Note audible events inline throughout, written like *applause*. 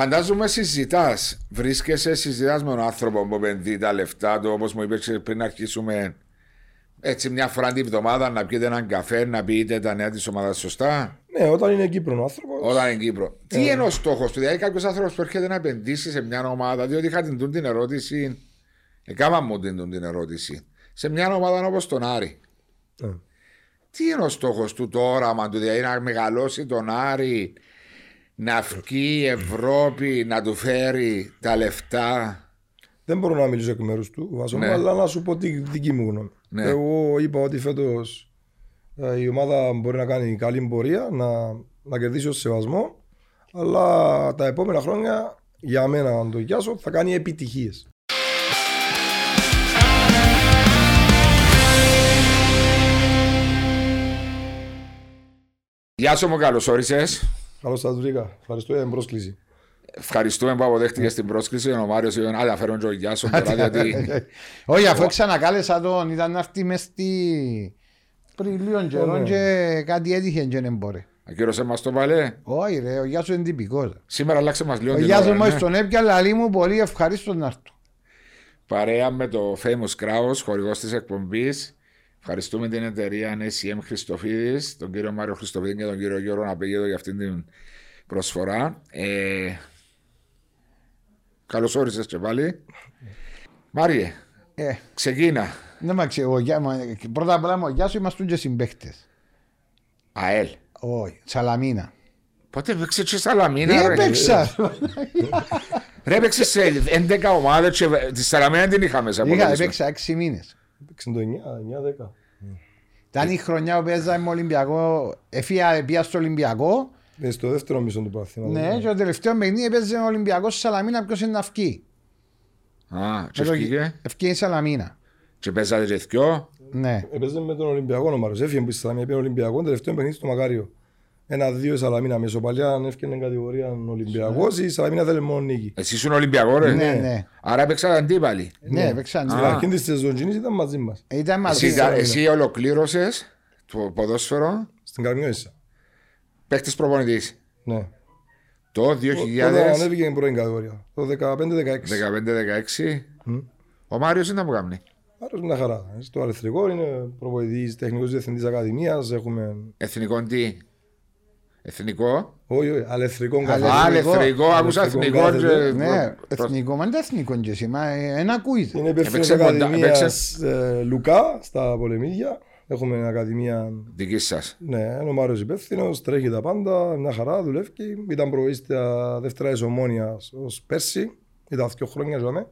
Φαντάζομαι συζητάς. Βρίσκεσαι, συζητάς με τον άνθρωπο που επενδύει τα λεφτά του, όπως μου είπες πριν αρχίσουμε. Έτσι, μια φορά την εβδομάδα να πιείτε έναν καφέ, να πείτε τα νέα της ομάδας σωστά. Ναι, όταν είναι Κύπρος ο άνθρωπος. Όταν είναι Κύπρος. Τι είναι ο στόχος του, δηλαδή κάποιος άνθρωπος που έρχεται να επενδύσει σε μια ομάδα, διότι είχα την, την ερώτηση. Εκάμα μου την, την ερώτηση. Σε μια ομάδα όπως τον Άρη. Ε. Τι είναι ο στόχος του, το όραμα του, δηλαδή να μεγαλώσει τον Άρη, να βγει η Ευρώπη, να του φέρει τα λεφτά. Δεν μπορώ να μιλήσω εκ μέρους του, Βάζω, Ναι. αλλά να σου πω τη δική μου γνώμη. Ναι. Εγώ είπα ότι φέτος η ομάδα μπορεί να κάνει καλή πορεία, να, να κερδίσει ως σεβασμό, αλλά τα επόμενα χρόνια για μένα, αν το γιάσω, θα κάνει επιτυχίες. Γεια σου μου, καλώ όρισες. Καλώς σας βρήκα. Ευχαριστώ για την πρόσκληση. Ευχαριστούμε που αποδέχτηκες την πρόσκληση. Ο Μάριος είπε: Άντε, φέρω τον Γεια σου τώρα, γιατί. *laughs* Όχι, αφού ξανακάλεσα τον, ήταν να έρθει μες στη... πριν λίγο καιρό ναι. και κάτι έτυχε και δεν μπορεί. Ακύρωσε μας το παλέ. Όχι ρε, ο Γιάσου είναι τυπικός. Σήμερα αλλάξε μας λίγο Ο την Γιάσου ώρα, μόλις ναι. τον έπια, λαλή μου πολύ ευχαρίστως να έρθω. Παρέα με το Famous Kraus, χορηγός της εκπομπής. Ευχαριστούμε την εταιρεία NSM Χριστοφίδης, τον κύριο Μάριο Χριστοφίδη και τον κύριο Γιώργο Απέγεδο για αυτή την προσφορά. Ε, Καλώς όρισες και πάλι. Μάριε, ε, ξεκίνα. Ναι, μα ξέρω, πρώτα απ' όλα, γεια σου, είμαστε και συμπαίχτε. ΑΕΛ. Όχι, Σαλαμίνα. Πότε έπαιξε και Σαλαμίνα, ρε. Έπαιξα; Ρε, έπαιξε σε 11 ομάδες και τη Σαλαμίνα την είχα μέσα. Είχα, έπαιξα 6 μήνες. 69, Ήταν ναι. χρονιά που παίζαμε με Ολυμπιακό. Έφυγα πια στο Ολυμπιακό. Ναι, στο δεύτερο μισό του Παθήνα. Ναι, και το τελευταίο παιχνίδι έπαιζε ο Ολυμπιακός Σαλαμίνα. Ποιος είναι να. Α, και ευκήκε. Ευκήκε η Σαλαμίνα. Και παίζατε και Ναι. Έπαιζε με τον Ολυμπιακό ο πήγε Ολυμπιακό, τελευταίο παιχνίδι στο Μακάριο. Ένα-δύο η Σαλαμίνα μεσοπαλιά, αν έφυγε κατηγορία Ολυμπιακός, η Σαλαμίνα θέλει μόνο νίκη. Εσύ ήσουν Ολυμπιακός, ρε. Ναι, ναι. Άρα έπαιξατε αντίπαλοι. Ναι, έπαιξαν. Στην αρχή της σεζοντζίνης ήταν μαζί μας. Ήταν μαζί. Εσύ, εσύ ολοκλήρωσες το ποδόσφαιρο; Στην Καρμιώησα. παίχτης προπονητής. Ναι. Το Τότε 2015-16. ανέβηκε η πρώτη κατηγορία. Το 15-16. Μμ. Ο Μάριος ήταν που κάνει. Άρος μια χαρά. Στο αριθρικό είναι προπονητής, τεχνικός διευθυντής ακαδημίας. Έχουμε... Εθνικό τι; Εθνικό; Όχι, όχι, αλεθρικό Α, καθένα. εθνικό, άκουσα Εθνικό εθνικό. κάθεται. και- Ναι, προ- εθνικό, μα είναι εθνικό και εσύ, μα ένα ακούγεται. Είναι υπεύθυνος Έπαιξε κοντά- ακαδημίας ε, Λουκά στα Πολεμίδια. Έχουμε ακαδημία Δική σας. Ναι, είναι ο Μάριος υπεύθυνος, τρέχει τα πάντα, μια χαρά, δουλεύει. Ήταν προοίστια δεύτερα της Ομόνιας ως πέρσι, ήταν δύο χρόνια ζώμε.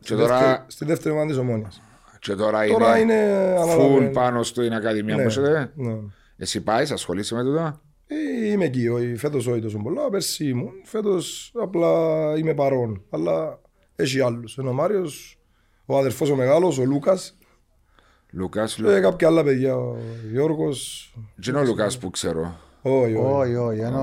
Και τώρα, Στη δεύτερη ομάδα της Ομόνιας. και τώρα Τώρα είναι είναι full ανάλαβε- πάνω στην Ακαδημία Ναι, που είσαι. ναι. Εσύ πάεις, ασχολείσαι με τούτο; Ε, Είμαι εκεί, όχι, φέτος όχι τόσο πολλά, πέρσι ήμουν, φέτος απλά είμαι παρόν. Αλλά έχει άλλους. Είναι ο Μάριος, ο αδερφός ο μεγάλος, ο Λούκας Λουκά. και κάποια άλλα παιδιά, ο Γιώργος. Τι είναι ο Λουκά που ξέρω; Όχι, όχι. Όχι, όχι, ενώ...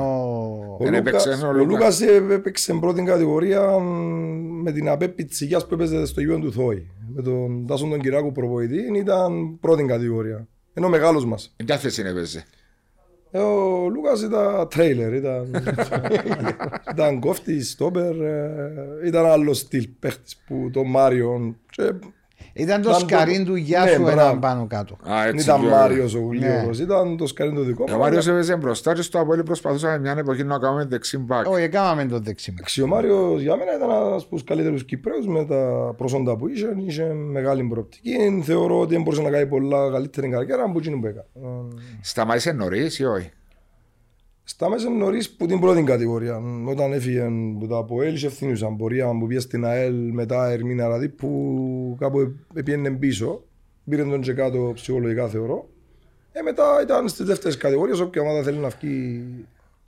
Ο, Δεν Λούκας, έπαιξε, ο ο Λούκα. Λούκας ε, έπαιξε πρώτη κατηγορία μ, με την απέπη της υγείας που έπαιζε στο γήπεδο του Θόη. Με τον Τάσον τον Κυράκου προπονητή ήταν πρώτη κατηγορία. Ενώ ο μεγάλος μας. Εν ποια θέση είναι παίζει. Ε, ο Λούκας ήταν τρέιλερ, ήταν, *laughs* ήταν κόφτης, στόπερ, ε, ήταν άλλος στυλ παίχτης που τον Μάριο. Και Ήταν το Ήταν το- σκαρίν του Ναι, Γιάσου μπράβο. έναν πάνω κάτω. Α, δεν έτσι. ήταν πιο- Μάριος ο Γουλίωρος, ήταν το σκαρί το δικό Ο μου. Μάριος έπαιζε μπροστά και στο Απόλυ προσπαθούσαμε μια εποχή να κάνουμε δεξί μπακ. Όχι, έκαναμε το δεξί μας. Εντάξει, ο Μάριος για μένα ήταν ένας από τους καλύτερους Κυπρέους με τα προσόντα που είχε, είχε μεγάλη προοπτική. Θεωρώ ότι δεν μπορούσε να κάνει πολλά καλύτερη καριέρα από εκείνο που έκανε. Ε, Σταμάτησε νωρίς ή όχι; Στάμεσε νωρίς που την πρώτη κατηγορία. Όταν έφυγε που τα ΑΠΟΕΛ είχε ευθύνουσαν πορεία που πήγε στην ΑΕΛ μετά Ερμήνα Ραδί που κάπου πήγαινε πίσω. Πήρε τον και κάτω ψυχολογικά θεωρώ. Ε, μετά ήταν στις δεύτερες κατηγορίες όποια ομάδα θέλει να βγει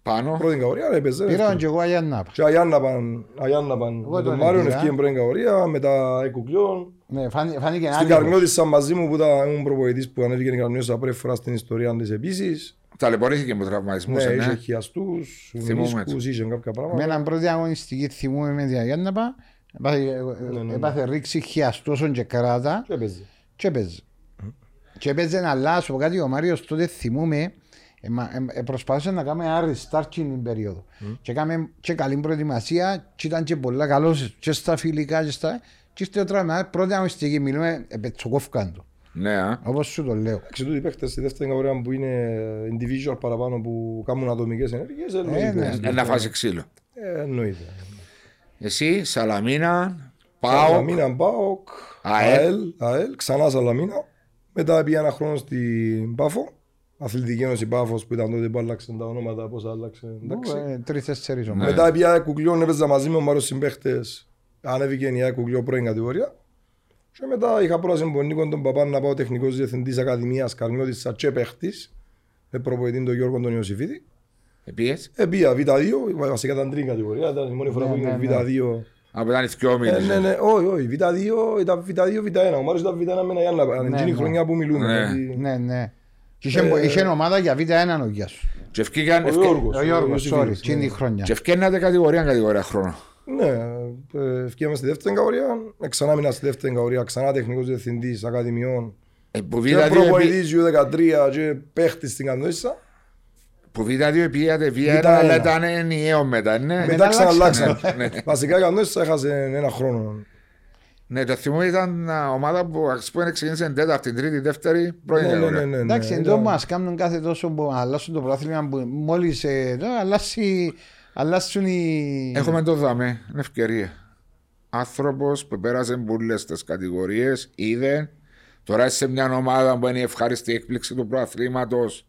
Πάνω. πρώτη κατηγορία έπαιζε. Πήραν και εγώ Αγιάνναπα. Και Αγιάννα παν, Αγιάννα παν με τον τον Μάριο είδα. ευκήγε πρώτη κατηγορία, μετά Εκουκλιών. Ναι, φάνη- φάνηκε Στην άδικο. Καρμιώτησα μαζί μου που ήταν ήμουν προπονητής που ανέβηκε η Καρμιώτησα πρώτη φορά στην ιστορία της επίσης. Ταλαιπωρήθηκε με τραυματισμούς. Ναι, είχε Ναι. χιαστούς, Θυμούμαι μηνίσκους, είχε κάποια Με πράγματα. έναν πρώτη αγωνιστική θυμούμε με την Αγιάνναπα. Έπαθε- ναι, ναι. Έπαθε ρίξη χιαστόσον και κράτα Και έπαιζε. και έπαιζε. Και έπαιζε αλλά σου πω κάτι ο Μάριος τότε θυμούμε Ε, μα, ε, ε, προσπάθησε να κάνουμε ένα restart την περίοδο. Και κάναμε και καλή προετοιμασία και ήταν και πολλά καλός και στα φιλικά και στα... Και ήρθε ο τραυματίας, πρώτη αγωνιστική μιλούμε, ε, πετσοκόφκαν το. Ναι, α. Όπως σου το λέω. Εντάξει, τούτοι οι παίχτες στη δεύτερη κατηγορία που είναι individual παραπάνω που κάνουν ατομικές ενέργειες, εννοείται. ναι. Ένα φάση ξύλο. Ε, εννοείται. Εσύ, Σαλαμίνα, Πάοκ, Σαλαμίνα, Πάοκ, ΑΕΛ. ΑΕΛ, ΑΕΛ, ξανά Σαλαμίνα. Μετά πήγα ένα χρόνο στην Πάφο. Αθλητική Ένωση Πάφος που ήταν τότε που άλλαξαν τα ονόματα, πώς άλλαξε. εντάξει. Ε, Τρεις-τέσσερις Ναι. ομάδες. Μετά πήγα κουκλιόν, έπαιζα μαζί με μάρος συμπαίχτες. Ανέβηκε η κουκλιό πρώην κατηγορία. Και μετά είχα πρόταση με τον Νίκο τον Παπά να πάω τεχνικός διευθυντής Ακαδημίας Καρμιώτης και παίχτης με προπονητή τον Γιώργο τον Ιωσήφιδη. επίες. Ε, πήγα Β2, βασικά ήταν τρίτη κατηγορία, ήταν η μόνη φορά που Ναι, ήμουν ναι, ναι. Β2. Από ήταν οι δυο Ε, μήνες. ναι, ναι, όχι, όχι, Β2 ήταν Β2, Β1. Ο Μάρος ήταν Β1 με ένα Γιάννα. Αν Ναι, είναι η ναι. χρονιά που μιλούμε. Ναι. δηλαδή. Ναι, ναι. Και είχε, Ε, είχε ομάδα για β' έναν ο Γιάσου. Και ευκήκαν, Ο ευκαι- Γιώργος. Ο Γιώργος, Ιωσήφιδης, sorry, εκείνη ναι. τη χρονιά. και ευκαίνατε κατηγορία κατηγορία χρόνο. Ναι, ε, ευκαιρία στη δεύτερη κατηγορία, ε, ξανά μείνα στη δεύτερη κατηγορία, ξανά τεχνικός διευθυντής Ακαδημιών. Ε, Που Και Β2 επί- προπονητής U13 και παίχτης στην Κανδόησα. που Β2 πήγατε Β1. Β1 αλλά ήταν ενιαίο μετά, ναι. Μετά ξαναλλάξαν. Ναι. Βασικά η Κανδόησα έχασε ένα χρόνο. Ναι, το θυμούμαι ήταν α, ομάδα που ας πούμε ξεκίνησε τέταρτη, τρίτη, δεύτερη, πρώην Ναι, ναι, ναι, κατηγορία. ναι, ναι. Εντάξει, Ήταν- εδώ μας κάνουν κάθε τόσο που αλλάσουν το πρωτάθλημα που μόλις ε, τώρα αλλάσει, αλλάσουν οι... Έχουμε το δάμε, είναι ευκαιρία. Άνθρωπος που πέρασε πολλέ τι κατηγορίες, είδε, τώρα είσαι σε μια ομάδα που είναι η ευχάριστη έκπληξη του προαθλήματος.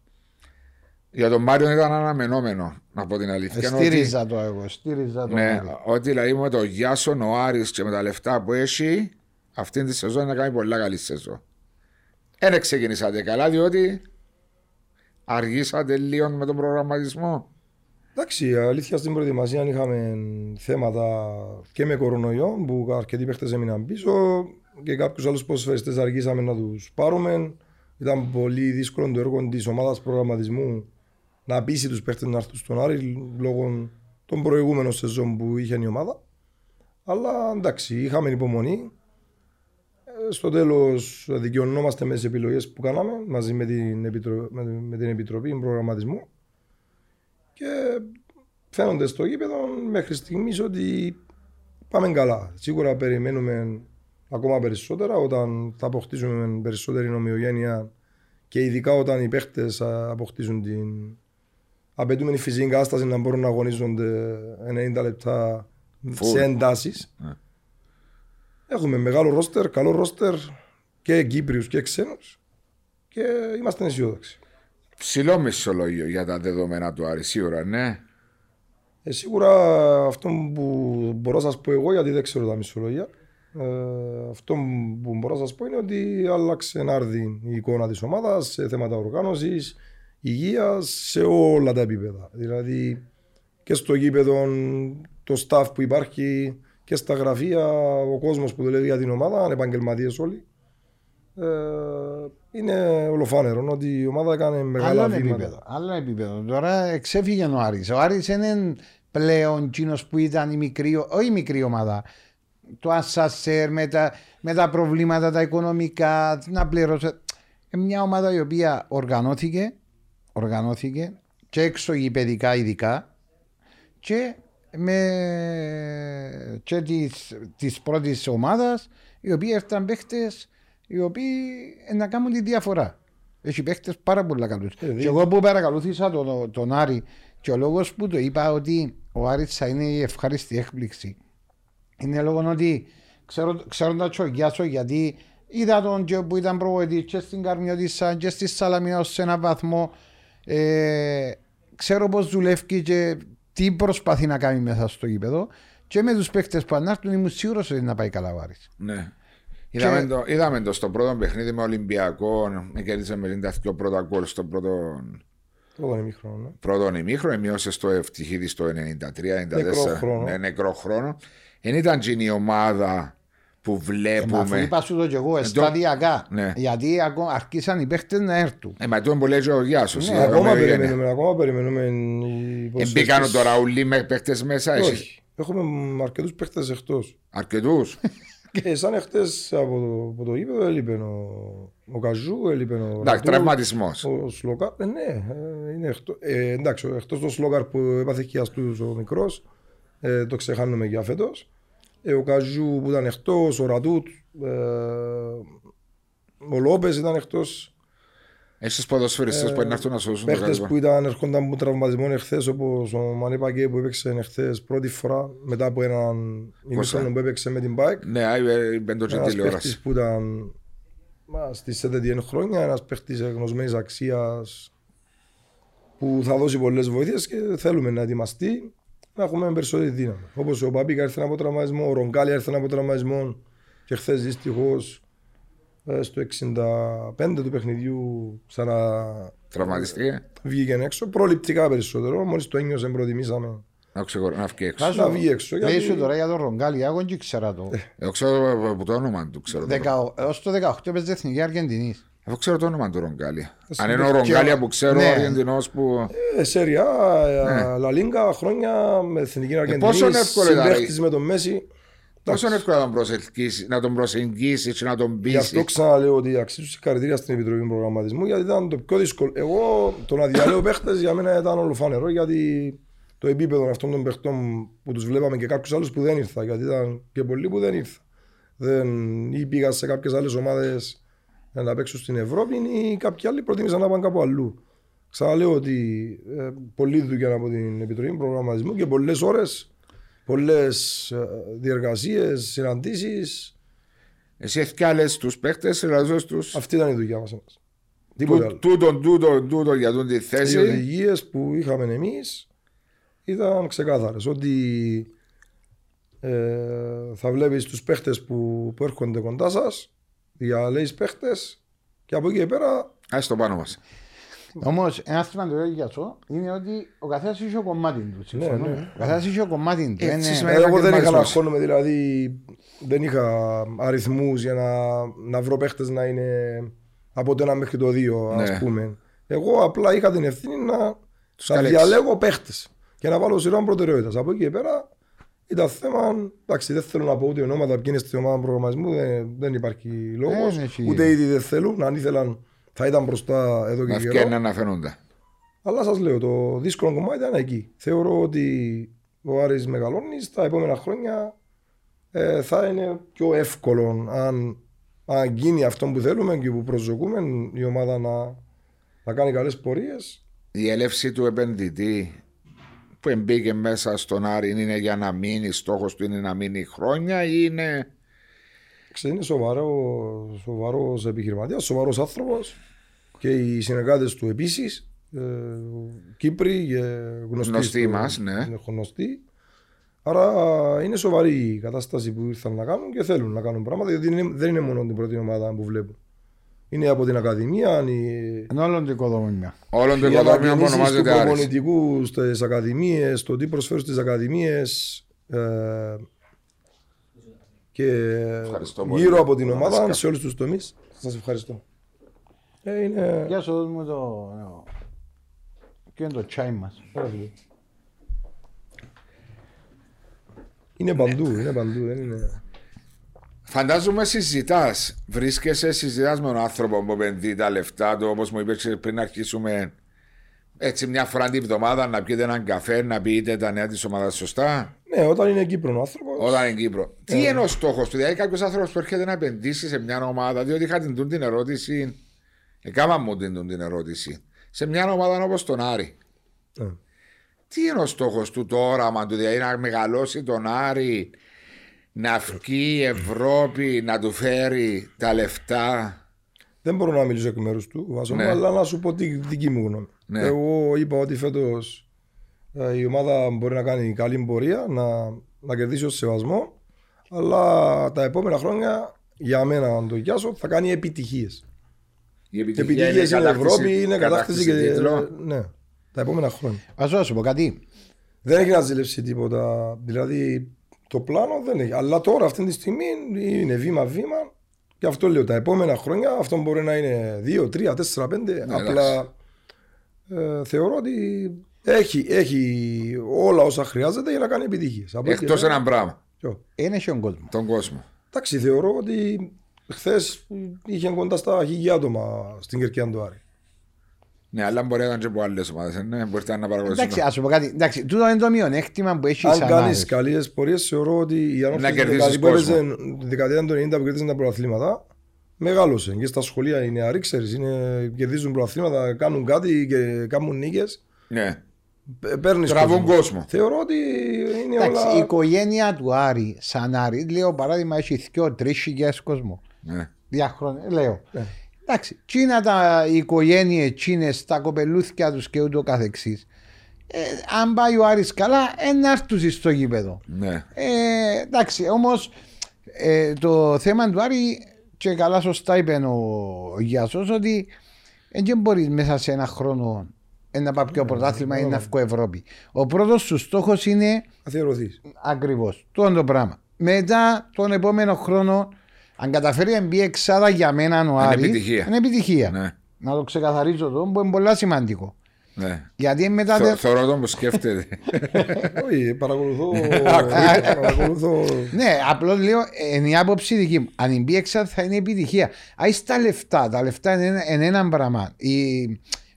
Για τον Μάριο ήταν αναμενόμενο, να πω την αλήθεια. Ότι- Στήριζα το εγώ, στήριζα το Ναι, Άρη. ότι δηλαδή με το Γιάσον ο Άρης και με τα λεφτά που έχει, αυτή τη σεζόν να κάνει πολλά καλή σεζόν. Δεν ξεκινήσατε καλά, διότι αργήσατε λίγο με τον προγραμματισμό. Εντάξει, η αλήθεια στην προετοιμασία είχαμε θέματα και με κορονοϊό που αρκετοί παίχτες έμειναν πίσω και κάποιους άλλους ποσφαιριστές αργήσαμε να τους πάρουμε. Ήταν πολύ δύσκολο το έργο της ομάδας προγραμματισμού να πείσει τους παίχτες να έρθουν στον Άρη λόγω των προηγούμενων σεζόν που είχε η ομάδα. Αλλά εντάξει, είχαμε υπομονή. Ε, Στο τέλος δικαιωνόμαστε με τις επιλογές που κάναμε μαζί με την, Επιτρο... με, με την Επιτροπή Προγραμματισμού και φαίνονται στο γήπεδο μέχρι στιγμής ότι πάμε καλά. Σίγουρα περιμένουμε ακόμα περισσότερα όταν θα αποκτήσουμε περισσότερη νομιογένεια και ειδικά όταν οι παίχτες αποκτήσουν την απαιτούμενη φυσική κατάσταση να μπορούν να αγωνίζονται 90 λεπτά Full. σε εντάσεις. Ναι. Έχουμε μεγάλο ρόστερ, καλό ρόστερ και Κύπριους και ξένους και είμαστε αισιόδοξοι. Ψηλό μισολόγιο για τα δεδομένα του Άρη, σίγουρα, ναι. Ε, σίγουρα αυτό που μπορώ να σας πω εγώ, γιατί δεν ξέρω τα μισολογία, ε, αυτό που μπορώ να σας πω είναι ότι άλλαξε ενάρδη η εικόνα της ομάδας σε θέματα οργάνωσης, υγείας, σε όλα τα επίπεδα. Δηλαδή και στο γήπεδο, το staff που υπάρχει και στα γραφεία, ο κόσμος που δουλεύει για την ομάδα, επαγγελματίες όλοι. Ε, είναι ολοφάνερο ότι η ομάδα έκανε μεγάλα Άλλο βήματα. επίπεδο, άλλο επίπεδο. Τώρα εξέφυγε ο Άρης. Ο Άρης είναι πλέον εκείνος που ήταν η μικρή, όχι η μικρή ομάδα. Το ασασέρ με τα, με τα προβλήματα τα οικονομικά, να πληρώσει. Ε, Μια ομάδα η οποία οργανώθηκε, οργανώθηκε και έξω γηπαιδικά ειδικά και με και της, της πρώτης ομάδας οι οποίοι έφταναν παίχτες οι οποίοι ε, να κάνουν τη διαφορά. Έχει παίχτες πάρα πολλά καλούς. Ε, δι- και εγώ που παρακαλούθησα τον, τον Άρη και ο λόγος που το είπα ότι ο Άρης θα είναι η ευχάριστη έκπληξη είναι λόγω ότι ξέρω, ξέρω τα τσογιάσω γιατί είδα τον και που ήταν προβοητής και στην Καρμιώτισσα και στη Σαλαμίνα σε έναν βαθμό ε, ξέρω πως δουλεύει και τι προσπαθεί να κάνει μέσα στο γήπεδο και με τους παίκτες που ανάρτουν ήμουν σίγουρος ότι να πάει καλά ο Άρης. ναι. Είδαμε, το, είδαμε το στο πρώτο παιχνίδι με Ολυμπιακό, κέρδισε με 52 πρώτα γκολ στο πρώτο, Πρώτον ημίχρονο, ναι. πρώτο ημίχρονο, μειώσε στο ευτυχίδι στο 93-94. Νεκρό χρόνο. Ναι, νεκρό χρόνο. Δεν ήταν εκείνη η ομάδα που Ε, μα αφού βλέπουμε. είπα σου το και εγώ σταδιακά Ναι. γιατί ακόμα αρχίσαν οι παίκτες να έρθουν. Ε, μα τούτο που λέει ο Γιάσος. Ναι, η Ακόμα ομοιογένεια. περιμένουμε, ακόμα περιμένουμε. οι Εμπήκαν υποσχέσεις. το Ραουλί με παίχτες μέσα, εσύ. Όχι. Έχουμε αρκετούς παίχτες εκτός. Αρκετούς. *laughs* Και σαν εχθές από το, από το γήπεδο έλειπε ο, ο Καζού, έλειπε ο Εντάξει, Ρατού, τραυματισμός. ο Σλόκαρ. Ε, ναι, ε, είναι εκτό, ε, εντάξει, εκτός το Σλόκαρ που έπαθε χιαστούς ο μικρός, ε, το ξεχάνουμε για φέτος. Ε, ο Καζού που ήταν εκτός, ο Ρατούτ, ε, ο Λόπες ήταν εκτός. Έχεις ποδοσφαιριστέ που είναι να έρθουν να σώσουν το Παίχτες κατέβα. που ήταν, ερχόνταν από τραυματισμό εχθές όπως ο Μανί Παγκέ που έπαιξε εχθές πρώτη φορά μετά από έναν ημίχρονο που έπαιξε με την Bike. Ναι, ε, μπαίνει το και Ένας τηλεόραση. παίχτης που ήταν μα, στις 71 χρόνια, ένας παίχτης γνωσμένης αξίας που θα δώσει πολλές βοήθειες και θέλουμε να ετοιμαστεί να έχουμε περισσότερη δύναμη. Όπως ο Παπίκα έρθει από τραυματισμό, ο Ρογκάλη έρθει από τραυματισμό και χθες δυστυχώς ε, στο 65 του παιχνιδιού ξανά Τραυματιστήκε. βγήκε έξω. Προληπτικά περισσότερο, μόλις το ένιωσε προτιμήσαμε Να ξεχωρώ, να βγει έξω. Βάζω- να βγει έξω. Λέει γιατί- σου τώρα για τον Ρογκάλη, εγώ δεν ξέρα το. Εγώ ξέρω από το όνομα του. Ξέρω το Δεκα- Έως το 18 παίζει Εθνική Αργεντινής. Εγώ ξέρω το όνομα του Ρογκάλια. Ας Αν πούμε, είναι ο και- Ρογκάλια που ξέρω, ναι. ο Αργεντινός που. Ε, Σέρια, Ναι. Λα Λίγκα, χρόνια με εθνική Αργεντινή. πόσο εύκολο ήταν, συμπαίχτης με τον Μέση. Πόσο είναι εύκολο να τον προσελκύσεις, να τον προσεγγίσεις και να τον Γι' αυτό πείσει. ξαναλέω ότι αξίζει συγχαρητήρια στην Επιτροπή Προγραμματισμού γιατί ήταν το πιο δύσκολο. Εγώ το να διαλέω παίχτες για μένα ήταν ολοφάνερο γιατί το επίπεδο αυτών των παιχτών που τους βλέπαμε και κάποιους άλλους που δεν ήρθα γιατί ήταν και πολλοί που δεν ήρθα. Δεν, ή πήγα σε κάποιες άλλες ομάδες να παίξουν στην Ευρώπη ή κάποιοι άλλοι προτίμησαν να πάνε κάπου αλλού. Ξαναλέω ότι ε, πολλή δουλειά από την Επιτροπή Προγραμματισμού και πολλές ώρες, πολλές διεργασίες, συναντήσεις. Εσύ έφτιαλες τους παίχτες, εργαζόσες τους; Αυτή ήταν η δουλειά μας. Τίποτα άλλο. Τούτον, τούτον, τούτον για τον τη Οι θέση. οδηγίες που είχαμε εμείς ήταν ξεκάθαρες. Ότι ε, θα βλέπεις τους παίχτες που, που έρχονται κοντά σας, διαλέεις παίχτες και από εκεί και πέρα Ας το πάνω μας. Όμως, ένα σημαντικό για αυτό είναι ότι ο καθένας είχε ο κομμάτι του. συμφωνώ. ναι. Ο καθένας είχε ο κομμάτι του. Έτσι Είναι- σημαίνει- Ε, εγώ δεν είχα να επαγγελματισμός. αγχώνομαι, δηλαδή δεν είχα αριθμούς για να, να βρω παίχτες να είναι από το 1 μέχρι το 2, ας Ναι. πούμε. Εγώ απλά είχα την ευθύνη να, να καλέξεις. διαλέγω παίχτες και να βάλω σειρά προτεραιότητας. Από εκεί και πέρα ήταν θέμα. Εντάξει, δεν θέλω να πω ούτε ονόματα ποιοι είναι στην ομάδα προγραμματισμού, δεν, δεν υπάρχει λόγος. Δεν έχει. ούτε ήδη δεν θέλουν. Αν ήθελαν, θα ήταν μπροστά εδώ Να και καιρό. φτιάχνουν να φαίνονται. Αλλά σας λέω, το δύσκολο κομμάτι ήταν εκεί. Θεωρώ ότι ο Άρης μεγαλώνει στα επόμενα χρόνια ε, θα είναι πιο εύκολο αν, αν γίνει αυτό που θέλουμε και που προσδοκούμε η ομάδα να, να κάνει καλές πορείες. Η έλευση του επενδυτή που μπήκε μέσα στον Άρη είναι για να μείνει, στόχος του είναι να μείνει χρόνια ή είναι... Είναι σοβαρό, σοβαρός επιχειρηματίας, σοβαρός άνθρωπος και οι συνεργάτες του επίσης ε, Κύπροι και γνωστοί, Γνωστοί στο- μας, ναι. είναι γνωστοί. Άρα είναι σοβαρή η κατάσταση που ήρθαν να κάνουν και θέλουν να κάνουν πράγματα γιατί δεν είναι, δεν είναι μόνο την πρώτη ομάδα που βλέπουν. Είναι από την Ακαδημία, η- Είναι όλο το οικοδόμημα. Όλον το οι οικοδόμημα που ανακοινήσεις του ονομάζεται Άρης. προπονητικού στις ακαδημίες, το τι προσφέρουν στις ακαδημίες ε, και Ευχαριστώ πολύ. γύρω από την Που ομάδα μας σε όλους τους τομείς. Σας ευχαριστώ. Ε, είναι... Γεια σου, δώσ' μου το. Ποιο είναι το τσάι μας. είναι παντού, είναι παντού. Δεν είναι... Φαντάζομαι συζητάς. Βρίσκεσαι, συζητάς με έναν άνθρωπο που επενδύει τα λεφτά του, όπως μου είπες και πριν αρχίσουμε. Έτσι, μια φορά την εβδομάδα να πιείτε έναν καφέ, να πείτε τα νέα της ομάδας σωστά. Ναι, όταν είναι Κύπρο ο άνθρωπος, Όταν είναι Κύπρο. Τι είναι ο στόχος του, δηλαδή κάποιος άνθρωπος που έρχεται να επενδύσει σε μια ομάδα, διότι είχα την, τούν την ερώτηση, έκανα μου την, τούν την ερώτηση, σε μια ομάδα όπως τον Άρη. ε, Τι είναι ο στόχος του, το όραμα του, δηλαδή να μεγαλώσει τον Άρη, να βγει η Ευρώπη, να του φέρει τα λεφτά. δεν μπορώ να μιλήσω εκ μέρους του, Βάσο μου, Ναι. αλλά να σου πω τη δική μου γνώμη. Ναι. Εγώ είπα ότι φέτος ε, η ομάδα μπορεί να κάνει καλή πορεία, να, να κερδίσει ως σεβασμό, αλλά τα επόμενα χρόνια για μένα, αν το γιάσω, θα κάνει επιτυχίες. Η Επιτυχίες στην κατάκτηση- Ευρώπη είναι κατάκτηση και τίτλου. ναι, τα επόμενα χρόνια. Α να σου πω κάτι. Δεν έχει να ζηλέψει τίποτα. Δηλαδή το πλάνο δεν έχει. Αλλά τώρα αυτή τη στιγμή είναι βήμα-βήμα και αυτό λέω. Τα επόμενα χρόνια αυτό μπορεί να είναι 2, 3, 4, 5. απλά ε, θεωρώ ότι έχει, έχει όλα όσα χρειάζεται για να κάνει επιτυχίες. Από εκεί Εκτός και πέρα, ένα πράγμα, ποιο; Είναι και ο κόσμο. τον κόσμο. Εντάξει, θεωρώ ότι χθες είχε κοντά στα χιλιά άτομα στην κερκιά του Άρη. Ναι, αλλά μπορεί να ήταν και από άλλες ομάδες, ναι, μπορείτε να Εντάξει, παρακολουθήσετε. ας σου πω κάτι. Εντάξει, τούτο είναι το μειονέκτημα που έχει Αν σαν κάνεις Άρης. καλές πορείες, θεωρώ ότι η Ανόρθωση Να στη κερδίσεις δεκαετία που κόσμο. έπαιζε τη δεκαετία των 90 που κέρδισαν τα πρωταθλήματα, μεγάλωσε. Και στα σχολεία οι νεαροί, ξέρεις, είναι, κερδίζουν πρωταθλήματα, κάνουν κάτι και κάνουν νίκες. Ναι, Παίρνεις τραβούν κόσμο. Θεωρώ ότι είναι Εντάξει, η όλα. οικογένεια του Άρη, σαν Άρη, λέω παράδειγμα, έχει δυο τρεις χιλιάδες κόσμο. Ναι. Διάχρονε, λέω. Ναι. Εντάξει, τσίνα τα οικογένειε, τσίνε, τα κοπελούθια τους και ούτω καθεξής. Ε, αν πάει ο Άρης καλά, ένας έρθουν στο γήπεδο. Ναι. Ε, εντάξει, όμως ε, το θέμα του Άρη και καλά σωστά είπε ο, ο Γιάσος ότι δεν μπορείς μέσα σε ένα χρόνο ε, να πάει πιο πρωτάθλημα ή να βγει Ευρώπη. Ο πρώτος του στόχος είναι Αθιερωθείς. ακριβώς το το πράγμα. Μετά τον επόμενο χρόνο, αν καταφέρει να μπει εξάδα για μένα ο Άρης, επιτυχία. είναι επιτυχία. Ναι. Να το ξεκαθαρίσω εδώ που είναι πολύ σημαντικό. Ναι. Γιατί μετά. Θω- δεν- Θωρώ τον που σκέφτεται. *laughs* Όχι, παρακολουθώ. *laughs* Ακούει. παρακολουθώ. Ναι, απλώς λέω ε, είναι η άποψη δική μου. Αν μπει έξα θα είναι επιτυχία. Α τα λεφτά. Τα λεφτά είναι ένα, είναι ένα πράγμα. Η,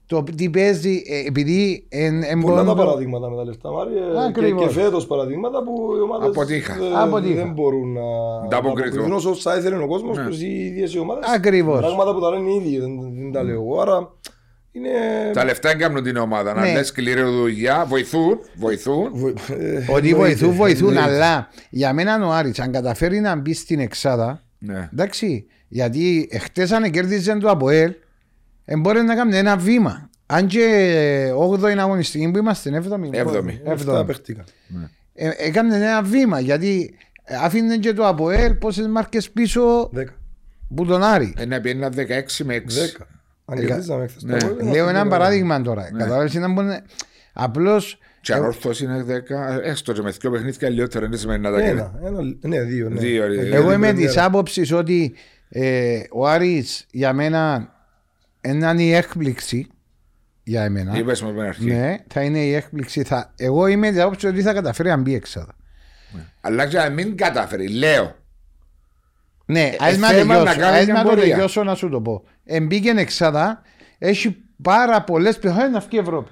το τι παίζει, ε, επειδή εν, εν Πολλά τα μπορώ- παραδείγματα με τα λεφτά, Μάρι. ε, Και, Ακριβώς. και φέτος παραδείγματα που οι ομάδες Αποτύχα. δεν, Αποτύχα. δεν μπορούν να Τα αποκριθούν. αποκριθούν όσο θα ήθελε ο κόσμος Ναι. τους οι ίδιες οι ομάδες. Ακριβώς. Πράγματα που τα λένε οι ίδιοι, δεν, δεν τα λέω εγώ. Άρα είναι. Τα λεφτά δεν κάνουν την ομάδα. Να Ναι. λες σκληρή δουλειά, βοηθούν, βοηθούν. Βο- ε, Ότι εννοείται, βοηθούν, βοηθούν, εννοείται. αλλά για μένα ο Άρης, αν καταφέρει να μπει στην Εξάδα, Ναι. εντάξει, γιατί χτες αν κέρδιζε το Αποέλ, ε, μπορεί να κάνει ένα βήμα. Αν και 8η αγωνιστική που είμαστε, 7η. Έβδομη. Αυτά παίχτηκαν. Ε, έκανε ένα βήμα γιατί άφηνε και το Αποέλ πόσες μάρκες πίσω Δέκα. που τον Άρη. Ένα πιένα 16 με 6. Δέκα. Αν Ε, κερδίζαμε χθες ναι. τα γκολ, Λέω είμαστε ένα δέκα. παράδειγμα τώρα. Καταλάβεις να μπορεί. Απλώ. Και αν όρθος είναι 10, έστω και με δύο παιχνίδια λιότερα δεν σημαίνει να τα κάνει. Ένα, ένα, ναι, δύο. Ναι. Δύο, Ε, δύο. Εγώ την είμαι της πρεμιέρα. άποψης ότι ε, ο Άρης για μένα είναι η έκπληξη για εμένα. Είπες με την αρχή. Ναι, θα είναι η έκπληξη. Θα... Εγώ είμαι της άποψης ότι θα καταφέρει να μπει έξαδα. Αλλά και να μην καταφέρει, λέω. Ναι, Ε, ας με θέμα να τελειώσω, κάνει ας μια με το πορεία. τελειώσω να σου το πω. Εμπήκε εξάδα, έχει πάρα πολλές πιθανότητες να βγει Ευρώπη.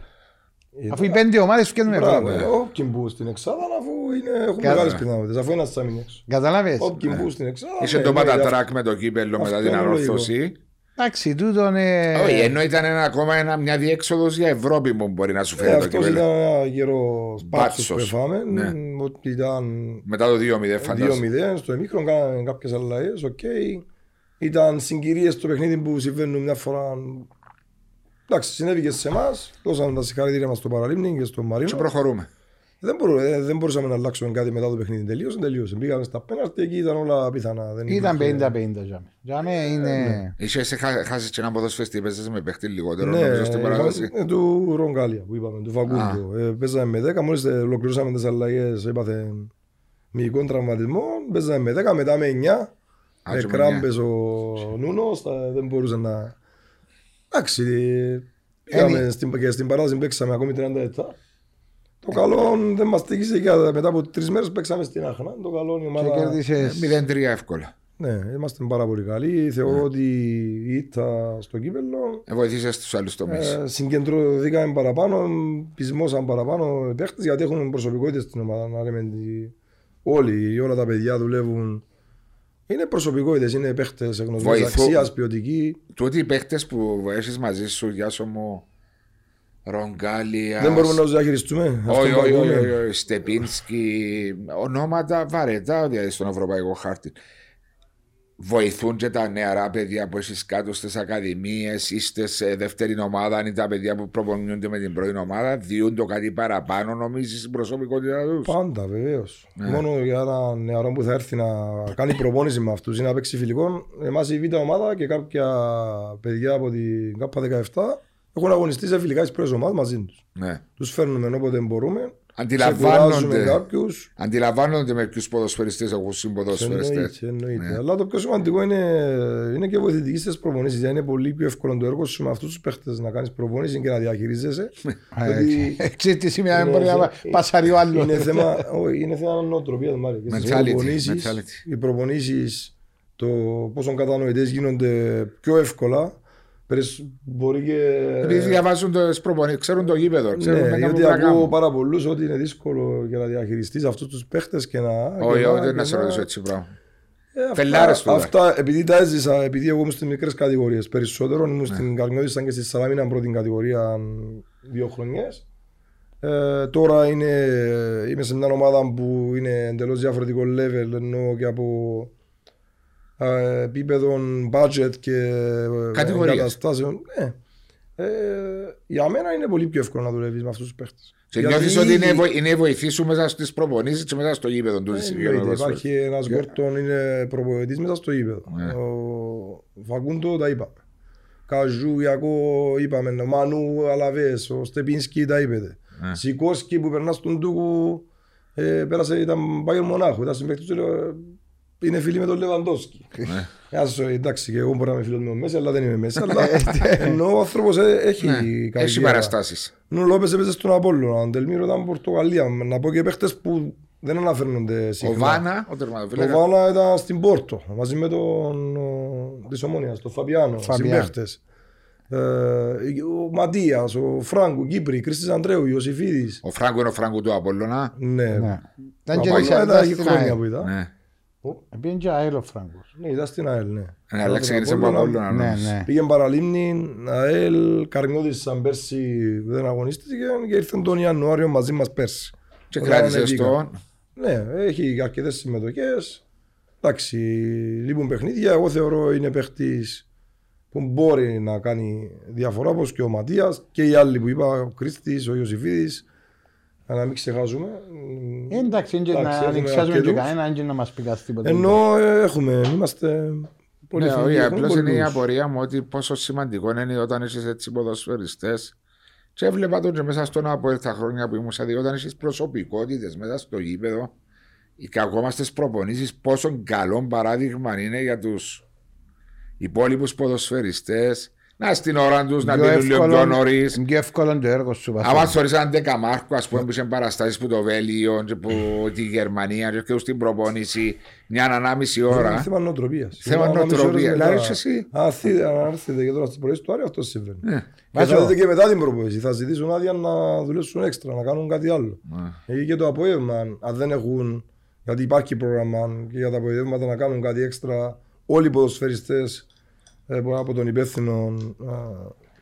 Ε, Αφού οι πέντε ομάδες βγαίνουν Μπράβο, Ευρώπη. ε, όποιοι μπουν στην Εξάδα αφού είναι, έχουν Καλά. μεγάλες πιθανότητες, αφού είναι ένας τσάμιν έξω. Κατάλαβε. Όποιοι μπουν στην Εξάδα. Είσαι ναι, το ναι, αυτό- πατατράκ με το κύπελο μετά αυτό την είναι λογικό. ανόρθωση. Εντάξει, τούτο είναι. Όχι, ενώ ήταν ένα, ακόμα ένα, μια διέξοδος για Ευρώπη που μπορεί να σου Ε, φέρει το αυτός κύπελο. ήταν ένα γερό μπάτσος που Μπάτσος. έφαμε, Ναι. μ, ότι ήταν Μετά το 2-0, φαντάζομαι. 2-0 στο ημίχρονο, κάναμε κάποιες αλλαγές, οκ. Ήταν συγκυρίες στο παιχνίδι που συμβαίνουν μια φορά. Εντάξει, συνέβη και σε εμάς, δώσαμε τα συγχαρητήρια μας στο Παραλίμνη και στο Και Μαρίνο. προχωρούμε. Δεν, μπορούμε, ε, δεν μπορούσαμε να αλλάξουμε κάτι μετά το παιχνίδι. Τελείωσε, τελείωσε. Πήγαμε στα πέναλτι, εκεί ήταν όλα πιθανά. Δεν Ήταν υπήρχε- 50-50 για μένα. Για μένα είναι. Είσαι σε χά- χάσεις και ένα ποδοσφαιριστή, παίζεις με παίχτη λιγότερο, Ναι, νομίζω στην παράδοση. ε, του Ρογκάλια που είπαμε, του Φαγκούντο. Ε, παίζαμε με 10, μόλις ε, ολοκληρώσαμε τις αλλαγές, έπαθε μυϊκό τραυματισμό. Παίζαμε με 10, μετά με 9. Α, Με και με κράμπες ο Νούνος, τα- δεν μπορούσε να... Εντάξει, πήγαμε στην, και στην παράδοση παίξαμε ακόμη 30 λεπτά. Το καλό δεν μας τύχησε και μετά από τρεις μέρες παίξαμε στην Άχνα. Το καλό η Και ομάδα... κέρδισε. 0-3 εύκολα. Ναι, είμαστε πάρα πολύ καλοί. Θεωρώ ότι η ήττα στο κύπελο Ε, Βοηθήσες τους άλλους τομείς. ε, συγκεντρωθήκαμε παραπάνω, πεισμόσαν παραπάνω οι παίχτες γιατί έχουν προσωπικότητες στην ομάδα. Να λέμε ότι όλοι, όλα τα παιδιά δουλεύουν. Είναι προσωπικότητες, είναι παίχτες εγνωσμένες Βοηθώ- αξίας, ποιοτικοί. Τούτοι οι παίχτες που έχεις μαζί σου, Γιάσο μου, Ρογκάλιας, Δεν μπορούμε να τους διαχειριστούμε. Αυτό όχι, που όχι, όχι, ακούμε. όχι, Στεπίνσκι, ονόματα βαρετά δηλαδή στον Ευρωπαϊκό Χάρτη. Βοηθούν και τα νεαρά παιδιά που έχεις κάτω στις ακαδημίες ή στις ε, δεύτερη ομάδα, αν είναι τα παιδιά που προπονιούνται με την πρώτη ομάδα, διούν το κάτι παραπάνω, νομίζεις στην προσωπικότητα τους; Πάντα, βεβαίως. Ναι. Μόνο για ένα νεαρό που θα έρθει να κάνει προπόνηση με αυτούς ή να παίξει φιλικό, εμάς η Β' ομάδα και κάποια παιδιά από την ΚΑΠΑ 17 έχουν αγωνιστεί σε φιλικά της πρώτης ομάδας μαζί τους. Ναι. Τους φέρνουμε όποτε μπορούμε. ξεκουράζουμε κάποιους. Αντιλαμβάνονται με ποιους ποδοσφαιριστές έχουν συμποδοσφαιριστές. Εννοείται, εννοείται. Αλλά το πιο σημαντικό είναι, είναι και βοηθητική στις προπονήσεις. Δηλαδή είναι πολύ πιο εύκολο το έργο σου με αυτούς τους παίχτες να κάνεις προπονήσεις και να διαχειρίζεσαι. *laughs* Ότι- Έτσι τι σημαίνει να μπορεί να πασάρει ο άλλο. είναι θέμα, όχι, είναι θέμα νοοτροπία. Μάρια. Και στις Mentality, προπονήσεις, mentality. Οι προπονήσεις, το πόσο κατανοητές γίνονται πιο εύκολα. Περισ- Μπορεί και. Επειδή διαβάζουν τις προπονήσεις, ξέρουν το γήπεδο. Ξέρουν Ναι, να κάνουν γιατί τι να ακούω κάνουν. πάρα πολλούς ότι είναι δύσκολο για να διαχειριστείς αυτούς τους παίχτες και να. Όχι, και όχι, και δεν να σε ρωτήσω έτσι πράγμα. Ε, αυτά- Πελάρες του, Αυτά, επειδή τα έζησα, επειδή εγώ ήμουν στις μικρές κατηγορίες περισσότερο, ήμουν στην Καρμιώδη και στη Σαλαμίνα πρώτη κατηγορία δύο χρονιές. Ε, τώρα είναι, είμαι σε μια ομάδα που είναι εντελώς διαφορετικό level ενώ και από ε, επίπεδο budget και ε, Κατηγορίες. εγκαταστάσεων. Ναι. Ε, για μένα είναι πολύ πιο εύκολο να δουλεύεις με αυτούς τους παίχτες. Και νιώθεις ότι είναι, βο- είναι βοηθή σου μέσα στις προπονήσεις και μέσα στο γήπεδο του. Εννοείται, Υπάρχει ένας Γκόρτον, είναι προπονητής μέσα στο γήπεδο. Ναι. Ο Φακούντο τα είπαμε. Καζού, Ιακώ, είπαμε. Ο Μανού, Αλαβές, ο Στεπίνσκι τα είπετε. Ναι. Σικόσκι που περνά στον Τούκου, ε, πέρασε, ήταν Μπάγκερ Μονάχου. Ήταν συμπαίκτης του, λέω, είναι φίλοι με τον Λεβαντόσκι. Ναι. Ας, ε, εντάξει, και εγώ μπορεί να είμαι φίλος με τον Μέση, αλλά δεν είμαι Μέση. αλλά *laughs* ενώ ο άνθρωπος ε, έχει Έχει καριέρα. παραστάσεις. Νου Λόπες έπαιζε στον Απόλλωνα, ο Αντελμίρο ήταν Πορτογαλία. Να πω και παίχτες που δεν αναφέρνονται Ο συχνά. Βάνα, ο Ο τερματοφύλακα. Βάνα ήταν στην Πόρτο, μαζί με τον ο, της Ομόνιας, τον Φαβιάνο, Φαβιάνο. συμπαίχτες. Ε, ο Ματίας, ο Φράγκο, Κύπρη, Κρίστης Ανδρέου, Ιωσήφιδης. Ο Φράγκο είναι ο Φράγκο του Απόλλωνα. Ναι. Ναι. Ήταν και Απόλλωνα ήταν ήταν έχει στην χρόνια ΑΕΛ. που ήταν. Ναι. Πήγαινε και ΑΕΛ ο Φράγκος. Ναι, ήταν στην ΑΕΛ, ναι. Ναι, αλλά ξεκίνησε από Απόλλωνα. Απόλλωνα. Ναι, νομίζω. ναι. Πήγε παραλίμνη, ΑΕΛ, Καρμιώδης σαν πέρσι δεν αγωνίστηκε και ήρθε τον Ιανουάριο μαζί μας πέρσι. Και Όταν κράτησες ανεβήκα. το. Ναι, έχει αρκετές συμμετοχές. Εντάξει, λείπουν παιχνίδια. Εγώ θεωρώ είναι παίχτης που μπορεί να κάνει διαφορά όπως και ο Ματίας και οι άλλοι που είπα, ο Κρίστης, ο Ιωσήφιδη. Να μην ξεχάσουμε. Ε, Εντάξει, είναι και Εντάξει, να έχουμε ανοιξιάζουμε και αρκετούς. κανένα, και να μας πει κάτι τίποτα. Ενώ ε, έχουμε, είμαστε πολύ Ναι, εθνικοί, όχι, έχουμε απλώς είναι η πολλούς. απορία μου ότι πόσο σημαντικό είναι όταν είσαι έτσι ποδοσφαιριστές. Και έβλεπα τον και μέσα στον από τα χρόνια που ήμουν σαν δει, όταν έχεις προσωπικότητες μέσα στο γήπεδο, και ακόμα στι προπονήσεις, πόσο καλό παράδειγμα είναι για τους υπόλοιπους ποδοσφαιριστές να στην ώρα τους να Πιο μπαίνουν λίγο εύκολο- πιο νωρίς. Είναι πιο εύκολο το έργο σου. Άμα Βασίλη. θεωρείς έναν δεκαμάρκο, ας πούμε, που είχε παραστάσεις που το Βέλγιο και που τη Γερμανία και στην προπόνηση μια ανάμιση Είναι ώρα. θέμα νοοτροπίας. Θέμα νοοτροπίας. Δηλαδή, είσαι εσύ. Αν έρθετε- αν έρθετε και τώρα στις πρωί του Άρη, αυτό συμβαίνει. Ναι. Και Βάζω. θα δείτε και μετά την προπόνηση. Θα ζητήσουν άδεια να δουλέψουν έξτρα, να κάνουν κάτι άλλο. Ναι. Ή και το απόγευμα, αν δεν έχουν, γιατί υπάρχει πρόγραμμα και για τα απογεύματα να κάνουν κάτι έξτρα, όλοι οι ποδοσφαιριστές από τον υπεύθυνο α,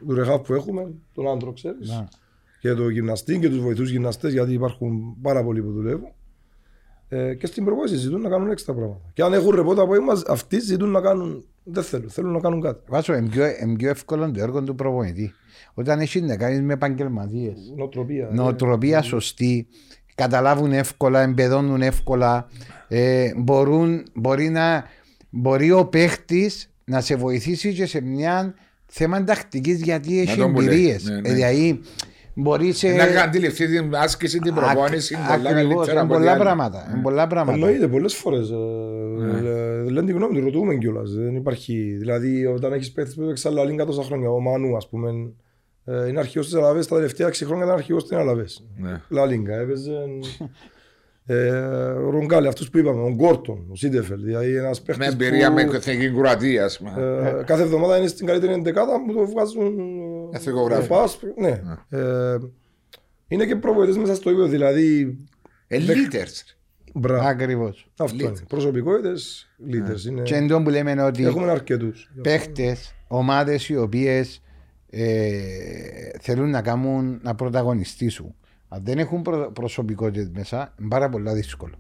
του ρεχάφ που έχουμε, τον άντρο ξέρεις, Ναι. και το γυμναστή και τους βοηθούς γυμναστές, γιατί υπάρχουν πάρα πολλοί που δουλεύουν. Ε, και στην προπόνηση ζητούν να κάνουν έξτρα πράγματα. Και αν έχουν ρεπό το απόγευμα, αυτοί ζητούν να κάνουν. Δεν θέλουν, θέλουν να κάνουν κάτι. Βάζω, είναι πιο, είναι πιο εύκολο το έργο του προπονητή. Όταν έχει να κάνει με επαγγελματίες. Νοοτροπία. ε. Νοοτροπία σωστή, καταλάβουν εύκολα, εμπεδώνουν εύκολα. Ε, μπορούν, μπορεί, να, μπορεί ο παίχτης να σε βοηθήσει και σε μια θέμα τακτική γιατί έχει τον που λέει. εμπειρίες. Ναι, ναι. δηλαδή, μπορεί σε. Να αντιληφθεί την άσκηση, την προπόνηση, Ακ- πολλά ακριβώς, καλύτερα είναι από πολλά ό,τι άλλοι. πράγματα. είναι πολλά πράγματα. Εννοείται πολλές φορές. Ναι. Ε, λένε τη γνώμη του, ρωτούμε κιόλας. Δεν υπάρχει. Δηλαδή, όταν έχεις παίχτη που έπαιξε άλλα λίγα τόσα χρόνια, ο Μανού, ας πούμε, ε, είναι αρχηγό τη Αλαβές τα τελευταία 6 χρόνια ήταν αρχηγό στην Αλαβές. Ναι. Λαλίγκα, έπαιζε. *laughs* Ε, ο Ρογκάλη, αυτούς που είπαμε, ο Γκόρτον, ο Σίντεφελ. Δηλαδή, ένας παίχτης. Με εμπειρία με εθνική κουρατία, ας πούμε. Ε, κάθε εβδομάδα είναι στην καλύτερη εντεκάδα που το βγάζουν. ε, Εθνικογράφοι. το pass, ναι. Ε, είναι και προπονητέ μέσα στο ίδιο. Δηλαδή, Ε, leaders. μπράβο. Ακριβώς. Αυτό είναι. Προσωπικότητες, leaders. Είναι... Και εντός που λέμε ότι Έχουμε αρκετούς. παίχτες, ομάδες οι οποίες ε, θέλουν να κάνουν να πρωταγωνιστήσουν. Αν δεν έχουν προ, προσωπικότητε μέσα, είναι πάρα πολύ δύσκολο.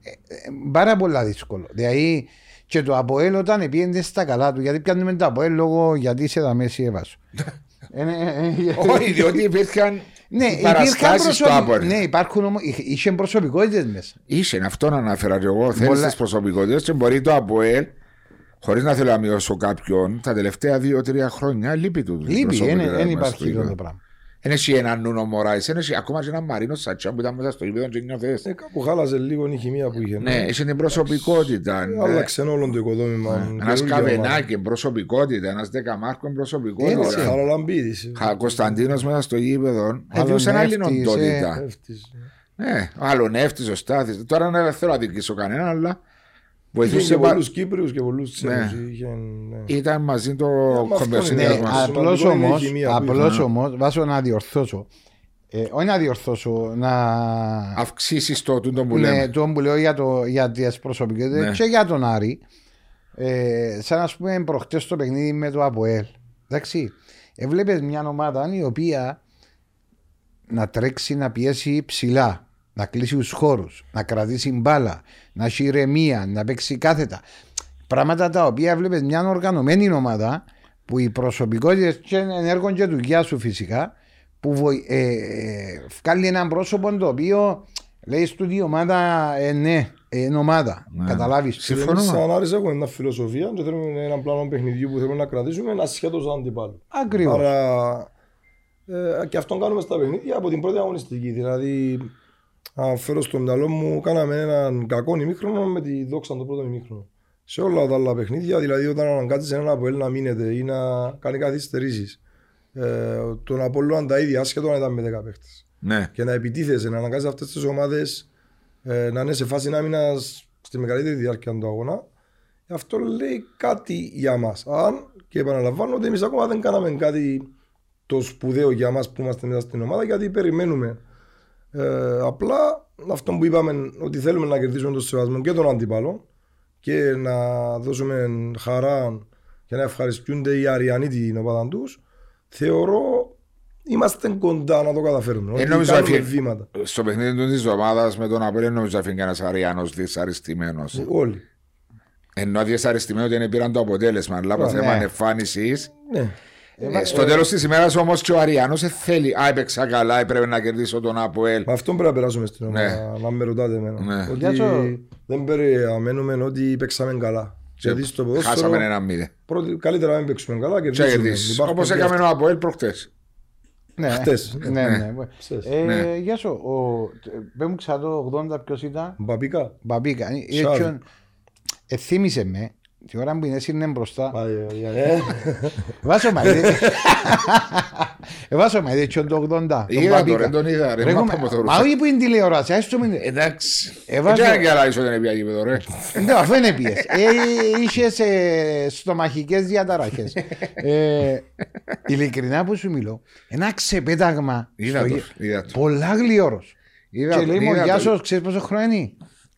Ε, ε, πάρα πολύ δύσκολο. Δηλαδή και το ΑΠΟΕΛ όταν πήγαινε στα καλά του, γιατί πιάνουμε το ΑΠΟΕΛ λόγω γιατί είσαι τα μέση έβασο. Ε, ναι, ε, ε, Όχι, διότι υπήρχαν ναι, υπήρχαν παραστάσεις στο προσωπι... Άπορ. ναι, υπάρχουν όμως, είχε προσωπικότητες μέσα. Είσαι, αυτό να αναφέρα και εγώ. Θέλεις Πολλά- τις προσωπικότητες και μπορεί το ΑΠΟΕΛ, χωρίς να θέλω να μειώσω κάποιον, τα τελευταία δύο-τρία χρόνια λείπει του. Λείπει, δεν υπάρχει αυτό το πράγμα. Δεν έχει έναν Νούνο Μωράης, δεν έχει ακόμα και έναν Μαρίνο Σατσάν που ήταν μέσα στο γήπεδο και νιώθες. Ε, κάπου χάλασε λίγο η χημεία που είχε. Ναι, έχει την προσωπικότητα. Ε, ναι. Άλλαξε όλο το οικοδόμημα. Ένας Καινούργια ομάδα. Καβενάκη, προσωπικότητα. Ένας Δεκαμάρκος, Έτσι, προσωπικότητα. Χαραλαμπίδης. Κωνσταντίνος μέσα στο γήπεδο. Άλλον Έδιωσε άλλη Νεύτης, οντότητα. Εύτης. Ναι, άλλο νεύτης ο Στάθης. Τώρα δεν θέλω να δικήσω κανέναν, αλλά Είχε βοηθούσε. και πα- πολλούς Κύπριους και πολλούς Τσέχους. Ναι. είχε, ναι. Ήταν μαζί το αυτό κομπιοσυνδυασμό είναι. μας. Α, Απλώς σημαντικό είναι η όμω, χημεία που απλώς είχαμε. όμως, βάζω να διορθώσω. Ε, όχι να διορθώσω, να. Αυξήσεις το τούτο που ναι, λέμε. το που λέω για, το, για τις προσωπικότητε Ναι. και για τον Άρη. Ε, σαν να πούμε προχτές το παιχνίδι με το ΑΠΟΕΛ. Εντάξει. Έβλεπες μια ομάδα η οποία να τρέξει να πιέσει ψηλά, να κλείσει τους χώρους, να κρατήσει μπάλα, να έχει ηρεμία, να παίξει κάθετα. Πράγματα τα οποία βλέπεις μια οργανωμένη ομάδα που οι προσωπικότητες και ενέργων και δουλειά σου φυσικά που βοη, ε, ε, βγάλει έναν πρόσωπο το οποίο λέει στην η ομάδα ε, ναι, ε, είναι ομάδα. Ναι. Καταλάβεις. Και Συμφωνούμε. εμείς σαν Άρης έχουμε μια φιλοσοφία και θέλουμε έναν πλάνο παιχνιδιού που θέλουμε να κρατήσουμε ασχέτως αντιπάλου. Ακριβώς. Άρα ε, και αυτόν κάνουμε στα παιχνίδια από την πρώτη αγωνιστική. Δηλαδή, αν φέρω στο μυαλό μου, κάναμε έναν κακό ημίχρονο με τη δόξα το πρώτο ημίχρονο. Σε όλα τα άλλα παιχνίδια, δηλαδή όταν αναγκάζεσαι έναν από να μείνεται ή να κάνει καθυστερήσει. Ε, τον Απόλλωνα τα ίδια, άσχετο αν ήταν με 10 παίχτες. Ναι. Και να επιτίθεσαι, να αναγκάζει αυτές τις ομάδες ε, να είναι σε φάση άμυνα στη μεγαλύτερη διάρκεια του αγώνα. Αυτό λέει κάτι για μας. Αν και επαναλαμβάνω ότι εμείς ακόμα δεν κάναμε κάτι το σπουδαίο για μας που είμαστε μέσα στην ομάδα γιατί περιμένουμε. Ε, απλά αυτό που είπαμε ότι θέλουμε να κερδίσουμε τον σεβασμό και τον αντίπαλο και να δώσουμε χαρά και να ευχαριστούνται οι Αριανοί την ομάδα τους, θεωρώ είμαστε κοντά να το καταφέρουμε. Ε, Ότι νομίζω κάνουμε αφι- βήματα. Στο παιχνίδι του της εβδομάδας με τον Απέλ, νομίζω αφήνει κανένας Αριανός δυσαρεστημένος. Όλοι. Ενώ δυσαρεστημένο ότι δεν πήραν το αποτέλεσμα, αλλά από Ναι. θέμα εμφάνισης. Ναι. Ε, στο τέλος της ημέρας όμως και ο Αριανό θέλει. Α, έπαιξα καλά, έπρεπε να κερδίσω τον Αποέλ. Με αυτό πρέπει να περάσουμε στην ομάδα, Ναι. να με ρωτάτε εμένα. Ναι. Ότι Για το- δεν περιμένουμε ότι παίξαμε καλά. Γιατί στο ποδόσφαιρο Χάσαμε ένα μηδέν. πρώτη, καλύτερα να μην παίξουμε καλά και Τι κερδίσει. Όπως έκαμε ο Αποέλ προχτές. Ναι, Χτες. ναι, ναι. Χτες. Ε, Ναι. Γεια σου. Ο, πες μου ξανά το 80 ποιος ήταν. Μπαπικά. Μπαμπίκα. Ε, Σάβη. έτσι, ε, θύμισε με τη ώρα που είναι είναι μπροστά. Πάει, ε, ε. Βάσο μα. ε, ε, *laughs* Βάσο μα. Έτσι το 80. τον Είδα το, Μπαμπίκα. ρε, τον είδα. Ρε, Ρε, μα έχουμε- από το Μα ρούσα. όχι που είναι τηλεόραση. ας το μην- Εντάξει. Ε, βάζω- Δεν καλά ίσω δεν πια γήπεδο, ρε. Ναι, αφού είναι πιες. Ε, Είχες ε, στομαχικές διαταραχές. Ε, Ειλικρινά που σου μιλώ, ένα ξεπέταγμα. Είδα στο το, γε- είδα το. Πολλά γλυόρος. Είδα Και το, λέει μου, είδα γεια το. σου, ξέρεις πόσο χρόνο είναι;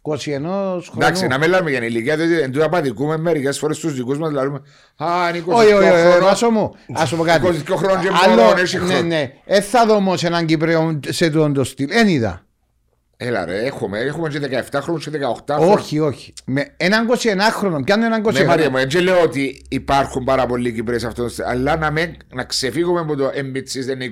21 Εντάξει, χρονών. να μιλάμε για την ηλικία, διότι εν τούτα πατικούμε μερικές φορές στους δικούς μας. Δηλαδή, Α, είναι 22 Όχι, όχι, όχι, χρόνο. Βάσο μου, ας σου πω κάτι. 22 χρόνων και Άλλο- μόνο, έχει Ναι, χρόνο. ναι. Ε, θα δω όμως έναν Κυπρέο σε τον το στυλ. Εν είδα. Έλα, ρε, έχουμε, έχουμε και 17 χρόνου και 18 χρόνου. Όχι, όχι. Με έναν 21 χρόνο. Πιάνω έναν 21. Ναι, Μαρία μου, δεν λέω ότι υπάρχουν πάρα πολλοί Κυπρέοι σε αυτός, αλλά να, μην, να ξεφύγουμε από το εμπιτσί δεν είναι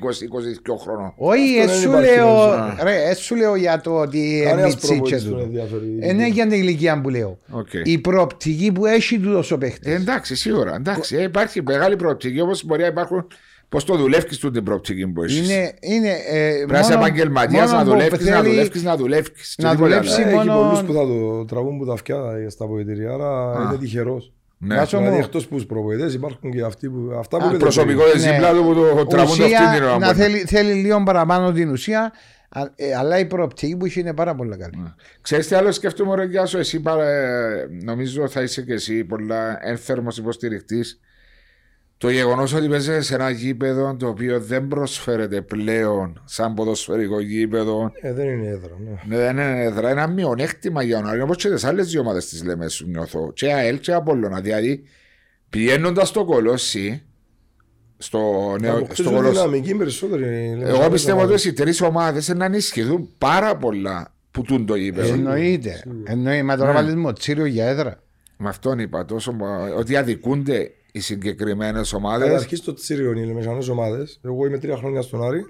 20-22 χρόνων. Όχι, Αυτό ε, δεν σου υπάρχει, λέω, νομίζω. ρε, ε, σου λέω για το ότι Κανένας μιτσί και προπονητής δεν τούτο. ενδιαφέρει. Ε, ναι, για την ηλικία που λέω. Οκ. Η προοπτική που έχει τούτος ο Ε, παίχτης. εντάξει, σίγουρα. Εντάξει, ε, υπάρχει μεγάλη προοπτική όπως μπορεί να υπάρχουν. Πώς το δουλεύει του την προοπτική που έχεις; Είναι, είναι, ε, Πρέπει να είσαι μόνο- επαγγελματίας, μόνο να που δουλεύεις, να θέλει- δουλεύεις, να δουλεύεις. να δουλέψει. Ε, Έχει μόνο- πολλούς που θα το τραβούν που τα αυτιά στα ποητήρια, άρα είναι τυχερός. Ναι. Βάσο Δηλαδή μου, εκτός που τους προπονητές υπάρχουν και αυτοί που... Αυτά που Α, λέτε Προσωπικότητε Ναι. δίπλα του που το τραβούν το ουσία, αυτήν την ώρα. να που- θέλει, θέλει λίγο παραπάνω την ουσία, α- ε, αλλά η προοπτική που έχει είναι πάρα πολύ καλή. Ξέρεις τι άλλο σκέφτομαι ρε Γιάσο, εσύ παρα, νομίζω θα είσαι και εσύ πολλά ένθερμος υποστηρικτής το γεγονός ότι παίζεσαι σε ένα γήπεδο το οποίο δεν προσφέρεται πλέον σαν ποδοσφαιρικό γήπεδο. Ε, δεν είναι έδρα, ναι. Ναι, Δεν είναι έδρα, είναι ένα μειονέκτημα για να Όπως και τις άλλες δύο ομάδες της λέμε σου νιώθω. Και ΑΕΛ και Απόλλωνα. Δηλαδή πηγαίνοντας στο κολόσι, στο Θα νέο. Στο αποκτήσουν κολόσι, δυναμική περισσότερη. λέμε, εγώ σαν πιστεύω ομάδα. ότι οι τρεις ομάδες να ενισχυθούν πάρα πολλά που τούν το γήπεδο. Εννοείται. Εννοείται. Μα Ναι. τώρα βάλεις μοτσίριο για έδρα. Με αυτόν είπα τόσο, ότι αδικούνται οι συγκεκριμένες ομάδες. Καταρχήν στο Τσίριο οι μεσανές ομάδες, εγώ είμαι τρία χρόνια στον Άρη,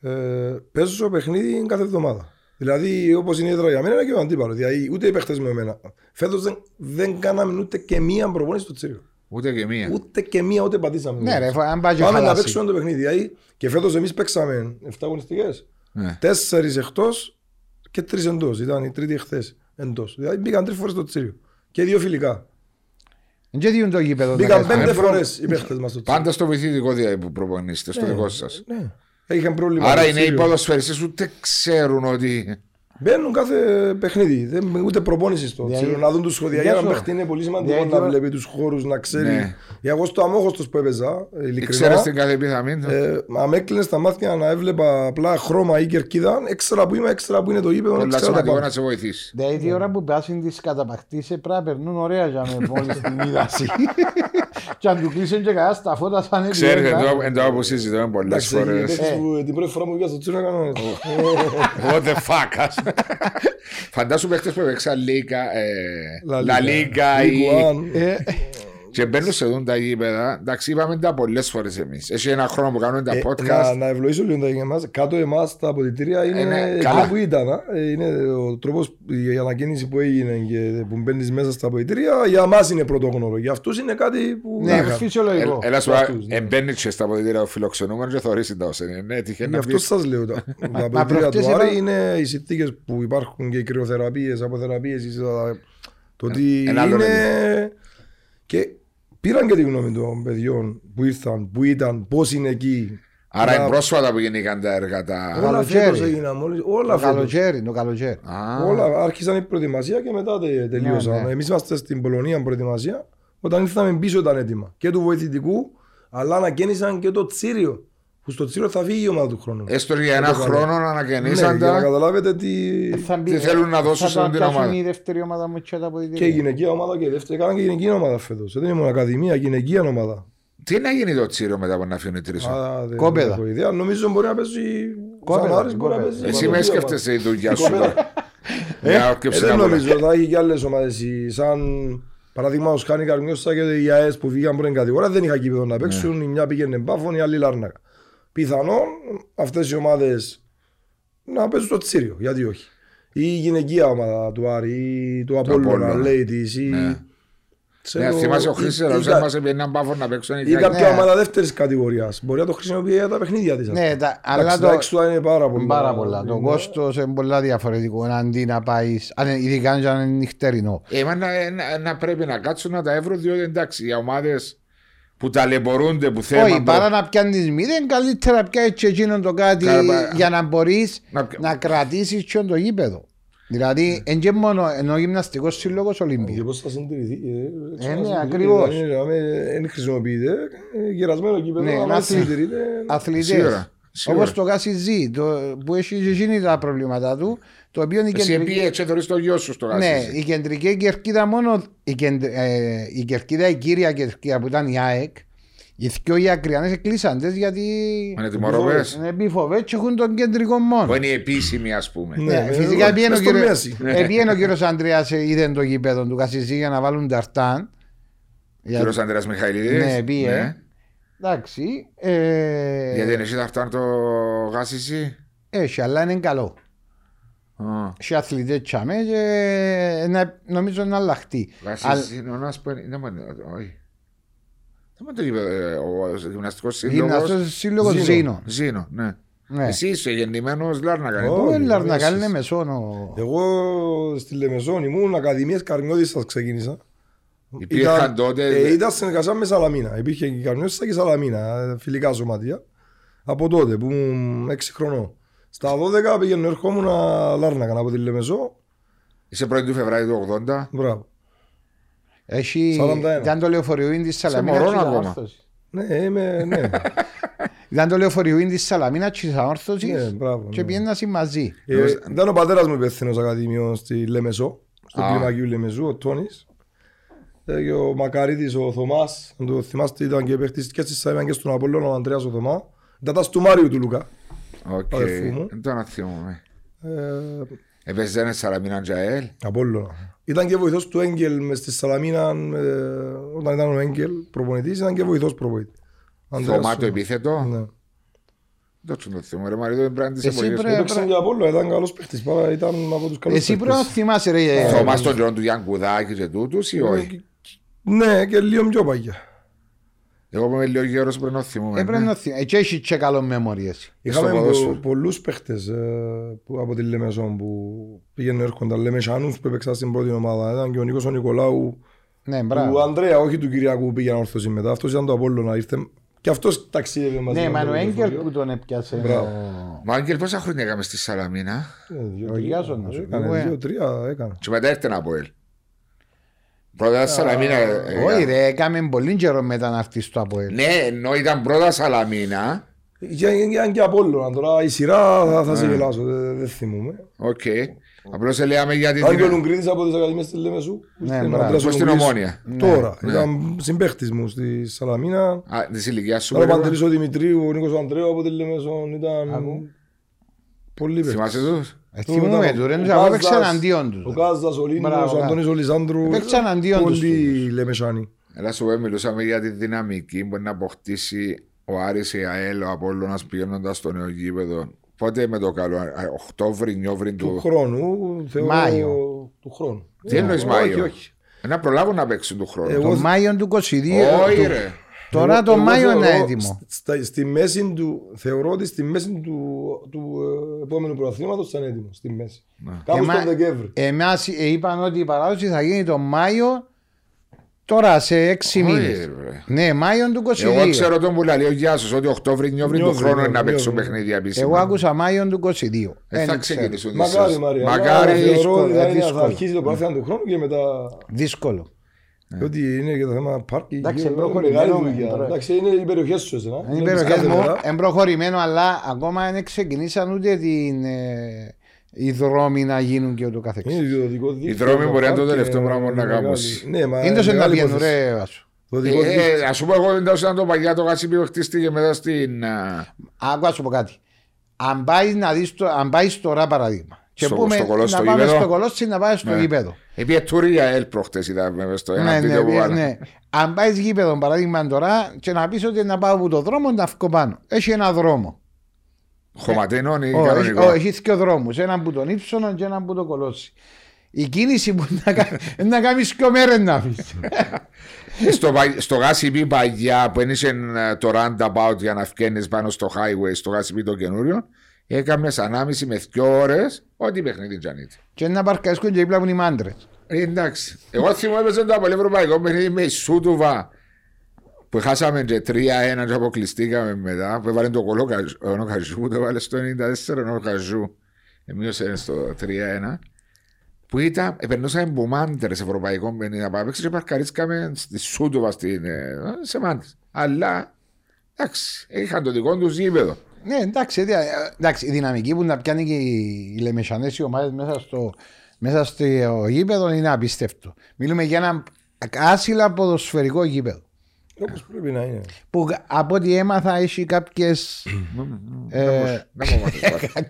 ε, παίζω στο παιχνίδι κάθε εβδομάδα. Δηλαδή, όπως είναι η έδρα για μένα, είναι και ο αντίπαλος. Δηλαδή, ούτε οι παίχτες με εμένα. Φέτος δεν, δεν κάναμε ούτε και μία προπόνηση στο Τσίριο. Ούτε και μία. Ούτε και μία ούτε πατήσαμε. Ναι, ρε, αν πάει και Πάμε να χαλάσει. παίξουμε το παιχνίδι. Δηλαδή, και φέτος εμείς παίξαμε 7 αγωνιστικές. Ναι. Τέσσερις εκτός και τρεις εντός. Ήταν η τρίτη εχθέ εντός. Δηλαδή μπήκαν τρεις φορές στο τσίριο. Και δύο φιλικά. Δεν διούν το γήπεδο. να Μπήκαν κάνεις. πέντε προ- φορές οι παίχτες μας στο τσίριο. Πάντα στο βοηθητικό δια που προπονείστε, στο δικό σας. Ναι. Είχαν πρόβλημα. Άρα στο οι νέοι τσίριο. ποδοσφαιριστές ούτε ξέρουν ότι. Μπαίνουν κάθε παιχνίδι. Δεν, ούτε προπόνησης στο Δια- τσίριο. Να δουν τους σχολεία. Για Διάσω. να παίχτη είναι πολύ σημαντικό Δια- να βλέπει τους χώρους, να ξέρει. Ναι. Εγώ στο αμόχωστος που έπαιζα, ειλικρινά. Ξέρει την κάθε πιθαμή του. Ε, αν έκλεινες στα μάτια να έβλεπα απλά χρώμα ή κερκίδα, έξερα που είμαι, έξερα που είναι το γήπεδο, Πολλά έξερα τα σημαντικό πάντα. να σε βοηθήσει. Δηλαδή η ώρα που πάσουν τις καταπακτήσεις πρέπει να περνούν ωραία για με μόλις *laughs* την είδαση. Και αν του κλείσουν και καλά στα φώτα θα είναι Ξέρετε, διέγκα. εδώ- εδώ που συζητάμε πολλές Εντάξει, φορές. οι παίκτες που την πρώτη φορά που πήγα στο τσίρο έκανα έτσι. *laughs* What the fuck, ας. Φαντάσου παίχτες που έπαιξαν Λίγκα, ε, La La Liga ή- Ligue 1. Ε, και μπαίνουν σε δουν τα γήπεδα. Εντάξει, είπαμε τα πολλές φορές εμείς. Έχει ένα χρόνο που κάνουμε τα Ε, Να, podcast. να ευλογήσω λίγο τα για εμάς. Κάτω εμάς τα αποδητήρια είναι ναι, εκεί καλά. που ήταν. α. Ε, Είναι ο τρόπος, η ανακαίνιση που έγινε και που μπαίνεις μέσα στα αποδητήρια για μας είναι πρωτόγνωρο. Για αυτούς είναι κάτι που Ναι, να είχαν. φυσιολογικό. Έλα σου για πω, αυτούς, ναι. εμπαίνει και στα αποδητήρια ο φιλοξενούμενος και θωρείς τα όσα είναι. Ναι, τυχαίνει Γι' να αυτό πεις. σας λέω τα, *laughs* τα μα αποδητήρια προχτές του Άρη είπα- είναι οι συνθήκες που υπάρχουν και οι κρυοθεραπείες, αποθεραπείες, οι- το ότι ένα άλλο είναι... Και πήραν και τη γνώμη των παιδιών που ήρθαν, που ήταν, πώς είναι εκεί. Άρα Να- είναι πρόσφατα που γίνηκαν τα έργα τα... Όλα Καλοκαίρι. φέτος έγιναν μόλις, όλα Το φέτος. καλοκαίρι, το καλοκαίρι. Α, Όλα άρχισαν η προετοιμασία και μετά τε- τελείωσαν. Ναι, ναι. Εμείς είμαστε στην Πολωνία προετοιμασία. Όταν ήρθαμε πίσω ήταν έτοιμα. Και του βοηθητικού, αλλά ανακαίνισαν και το τσίριο. Που στο τσίριο θα φύγει η ομάδα του χρόνου. Έστω για ένα το καλό. χρόνο να ναι, ανακαινήσαν για να τα... καταλάβετε τι... Θα μπει- Τι θέλουν να δώσουν θα σε τα την πιάσουν ομάδα. η δεύτερη ομάδα μου και τα Και η αποδητήρια. γυναικεία ομάδα και η δεύτερη. Κάναν και η γυναικεία ομάδα φέτος. Δεν είναι μόνο ακαδημία, γυναικεία ομάδα. Τι να γίνει το τσίρο μετά από να φύγουν οι τρεις; Α, δεν Κόπεδα. έχω ιδέα. Νομίζω μπορεί να παίζει... Κόπεδα, Σαμάρης μπορεί να κόπεδα. παίζει. Εσύ με γυναικεία σκέφτεσαι η δουλειά σου. κοπέλα. τώρα. Μια Ε, άρκεψη δεν να πω. νομίζω, θα έχει και άλλες ομάδες. Σαν παραδείγμα, ο Σκάνη Καρμιώσα και οι ΑΕΣ που βγήκαν πρώτη κατηγορία δεν είχαν κήπεδο να παίξουν. Ναι. Η μια πήγαινε μπάφων, η άλλη Λάρνακα. Πιθανόν αυτές οι ομάδες να παίζουν στο τσίριο, γιατί όχι. Ή η γυναικεία ομάδα του Άρη, ή του Απόλλωνα, Απόλλωνα. λέει της. Ή... Ναι. ξέρω, Ναι, θυμάσαι ο ή- Χρήστος ή Ραζέ κα- μας έπαιρνε έναν πάφο να παίξουν οι Ή κάποια Ναι. ομάδα δεύτερης κατηγορίας. Μπορεί να το χρησιμοποιεί για τα παιχνίδια της. Ναι, τα- αλλά Αλλά το... τα έξοδα είναι πάρα πολλά. Πάρα πολλά. Το Ναι. κόστος είναι πολλά διαφορετικό αντί να πάει, αν είναι- ειδικά αν είναι νυχτερινό. Ε, μα να, να, να πρέπει να κάτσουν να τα εύρω διότι εντάξει οι ομάδες που ταλαιπωρούνται που θέλουν Όχι, παρά να πιάνεις μηδέν, καλύτερα πιάσεις και εκείνον το κάτι Καλά, για να μπορείς να να, πια- κρατήσεις και το γήπεδο. Δηλαδή, εν και μόνο ενώ ο γυμναστικός σύλλογος Και Ολύμπιο. πώς θα συντηρηθεί. ε, Ε, θα ναι, συντηρηθεί, ακριβώς. δηλαδή, δηλαδή, Δεν χρησιμοποιείται. ε, Γερασμένο κήπεδο, Ναι, αλλά να δεν συ- συντηρείται. Αθλητές. Σίγουρα, σίγουρα. Όπως το Κάσι Ζή, το, που έχει και εκείνη τα προβλήματα του, το οποίο η Εσύ κεντρική... πήγες και θωρείς το γιο σου στο Ναι, γάσι. η κεντρική κερκίδα μόνο, η, κεντρ, ε, η κερκίδα, η κύρια κερκίδα που ήταν η ΑΕΚ, οι δυο οι ακριανές κλείσαντες γιατί Με τιμωροβές. είναι επιφοβές και έχουν τον κεντρικό μόνο. Που είναι η επίσημη ας πούμε. Ναι, Ναι, ε, φυσικά ε, πήγαινε ο μες στο κύριος- μέση. ε, πήγαινε ο κύριος Ανδρέας ε, είδε το γήπεδο του Κασιζή για να βάλουν ταρτάν. Για- Κύριος Ανδρέας Μιχαηλίδης. Ναι, πήγε. Εντάξει. ε, Γιατί εσύ θα φτάνει το γάσι εσύ. Έχει, αλλά είναι καλό. Α, Έχει αθλητές τσάμε και να- νομίζω να αλλάχτεί. Γάσι Αλλά- εσύ είναι ο ένας που είναι- δεν μου είναι- όχι. Δεν μου το είπε ε, ο γυμναστικός σύλλογος. Γυμναστός σύλλογος Ζήνο. Ζήνο. Ζήνο, ναι. Ναι. Εσύ είσαι γεννημένος Λάρνακας. Ω, είναι. Ο Όχι, Λαρνακάλ εσείς. είναι μεσόνο. Εγώ στη Λεμεζόν ήμουν Ακαδημίες Καρμιώτισσας ξεκίνησα. Υπήρχαν Ήταν- τότε- ε, ήταν συνεργασία με Σαλαμίνα. Υπήρχε και η Καρμιώτισσα και Σαλαμίνα, ε, φιλικά σωματεία. Από τότε που ήμουν 6 χρονών. Στα 12 πήγαινε ερχόμουν Λάρνακα από τη Λεμεζό. Είσαι 1η του Φεβρουαρίου του 80. Μπράβο. Έχει, 41. ήταν το λεωφορείο της Σαλαμίνας μωρόν και της ακόμα. Ανόρθωσης. Ναι, είμαι, ναι. *laughs* Ήταν το λεωφορείο της Σαλαμίνας και της Ανόρθωσης Ναι, μπράβο, και ναι. πήγαιναν μαζί. Ε, ήταν ο πατέρας μου υπεύθυνος ακαδημιών στη Λεμεσό, στο Α. κλιμακίου Λεμεσού, ο Τόνης. Ε, και ο Μακαρίτης, ο Θωμάς, αν το θυμάστε, ήταν και παίχτης και στη Σάιμαν και στον Απόλλωνα, ο Ανδρέας ο Θωμά. Ήταν τα στουμάριου του Λουκά. Οκ. Αδερφού μου. Δεν το να θυμούμαι. Ε, Έπαιζε ένα Σαραμίνα Τζαέλ. Απόλλωνα. Ήταν και βοηθός του Έγγελ μες στη Σαλαμίνα, ε, όταν ήταν ο Έγγελ προπονητής, ήταν και βοηθός προπονητής. Ανδρέας Θωμά το Θωμά. επίθετο; Ναι. Δεν το θυμούμαι. Ρε Μαρίδο, δεν πρέπει να τις Εσύ εποχές. πρέπει- Έπαιξε και Απόλλωνα, ήταν καλός παίχτης, πάρα ήταν από τους καλούς Εσύ πρέπει να παίχτες. θυμάσαι ρε. ε, Θωμάς στον καιρό του Γιάνν Κουδάκη και τούτους ή όχι; Ναι, και λίγο πιο παγιά. Εγώ που είμαι λίγο γέρος πρέπει να θυμούμαι. Έπρεπε ναι. να θυμ- Ε, και έχει και καλό memory εσύ. Είχαμε Στο ποδόσφαιρο. πο, πολλούς παίχτες ε, που, από τη Λεμεσόν που πήγαινε έρχονταν. Λεμεσάνους που έπαιξαν στην πρώτη ομάδα. Ήταν και ο Νίκος ο Νικολάου Ναι, του μπράβο. Ανδρέα, όχι του Κυριακού που πήγαινε όρθωση μετά. Αυτός ήταν το Απόλλωνα. Ήρθε... Και αυτός ταξίδευε μαζί Ναι, με μα τον ο Έγκελ λεωφορείο. που τον έπιασε. Μπράβο. ο- Μα Άγγελ πόσα χρόνια έκαμε στη Σαλαμίνα; Ε, δύο, Ο τρία. Γιάσον, να σου πω, Έκανε ε. δύο-τρία, έκανε. και μετά έρθει από ελ. Πρώτα Σαλαμίνα. ε, Όχι ε, ρε, έκαμε πολύ καιρό μετά να έρθεις στο Αποέλ. Ναι, ενώ ήταν πρώτα Σαλαμίνα. Ήταν και Απόλλωνα. Τώρα η σειρά θα, θα σε Ναι. γελάσω, δεν δεν θυμούμαι. Οκ. Απλώς λέμε για την... Αν και ο Λουγκρίδης από τις Ακαδημίες της Λεμεσού. Ναι, Ήρθε ο μπράβο. Ανδρέας Πώς στην Λουγκρίδης. Ομόνια. Τώρα, Ναι. ήταν συμπαίχτης μου στη Σαλαμίνα. Α, της ηλικίας σου. Ήταν ο περίπου. Παντελής ο Δημητρίου, ο Νίκος ο Ανδρέου από τη Λεμεσόν. Ήταν πολύ παίχτης. Θυμάσαι τους; Ε, Θυμούμαι του, ρε, Ο εγώ έπαιξα Κάζας, εναντίον Ο του. Κάζας, ο Λίνος, Μπράβο, ο Αντώνης ο Λιζάνδρου. Έπαιξα εναντίον τους Πολύ Λεμεσάνοι. Έλα σου πω, μιλούσαμε για τη δυναμική που μπορεί να αποκτήσει ο Άρης, η ΑΕΛ, ο Απόλλωνας πηγαίνοντας στο νέο γήπεδο. Πότε με το καλό, α, Οκτώβρη, Νιόβρη Του του... χρόνου, θεωρώ... Μάιο. Του χρόνου. Τι εννοείς Όχι, Μάιο; όχι. Να προλάβουν να παίξουν του χρόνου. Εγώ- Το Μάιο του 22. Όχι του- ρε. Τώρα Εγώ- το εγώ Μάιο είναι θεωρώ έτοιμο. στα- Στη μέση του, θεωρώ ότι στη μέση του, του ε, επόμενου πρωταθλήματος θα είναι έτοιμο. Στη μέση. Κάπου Εμά- στον Δεκέμβρη. Εμάς ε, είπαν ότι η παράδοση θα γίνει το Μάιο τώρα σε 6 Όχι, μήνες. ρε. Ναι, Μάιο του 22. Εγώ ξέρω τον που λέει ο Γιάσος ότι Οκτώβρη, Νιόβρη του Νιόβρη, χρόνου είναι να Νιόβρη, παίξουν Νιόβρη. παιχνίδια επίσημα. Εγώ άκουσα Μάιο του 22. Δεν Δεν θα ξέρω. ξεκινήσουν Μακάρι, ίσως. Μαρία. Μακάρι. Αλλά θεωρώ δύσκολο, ότι θα, ε, είναι- θα δύσκολο. αρχίσει το πρωτάθλημα του χρόνου και μετά. Δύσκολο. Ότι είναι και το θέμα πάρκι. Εντάξει, γύρω, προχωρημένο μεγάλη με, δουλειά. τώρα. Εντάξει, είναι οι περιοχές σου εσένα. Είναι οι Είναι περιοχές κάθε μου, μέρα. είναι προχωρημένο, αλλά ακόμα δεν ξεκινήσαν ούτε την, ε, οι δρόμοι να γίνουν και ούτω καθεξής. Είναι ιδιωτικό δίκτυο, Οι δρόμοι μπορεί να είναι το πάρκι, τελευταίο ε, πράγμα να μεγάλη. κάνουν. Ναι, μα Είναι το σε να μεγάλη πιένουν υπόθεση. ρε Βάσο. Το δικό Ε, δίκτυο. ε, ας σου πω εγώ δεν ήταν το παλιά το γασίπι που χτίστηκε μετά στην... α, Άκου να σου πω κάτι. Αν πάει, να δεις το, αν πάει τώρα παραδείγμα. Και Στο- πούμε στο Κολόσι, να στο πάμε γήπεδο. στο κολόσι να πάμε στο Ναι. γήπεδο. Επί τουρία ελ προχτές είδα βέβαια στο ένα Ναι, βίντεο που ναι, βάλα. ναι. Αν πάεις γήπεδο παραδείγμα τώρα και να πεις ότι να πάω από το δρόμο να βγω πάνω. Έχει ένα δρόμο. Χωματένων ή Ω, έχει- κανονικό. ω, Έχει δύο δρόμους. Έναν που τον ύψωνο και έναν που το κολόσι. Η κίνηση που να, κα- *laughs* να κάνεις δύο μέρες να αφήσεις. *laughs* στο, πα- στο γάσιπι παγιά που ένιξε ε, το roundabout για να φκένεις πάνω στο highway, στο γάσιπι το καινούριο, έκαμες ανάμιση με δύο ώρες ό,τι παιχνίδι τζανίτη. και να παρκαρίσκουν και δίπλα μου οι μάντρες. Ε, εντάξει. Εγώ θυμώ έπαιζε το απολύ ευρωπαϊκό παιχνίδι με η Σούτουβα που χάσαμε και 3-1 και αποκλειστήκαμε μετά που έβαλε το κολό Καζ- ο Καζού, το έβαλε στο 94 ο Καζού εμείωσε στο 3-1 που ήταν, επερνούσαμε από μάντρες ευρωπαϊκό παιχνίδι να πάμε και παρκαρίσκαμε στη Σούτουβα στην, ε, σε μάντρες. Αλλά εντάξει, είχαν το δικό τους γήπεδο. Ναι, εντάξει, δια- εντάξει, η δυναμική που να πιάνει και οι Λεμεσανές οι ομάδες μέσα στο, μέσα στο γήπεδο είναι απίστευτο. Μιλούμε για ένα άσυλα ποδοσφαιρικό γήπεδο. Όπως πρέπει να είναι. Που από ό,τι έμαθα έχει κάποιες Δεν μου- δεν μου μάθεις πάλι.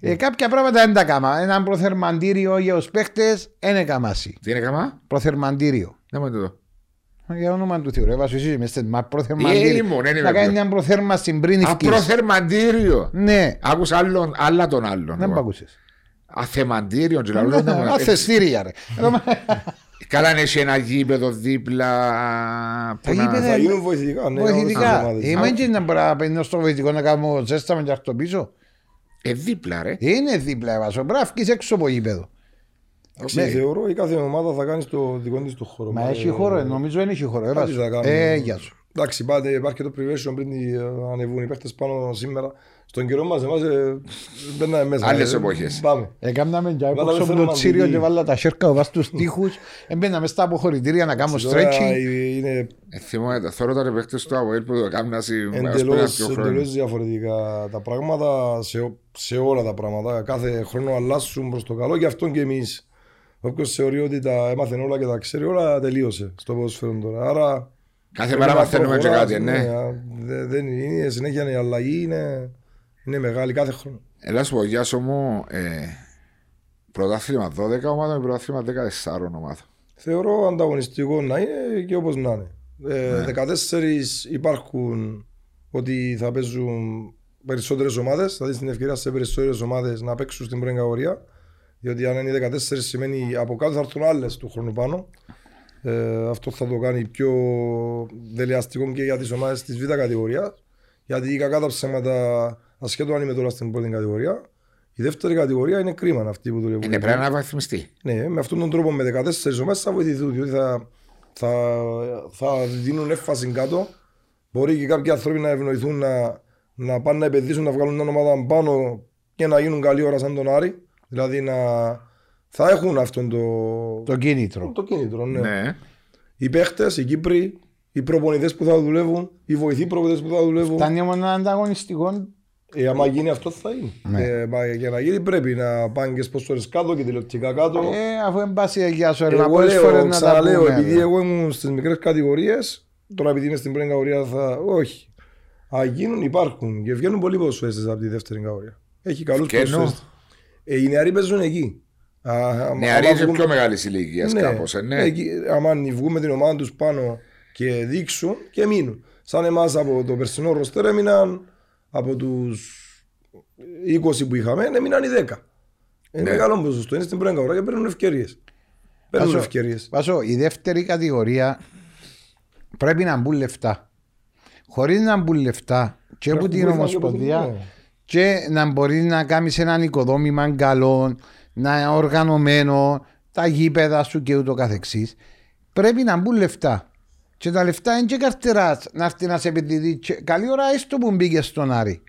ε, κάποια πράγματα δεν τα κάμα. Ένα προθερμαντήριο για τους παίχτες δεν έκαμασι. Τι είναι καμά, Προθερμαντήριο. δεν μου το δω. Για όνομα του Θεού, ρε βάσου εσύ είμαι στεν, μα Ε, προθερμαντήριο. ήμουν, δεν είμαι Να κάνει πιο. μια προθέρμανση πριν ευκείς. Απροθερμαντήριο. Ναι, Άκουσα άλλον, άλλα τον άλλον. δεν μ' ακούσες. Αθεμαντήριο. και λαλό, δεν μου- Αθεστήρια ρε. Καλά αν έχει ένα γήπεδο δίπλα. που να- γήπεδα- Θα γίνουν βοηθητικά. ναι, όλες τις Βοηθητικά. ομάδες. Είμαι και να μπορώ να παίρνω στο βοηθητικό να κάνω ζέσταμα και αυτό πίσω. Ε, δίπλα ρε. Είναι δίπλα βάσο. Πρέπει να βγεις έξω από γήπεδο. Εντάξει, Θεωρώ η κάθε ομάδα θα κάνει το δικό της το χώρο. Μα Ε, έχει χώρο, ε, νομίζω δεν έχει χώρο. ε, κάτι Βάσο. θα κάνουμε. Ε, γεια σου. Εντάξει, πάτε, υπάρχει και το privation πριν οι, ε, ανεβούν οι παίχτες πάνω σήμερα. Στον καιρό μας, εμάς ε, μπαίναμε μέσα. Άλλες Ε, εποχές. Πάμε. Έκαναμε και Βάλαμε απόξω από το θερμαντική. τσίριο και βάλα τα σέρκα βάσει στους τοίχους. Εμπαίναμε στα αποχωρητήρια να κάνω Τώρα stretching. είναι Ε, θυμάμαι, θέλω τα παίχτες του Αβοήλ που το κάμουν ας πούμε, ένα εντελώς, πιο χρόνο. εντελώς διαφορετικά τα πράγματα σε, ο- σε όλα τα πράγματα. Κάθε χρόνο αλλάσουν προς το καλό και αυτόν και εμείς. Όποιος θεωρεί ότι τα έμαθε όλα και τα ξέρει όλα, τελείωσε στο ποδοσφαίρο τώρα. Άρα Κάθε πρέπει μέρα να μαθαίνουμε και προχωράς, κάτι, ναι. α, δε- Δεν είναι συνέχεια η αλλαγή, είναι, είναι μεγάλη κάθε χρόνο. Έλα σου πω, Γιάσο μου, ε, πρωτάθλημα 12 ομάδων και πρωτάθλημα 14 ομάδων. Θεωρώ ανταγωνιστικό να είναι και όπως να είναι. Ε, Ναι. 14 υπάρχουν ότι θα παίζουν περισσότερες ομάδες, θα δεις την ευκαιρία σε περισσότερες ομάδες να παίξουν στην πρώτη κατηγορία. Διότι αν είναι 14 σημαίνει από κάτω θα έρθουν άλλες του χρόνου πάνω. Ε, αυτό θα το κάνει πιο δελεαστικό και για τις ομάδες της β' κατηγορίας. Γιατί κακά τα ψέματα, ασχέτως αν είμαι τώρα στην πρώτη κατηγορία, η δεύτερη κατηγορία είναι κρίμα αυτή που δουλεύουν. Είναι πρέπει να βαθμιστεί. Ναι, με αυτόν τον τρόπο με 14 ομάδες θα βοηθηθούν, διότι θα, θα, θα δίνουν έμφαση κάτω. Μπορεί και κάποιοι άνθρωποι να ευνοηθούν να, να πάνε να επενδύσουν, να βγάλουν μια ομάδα πάνω και να γίνουν καλή ώρα σαν τον Άρη. Δηλαδή να θα έχουν αυτόν το, Το κίνητρο. το κίνητρο. Ναι. Ναι. Οι παίχτες, οι Κύπροι, οι προπονητές που θα δουλεύουν, οι βοηθοί προπονητές που θα δουλεύουν. Φτάνει όμως ένα ανταγωνιστικό. Ε, άμα γίνει αυτό θα είναι. Ναι. Ε, μα για να γίνει πρέπει να πάνε και σπόσορες κάτω και τηλεοπτικά κάτω. Ε, αφού είναι πάση για σου, ερμα, εγώ πολλές λέω, φορές να τα ξαναλέω, πούμε. επειδή ρε. εγώ ήμουν στις μικρές κατηγορίες, τώρα επειδή είμαι στην πρώτη κατηγορία θα. Όχι. Αν γίνουν, υπάρχουν και βγαίνουν πολλοί ποδοσφαιριστές από τη δεύτερη κατηγορία. Έχει καλούς Βγαίνουν. Ποδοσφαιριστές. Ε, οι νεαροί παίζουν εκεί. Α, άμα- Νεαροί άμα είναι βγουν- πιο μεγάλης ηλικίας ναι, κάπως. Ναι. εκεί, άμα βγουν με την ομάδα τους πάνω και δείξουν και μείνουν. Σαν εμάς από το περσινό ροστέρ έμειναν από τους 20 που είχαμε, έμειναν οι 10. Είναι Ναι. μεγάλο ποσοστό. Είναι στην πρώτη αγορά και παίρνουν ευκαιρίες. Παίρνουν Βάσο, ευκαιρίες. Βάσο, η δεύτερη κατηγορία πρέπει να μπουν λεφτά. Χωρίς να μπουν λεφτά και από την Ομοσπονδία και να μπορείς να κάνεις έναν οικοδόμημα καλό, να οργανωμένο, τα γήπεδα σου και ούτω καθεξής. Πρέπει να μπουν λεφτά. Και τα λεφτά είναι και καρτεράς να έρθει να σε επενδύει. Και Καλή ώρα έστω που μπήκες στον Άρη.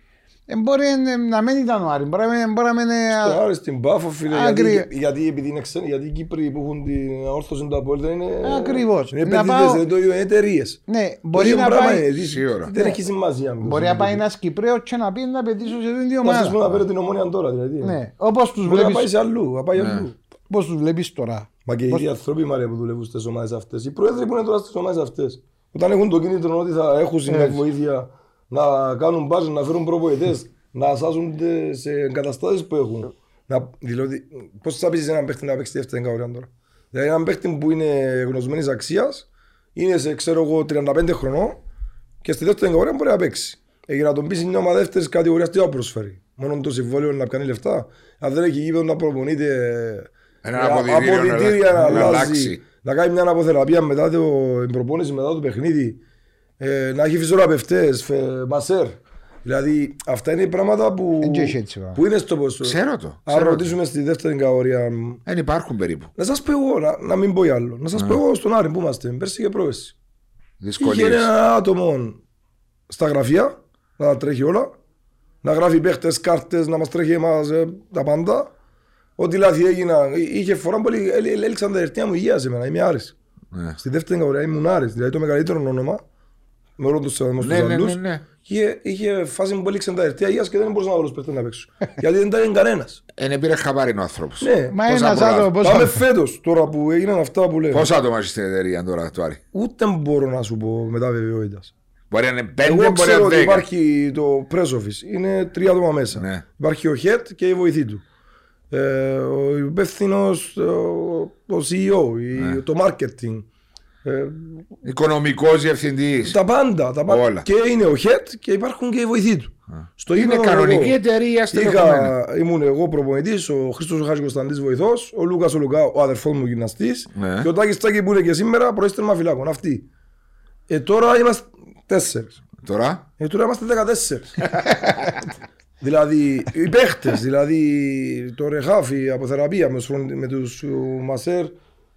Ε, μπορεί ε, να μην ήταν ο Άρη. Μπορεί, να μην- μπορεί να μην είναι- Το Άρη στην Πάφο, φίλε, Άκρη- γιατί, γιατί, επειδή είναι ξένοι, γιατί οι Κύπροι που έχουν την όρθωση του Απόλυτα είναι. Ακριβώς. Είναι Να επενδυτές, πάω- είναι το ίδιο, είναι εταιρείες. Ναι, μπορεί Το ίδιο να πράγμα πάει. είναι, δηλαδή, Σίγουρα. Δεν έχει σημασία. Μπορεί να πάει ένας Κυπρέος και να πει να πετύσω σε αυτή την Να στήσουμε να ομάδα. φέρει την ομόνια τώρα, δηλαδή. Ναι, όπως τους Μπορεί να πάει βλέπει σε αλλού, να πάει αλλού. πώς τους βλέπεις τώρα; Μα και οι ίδιοι άνθρωποι Μαρία, που δουλεύουν στις ομάδες αυτές, οι πρόεδροι που είναι τώρα στις ομάδες αυτές, όταν έχουν το κίνητρο ότι θα έχουν στην βοήθεια να κάνουν μπάζε, να φέρουν προπονητές, να ασάζονται σε εγκαταστάσεις που έχουν. Να, δηλαδή, πώς θα πεις έναν παίχτη να παίξει δεύτερη κατηγορία τώρα; Δηλαδή, έναν παίχτη που είναι γνωσμένης αξίας, είναι σε ξέρω εγώ 35 χρονών και στη δεύτερη κατηγορία μπορεί να παίξει. Ε, για να τον πεις μια ομάδα δεύτερης κατηγορίας, τι θα προσφέρει. Μόνο το συμβόλαιο να κάνει λεφτά; Αν δεν έχει γήπεδο να προπονείται. Ένα ε, αποδυτήριο να αποδυτήρια αλλα- να να αλλάζει. αλλάξει. Να κάνει μια αποθεραπεία μετά το την προπόνηση, μετά το παιχνίδι. Ε, να έχεις φυσιοθεραπευτέ, μασέρ. Δηλαδή αυτά είναι πράγματα που, Δεν έχει έτσι πράγμα. που είναι στο ποσό. Ξέρω το. Αν ξέρω το. ρωτήσουμε στη δεύτερη κατηγορία, Δεν υπάρχουν περίπου. να σας πω εγώ, να, να μην πω άλλο. Να σας πω εγώ στον Άρη που είμαστε, πέρσι και πρόπερσι. Είχε Δυσκολίε. ένα άτομο στα γραφεία να τα τρέχει όλα, να γράφει παίχτες, κάρτες, να μας τρέχει εμάς τα πάντα. Ό,τι λάθη έγινα, είχε φορά πολύ. έλ- έλ- Έλειξαν τα ερτιά μου υγείας σε μένα, είμαι Άρης. Ναι. Στη δεύτερη κατηγορία ήμουν Άρης, δηλαδή το μεγαλύτερο όνομα, με όλο του σεβασμό στους Ναι, ναι, άλλου. ναι, ναι. Είχε, είχε φάση που έλειξαν τα ερτιά υγεία και δεν μπορούσα να βρω παίχτε να παίξω. *laughs* Γιατί δεν ήταν κανένας. Δεν πήρε χαμπάρι ο άνθρωπος. Ναι, Μα Πόσα ένας προλάβει. άνθρωπος πάμε πώς φέτος τώρα που έγιναν αυτά που λέω. Πόσα άτομα έχεις στην εταιρεία τώρα του Άρη; Ούτε μπορώ να σου πω μετά βεβαιότητας. Μπορεί να είναι πέντε, Εγώ μπορεί να ξέρω είναι ότι δέκα. υπάρχει το press office. Είναι τρία άτομα μέσα. Ναι. Υπάρχει ο head και η βοηθή του. Ε, ο υπεύθυνος, ο CEO, η- Ναι. το marketing. Ε, Οικονομικός διευθυντής. τα πάντα. Τα πάντα. Όλα. Και είναι ο head και υπάρχουν και οι βοηθοί του. Στο Είναι γήπεδο κανονική εγώ. εταιρεία στελεχωμένη. Είχα, ήμουν εγώ προπονητής, ο Χρήστος ο Χάρη Κωνσταντής βοηθός, ο Λούκας ο Λουκά, ο αδερφός μου γυμναστής, Ναι. και ο Τάκης Τσάκη που είναι και σήμερα προέστρεμα φυλάκων. Αυτοί. Ε, τώρα είμαστε τέσσερις. Τώρα; Ε, τώρα είμαστε 14. *laughs* δηλαδή, οι παίχτες, δηλαδή το ρεχάφι, αποθεραπεία με, τους φρον- με τους ε, μασέρ,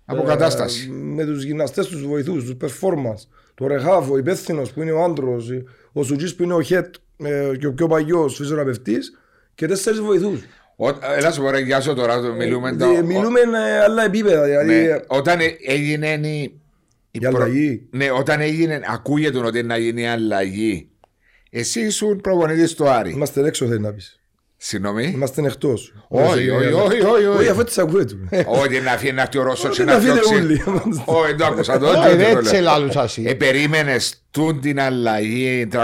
Αποκατάσταση. ε, με τους γυμναστές, τους βοηθούς, τους performance, το ρεχάφο, ο υπεύθυνος που είναι ο άντρος, ο Σουτζής που είναι ο head ε, και ο πιο παγιός φυσιοθεραπευτής και τέσσερις βοηθούς. Ό- Έλα σου πω ρε, γεια σου τώρα, το μιλούμε. Ε, το- ο- μιλούμε ε, άλλα επίπεδα, δηλαδή ναι, ε, Όταν ε- έγινε η. η η αλλαγή. Ναι, όταν έγινε, ακούγεται ότι να γίνει η αλλαγή. Εσύ ήσουν προπονητής του Άρη. Είμαστε έξω θέλει να πεις. Συγγνώμη. Είμαστε εκτός. Όχι, όχι, όχι, όχι, Όχι, όχι. αφού τις ακούε του. Όχι, να φύγει να έρθει ο Ρώσος και Όχι, να να φύγει διώξει. ούλοι. Όχι, δεν το άκουσα το. Όχι, δεν το δεν λέω. έτσι λάλλους ασύ. Ε, περίμενες τούν την αλλαγή 360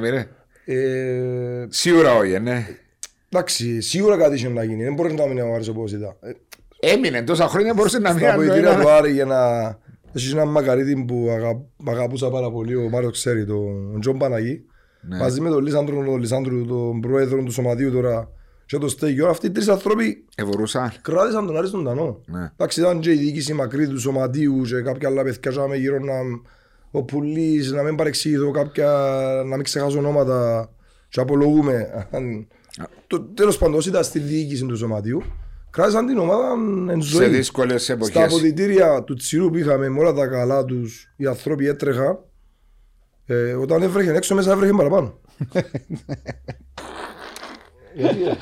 μοίρε. Ε, Σίγουρα όχι, ναι. Εντάξει, σίγουρα κάτι είχε να γίνει. Δεν μπορεί να μην είναι ο Άρης όπως ήταν. Ε, Έμεινε τόσα χρόνια μπορούσε να μην Στα άλλο ποητήρια ένα. του Άρη για να... Έχει ένα μακαρίτι που αγα... αγαπούσα πάρα πολύ, ο Μάριος ξέρει, τον Τζον Παναγί. Ναι. Μαζί με τον Λισάνδρο, τον Λισάνδρο, τον πρόεδρο του σωματείου τώρα και το Στέγιο, αυτοί οι τρεις άνθρωποι Ευρούσαν. κράτησαν τον Άρη στον Τανό. Ναι. Εντάξει, ήταν και η διοίκηση μακρύ του σωματείου και κάποια άλλα παιδιά και με γύρω να... Ο Πουλής, να μην παρεξηγηθώ κάποια... να μην ξεχάσω ονόματα και απολογούμε. Αν- Το, τέλος πάντων, όσοι ήταν στη διοίκηση του σωματείου, κράτησαν την ομάδα εν Σε ζωή. δύσκολες Στα εποχές. αποδητήρια του Τσιρού που είχαμε με όλα τα καλά τους, οι άνθρωποι έτρεχαν. Ε, όταν έβρεχε έξω μέσα έβρεχε παραπάνω. Γιατί, ε;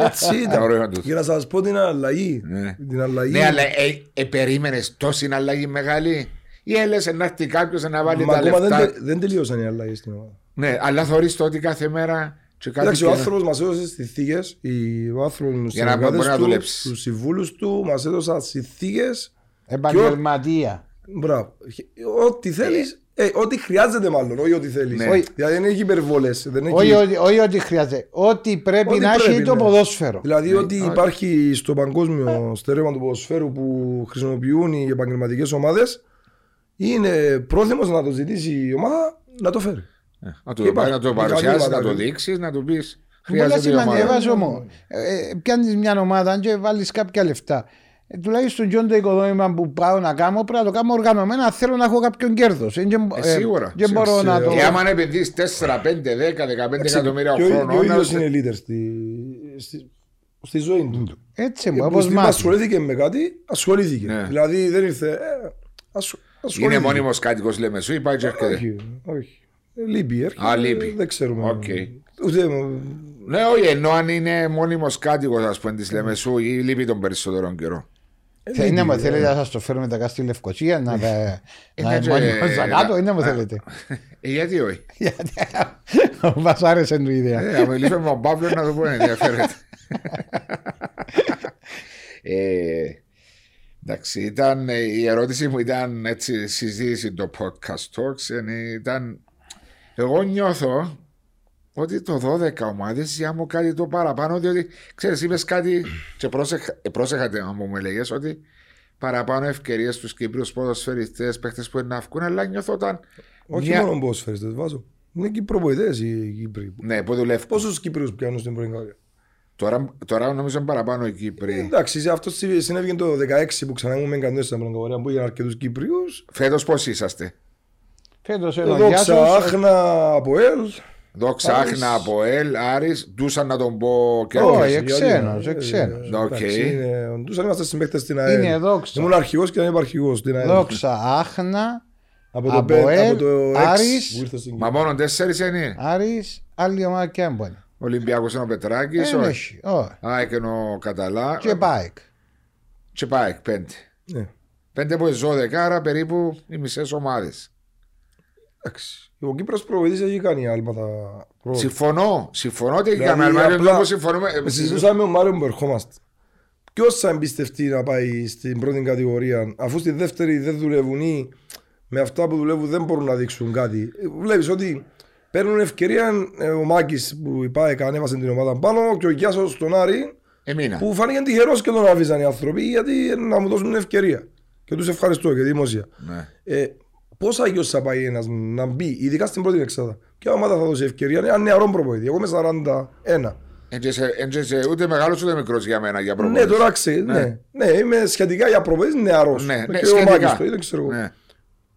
*laughs* Έτσι ήταν. Ωραίο τούτο. Για να σας πω την αλλαγή. Ναι. Την αλλαγή. Ναι, αλλά ε, ε, περίμενες τόση αλλαγή μεγάλη; Ή έλεσαι να έρθει κάποιος να βάλει Μα τα ακόμα δεν, λεφτά. τε- δεν τελείωσαν οι αλλαγές στην ομάδα. Ναι, αλλά θωρείς το ότι κάθε μέρα και κάτι Εντάξει, ο και- άνθρωπος μας έδωσε συνθήκες, οι- ο άνθρωπος Για να μπορεί να του, δουλέψεις. τους συμβούλους του μας έδωσαν συνθήκες. Επαγγελματία. Μπράβο. Ό,τι θέλεις, ε, ό,τι χρειάζεται μάλλον, όχι ό,τι θέλεις. Ναι. Όχι. Δηλαδή δεν έχει υπερβολές. Δεν έχει... Όχι ότι- Όχι ότι χρειάζεται. Ό,τι πρέπει Ό,τι να έχει πρέπει, το ναι. ποδόσφαιρο. Δηλαδή ότι όχι. υπάρχει στο παγκόσμιο στερέωμα του ποδοσφαίρου που χρησιμοποιούν οι επαγγελματικές ομάδες, είναι πρόθυμος να το ζητήσει η ομάδα να το φέρει. Ε, Να του Και το πάρει, να υπάρχουν το παρουσιάσεις, να μηχανήματα, το δηλαδή. δείξεις, να του πεις. Πολλά Χρειάζεται η σημαντικά ομάδα. βάζω μου. Πιάνεις μια ομάδα και βάλεις κάποια λεφτά. Ε, τουλάχιστον και το οικοδόμημα που πάω να κάνω πρέπει να το κάνω οργανωμένα. Θέλω να έχω κάποιον κέρδος. Ε, σίγουρα. Δεν μπορώ Σε- να σε- το. Και άμα επενδύσεις 4, 5, 10, 15 εκατομμύρια Και ο, χρόνο. και ο να ίδιος είστε- είναι leader στη, στη, στη ζωή του. Έτσι Ε, μου, που όπως στιγμή μάθεις. ασχολήθηκε με κάτι, ασχολήθηκε. Ναι. Δηλαδή δεν ήρθε. Ε, ασχολ- ασχολήθηκε. Είναι μόνιμος κάτοικος Λεμεσού ή πάει και έρχεται. Όχι, όχι. Ε, Λείπει, έρχεται. Α, λείπει. Δεν ξέρουμε. Οκ. Ούτε, Ναι, όχι, ενώ αν είναι μόνιμος κάτοικος, ας πούμε, τη Λεμεσού ή λείπει τον περισσότερο καιρό. Θε- Είναι μου θέλετε να σας το φέρουμε τα στη Λευκοσία να τα. Να Είναι και- μόνιμος να κάτω, είναι μου Α. θέλετε. Ε, γιατί όχι; *laughs* Γιατί μας άρεσε η ιδέα. Ε, αν μιλήσουμε με τον Παύλο να το πω ενδιαφέρεται. *laughs* ε, εντάξει, ήταν, ε, η ερώτηση μου ήταν έτσι συζήτηση το podcast talks ε, ήταν εγώ νιώθω ότι το 12 ομάδες για μου κάτι το παραπάνω διότι ξέρεις είπες κάτι και πρόσεχα, ε, πρόσεχατε να μου έλεγες ότι παραπάνω ευκαιρίες στους Κύπριους ποδοσφαιριστές παίχτες που είναι να βγουν αλλά νιώθω όταν όχι μια- μόνο πόσφαιρες, δεν βάζω. Είναι και οι προπονητές οι Κύπροι. ναι, που δουλεύουν Πόσους Κύπριους πιάνουν στην πρώην κατηγορία. Τώρα, τώρα νομίζω είναι παραπάνω οι Κύπροι. Εντάξει, σε αυτό συ- συνέβη και το 16 που ξανά ήμουν κανένα στην πρώην κατηγορία που είχαν αρκετούς Κύπριους. Φέτος πώς είσαστε; Φέτος Εδώ ένα γεια σας. ξάχνα από ελ. Δόξα Άρης. Άχνα από Ελ, Άρης, ντούσαν να τον πω και Όχι, όχι. εξένος, εξένος. Οκ. Τους αν είμαστε συμπαίκτες στην ΑΕΛ. Είναι δόξα. Ήμουν αρχηγός και δεν είμαι αρχηγός στην ΑΕΛ. Δόξα, Άχνα, Από το, Από πέ- ΕΛ, από το 6 Άρης. που ήρθε στην Μα μόνο τέσσερι είναι. Άρης, άλλη ομάδα και έμπονε. Ολυμπιακό είναι ο Πετράκη. Δεν έχει, όχι. ΑΕΚ είναι ο Καταλά. Και πάεκ. Και πάει πέντε. Ναι. Πέντε από τι 12, άρα περίπου οι μισέ ομάδε. Εντάξει. Ο Κύπρος προβοητής έχει κάνει άλματα. προ- Συμφωνώ. Συμφωνώ ότι έχει Δηλαδή, κάνει Μάριο απλά Ντούμπο. Συμφωνούμε. Με συζητούσαμε με τον Μάριο που ερχόμαστε. Ποιος θα εμπιστευτεί να πάει στην πρώτη κατηγορία, αφού στη δεύτερη δεν δουλεύουν ή με αυτά που δουλεύουν δεν μπορούν να δείξουν κάτι. Βλέπεις ότι παίρνουν ευκαιρία ε, ο Μάκης που η ΠΑΕΚ ανέβασε την ομάδα πάνω και ο Γιάσος στον Άρη Εμείνα. που φάνηκε τυχερός και τον άφησαν οι άνθρωποι γιατί ε, να μου δώσουν ευκαιρία. Και τους ευχαριστώ και δημόσια. Ναι. Ε, Πόσα αγιο θα πάει ένας να μπει, ειδικά στην πρώτη εξάδα. Ποια ομάδα θα δώσει ευκαιρία, ένα νεαρό προπονητή. Εγώ είμαι 41. Έντζε ούτε μεγάλος ούτε μικρός για μένα για Ναι, προπονητή. τώρα ξέρει. Ναι. ναι, είμαι σχετικά για προπονητής νεαρό. Ναι, ναι, και ο σχετικά. Μάκης το ίδιο ξέρω εγώ. Ναι.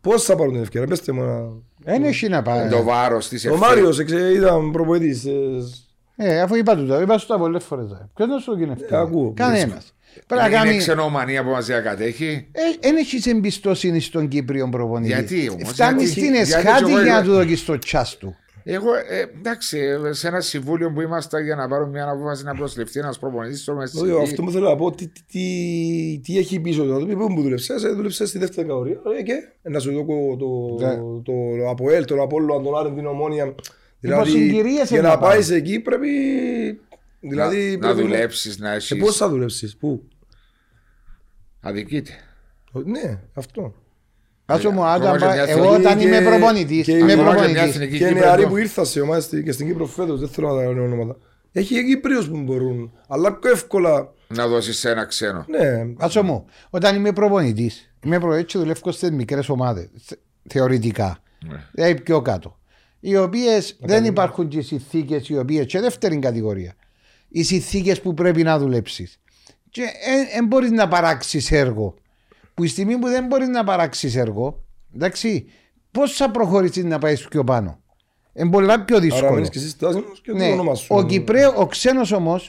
Πώς θα πάρουν την ευκαιρία, πέστε μου. ένα- Δεν έχει να πάει. Το βάρος της Ο Μάριος ήταν προπονητής. Ε, αφού είπα του το, είπα σου τα πολλές φορές. Ποιος να σου γίνει Ε, ακούω. αυτό. Κανένας. Πρέπει να Είναι κάνει... ξενομανία που μας διακατέχει. Δεν έχεις εμπιστοσύνη στον Κύπριο προπονητή. Γιατί όμως, Φτάνεις γιατί- στην γιατί εσχάτη εγώ- για να του δοκίσει το τσάς του. Εγώ, ε, εντάξει, ε, σε ένα συμβούλιο που είμαστε για να πάρουμε μια απόφαση να προσληφθεί ένας προπονητής στο Μεσσηνή. Αυτό μου θέλω να πω, τι, τι, τι, τι έχει πίσω του. Πού που δουλεύσε, ε, δουλεύσε στη δεύτερη κατηγορία. Ε, και ε, να σου δω το, Ναι. το, το, Αποέλ, τον Απόλλω, τον Άρη, την Ομόνια. συγκυρίες για είναι να να πάει. πάεις εκεί πρέπει. Δηλαδή, να, να πρέπει δουλέψεις, να Και έχει. πώς θα δουλέψεις, πού; Αδικείται. Ναι, αυτό. Άσο μου, ακόμα όταν και πάει- μια εγώ εθνική όταν και- είμαι προπονητής, και- είμαι ακόμα και μια προπονητής. εθνική Και Κύπρο νεαροί εδώ. που ήρθαν σε ομάδα στη- και στην Κύπρο φέτος, δεν θέλω να τα λέω ονόματα. Έχει και Κύπριους που μπορούν, αλλά πιο εύκολα. Να δώσεις σε ένα ξένο. Ναι, Άσο μου, όταν είμαι προπονητής, είμαι προπονητής και δουλεύω στις μικρές ομάδες, θε- θεωρητικά, Ναι. δηλαδή πιο κάτω, οι οποίες δεν υπάρχουν και συνθήκες οι οποίες και δεύτερη κατηγορία. Οι συνθήκες που πρέπει να δουλέψεις. Και δεν μπορείς να παράξεις έργο. Που η στιγμή που δεν μπορείς να παράξεις έργο, εντάξει, πώς θα προχωρήσεις να πάει πιο πάνω; Είναι πολλά πιο Άρα δύσκολο. μένεις και εσύ στάση μου και το Ναι. όνομα σου. Ο Κυπρέο, ο ξένος όμω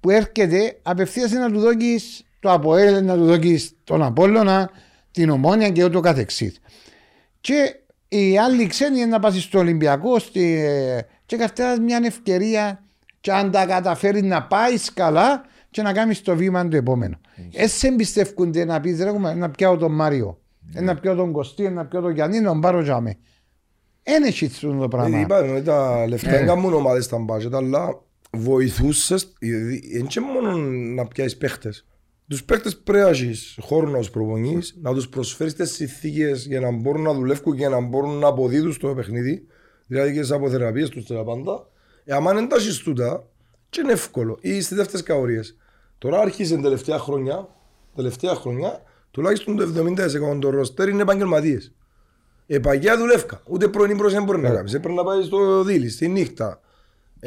που έρχεται απευθείας να του δώσει το Αποέλ, να του δώσει τον Απόλλωνα, την Ομόνια και ούτω καθεξής. Και οι άλλοι ξένοι είναι να πάσει στο Ολυμπιακό στη... και καυτάς μια ευκαιρία και αν τα καταφέρεις να πάεις καλά και να κάνεις το βήμα το επόμενο. Έτσι εμπιστεύκονται να πεις ρε έχουμε, να πιάω τον Μάριο, να πιάω τον Κωστή, να πιάω τον Γιάννη, να πάρω για με. Δεν έχει αυτό το Ε, πράγμα. Είπαμε ότι τα λεφτά Ναι. δεν κάνουν ομάδες στα μπάτζετ, αλλά βοηθούσες, δεν και μόνο να πιάσεις παίχτες. Τους παίχτες πρέπει να έχεις χώρο να τους προπονείς, να τους προσφέρεις τις συνθήκες για να μπορούν να δουλεύουν και να μπορούν να αποδίδουν στο παιχνίδι, δηλαδή και τις αποθεραπείες τους και τα πάντα. Ε, άμα δεν τα έχεις τούτα, και είναι εύκολο. Ή στις δεύτερες κατηγορίες. Τώρα άρχισε την τελευταία χρονιά, τελευταία χρονιά, τουλάχιστον το 70% των ροστέρ είναι επαγγελματίες. Ε, παγιά δουλεύκα. Ούτε πρωί ή δεν μπορεί να Ναι. κάνεις. Έπρεπε να πάει στο δίλη, στη νύχτα.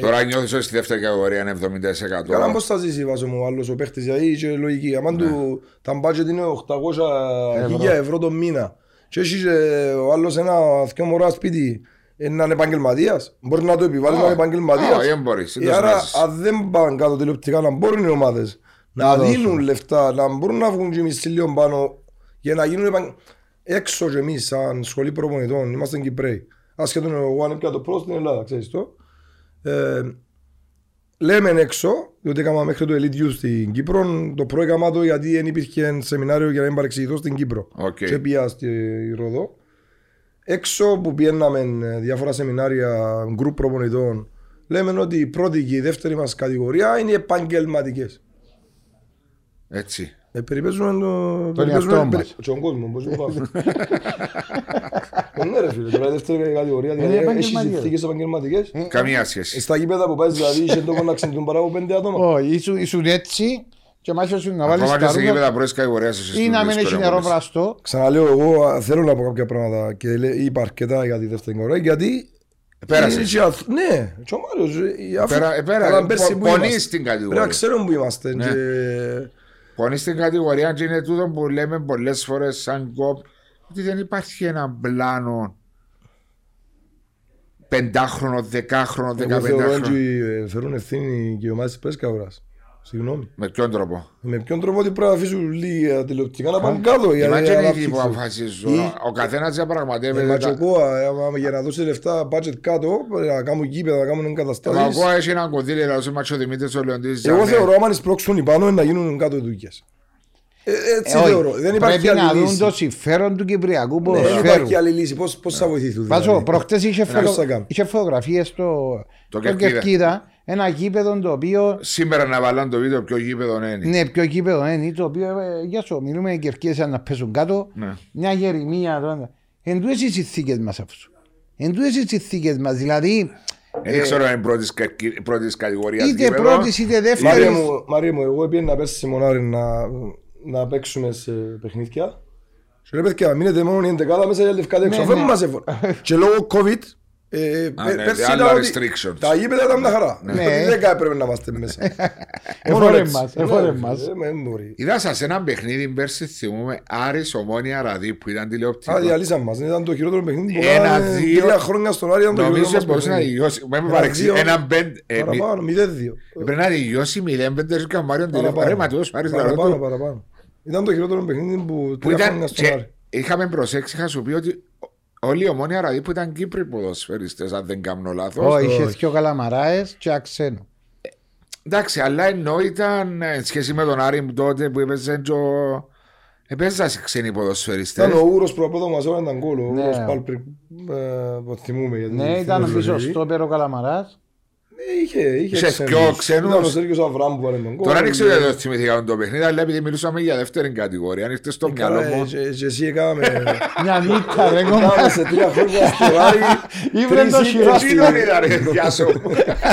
Τώρα νιώθεις ότι στη δεύτερη κατηγορία είναι 70%. Καλά πώς θα ζήσει βάζω μου ο άλλος ο παίχτης, γιατί είχε λογική. Αν του τα budget είναι 800 ευρώ το μήνα και έχεις και ο άλλος ένα δυο μωρά σπίτι, ε, να είναι επαγγελματίας. Μπορείς να το επιβάλλεις να είναι επαγγελματίας. Όχι, δεν μπορείς. Ε, δεν το Άρα σμάζεις. αν δεν πάνε κάτω τηλεοπτικά να μπορούν οι ομάδες να δίνουν λεφτά, να μπορούν να βγουν και μισή λίγο πάνω για να γίνουν επαγγε... έξω και εμείς σαν σχολή προπονητών, είμαστε Κυπρέοι. Ασχέτως εγώ αν έπια το πρώτο στην Ελλάδα, ξέρεις το. Ε, λέμε έξω, διότι έκανα μέχρι το Elite Youth στην Κύπρο, το πρώτο έκανα το γιατί δεν υπήρχε σεμινάριο για να μην παρεξηγηθώ στην Κύπρο. Οκ. Και πήγα στη Ροδό. Έξω που πιέναμε ε, διάφορα σεμινάρια γκρουπ προπονητών, λέμε ότι η πρώτη και η δεύτερη μας κατηγορία είναι επαγγελματικές. Έτσι. Ε, περιπέζουμε το... Τον εαυτό περιπέζουμε- μας. Και τον κόσμο, πώς είπα. Ε, Ναι ρε φίλε, τώρα η δεύτερη κατηγορία δηλαδή, έχει επαγγελματίες. συνθήκες επαγγελματικές. Καμία σχέση. Στα γήπεδα που πάει δηλαδή είχε το να ξεντούν παρά από πέντε άτομα. Όχι, ήσουν, ήσουν έτσι και μάλιστα σου να βάλεις Ακόμα και τα σε ρούχα γήπεδα πρώτης κατηγορίας είσαι ή στο να μην δύσκολο έχει να νερό μπορείς. βραστό. Ξαναλέω, εγώ α, θέλω να πω κάποια πράγματα και λέ- είπα αρκετά για τη δεύτερη κατηγορία γιατί Πέρασες. είναι και αθ- Ναι, και ο Μάριος, ε, αφού- Πέρα- πέρα, καλά, πέρσι πο- που πονείς είμαστε. στην Πρέπει κατηγορία. να ξέρουμε που είμαστε. Ναι. και- Πονείς στην κατηγορία και είναι τούτο που λέμε πολλές φορές σαν κοπ ότι δεν υπάρχει ένα πλάνο πεντάχρονο, δεκάχρονο, Εγώ θεωρώ δεκαπεντάχρονο. ότι ε, φέρουν ευθύνη και οι ομάδες της Πέσκαουρας. Συγγνώμη. Με ποιον τρόπο; Με ποιον τρόπο ότι πρέπει να αφήσουν λίγα τηλεοπτικά να πάνε κάτω για Μα να και είναι οι αναπτύξουν. που αποφασίζουν. Ή- Ο καθένας Ε, διαπραγματεύεται. Μα τα- και εγώ, ε, άμα για να δώσει λεφτά budget κάτω, να κάνουν γήπεδα, να κάνουν Μα εγκαταστάσεις. εγώ έχει ένα κονδύλι, αλλά όσο μάτσο Δημήτρης ο Λεοντής. Εγώ τζάμε. θεωρώ άμα σπρώξουν οι πάνω να γίνουν κάτω οι δουλειές. Ε, Έτσι Ε, όχι. θεωρώ. Δεν υπάρχει Πρέπει να άλλη δουν λύση. το συμφέρον του Κυπριακού Ναι, Δεν ποδοσφαίρου. υπάρχει άλλη λύση. Πώς, πώς θα βοηθηθούν. Βάζω, δηλαδή. προχτές είχε, Πώς θα φωτο... κάνουν. είχε φωτογραφίες στο, Το στο Κερκίδα. Κερκίδα, ένα γήπεδο το οποίο Σήμερα να βάλουν το βίντεο πιο γήπεδο είναι. Ναι, πιο γήπεδο είναι, το οποίο, ε, για σου, μιλούμε οι κερκίδες να πέσουν κάτω, Ναι. μια γερημία. τώρα. Εν τούτες οι συνθήκες μας αυτού. Εν τούτες οι συνθήκες μας, δηλαδή, Δεν ξέρω αν είναι πρώτης κα- πρώτης κατηγορίας είτε γήπεδο. πρώτης είτε Μάρια δεύτερης. μου, Μάρια μου, εγώ πήγαινα πέρσι σε μονάρι να, να παίξουμε σε παιχνίδια. Και ρε παιδιά, μείνετε μόνο η εντεκάδα μέσα για λευκά έξω. Ναι, Αφού ναι. μας έβολε. *laughs* Και λόγω COVID, ε, Α, πε- ναι, πέρσι άλλα ήταν ότι restrictions. τα γήπεδα ήταν μια χαρά. Ναι. Δηλαδή Δεν έπρεπε να είμαστε μέσα. Μόνο Εφόρε έτσι. μας, Ναι, εφόρε ρε, μας. ε, Δεν μπορεί. Είδα σας ένα παιχνίδι πέρσι θυμούμε Άρης Ομόνια Ραδί που ήταν τηλεοπτικό. Α, διαλύσαν μας. Ήταν το χειρότερο παιχνίδι που Ένα, κάναμε δύο. τρία χρόνια στον Άρη. Ήταν το χειρότερο Νομίζω μας μπορούσε να παιχνίδι. τελειώσει. Με με Ένα, παρεξή. δύο. Ένα πεντ. ε, μη- Παραπάνω, 0-2. Πρέπει να τελειώσει 0-5 και ο Μάριον τηλεοπτικό. Ρε Ματιός Άρης Παραπάνω, δηλαδή. παραπάνω. Ήταν το χειρότερο παιχνίδι που Που τρία ήταν. χρόνια στον και Άρη. Είχαμε προσέξει, είχα σου πει ότι όλοι οι Ομόνια Ραδί που ήταν Κύπροι ποδοσφαιριστές αν δεν κάνω λάθος. Όχι, είχες δυο καλαμαράες και αξένο. Εντάξει, αλλά ενώ ήταν ε, εν σχέση με τον Άρη τότε που έπαιζε και ο... Επέζα σε ξένοι ποδοσφαιριστές. Ήταν ο Ούρος που από εδώ μας έβαλε τον κόλλο. Ο Ναι. Ούρος Πάλπρικ. ε, που θυμούμε. γιατί Ναι, ήταν θυμούμαι πίσω ζωή. στο πέρο καλαμαράς. Ναι, Είχε, είχε Είχε ξένους. πιο ξένους. Ήταν ο Σέργιος Αβραάμ που βάλε τον κόλλο. Τώρα δεν ξέρω γιατί δεν θυμηθήκα το παιχνίδι, αλλά επειδή μιλούσαμε για δεύτερη κατηγορία, αν ήρθες στο μυαλό Καλά, μου. ε, και- και εσύ έκαμε... *laughs* Μια νύχτα ρε κόμμα. Έκαμε σε τρία χρόνια *laughs* στο Άρη. Ήβρε τρεις το ήττες χειρό στη- Τι είναι ήταν, ρε, γεια σου.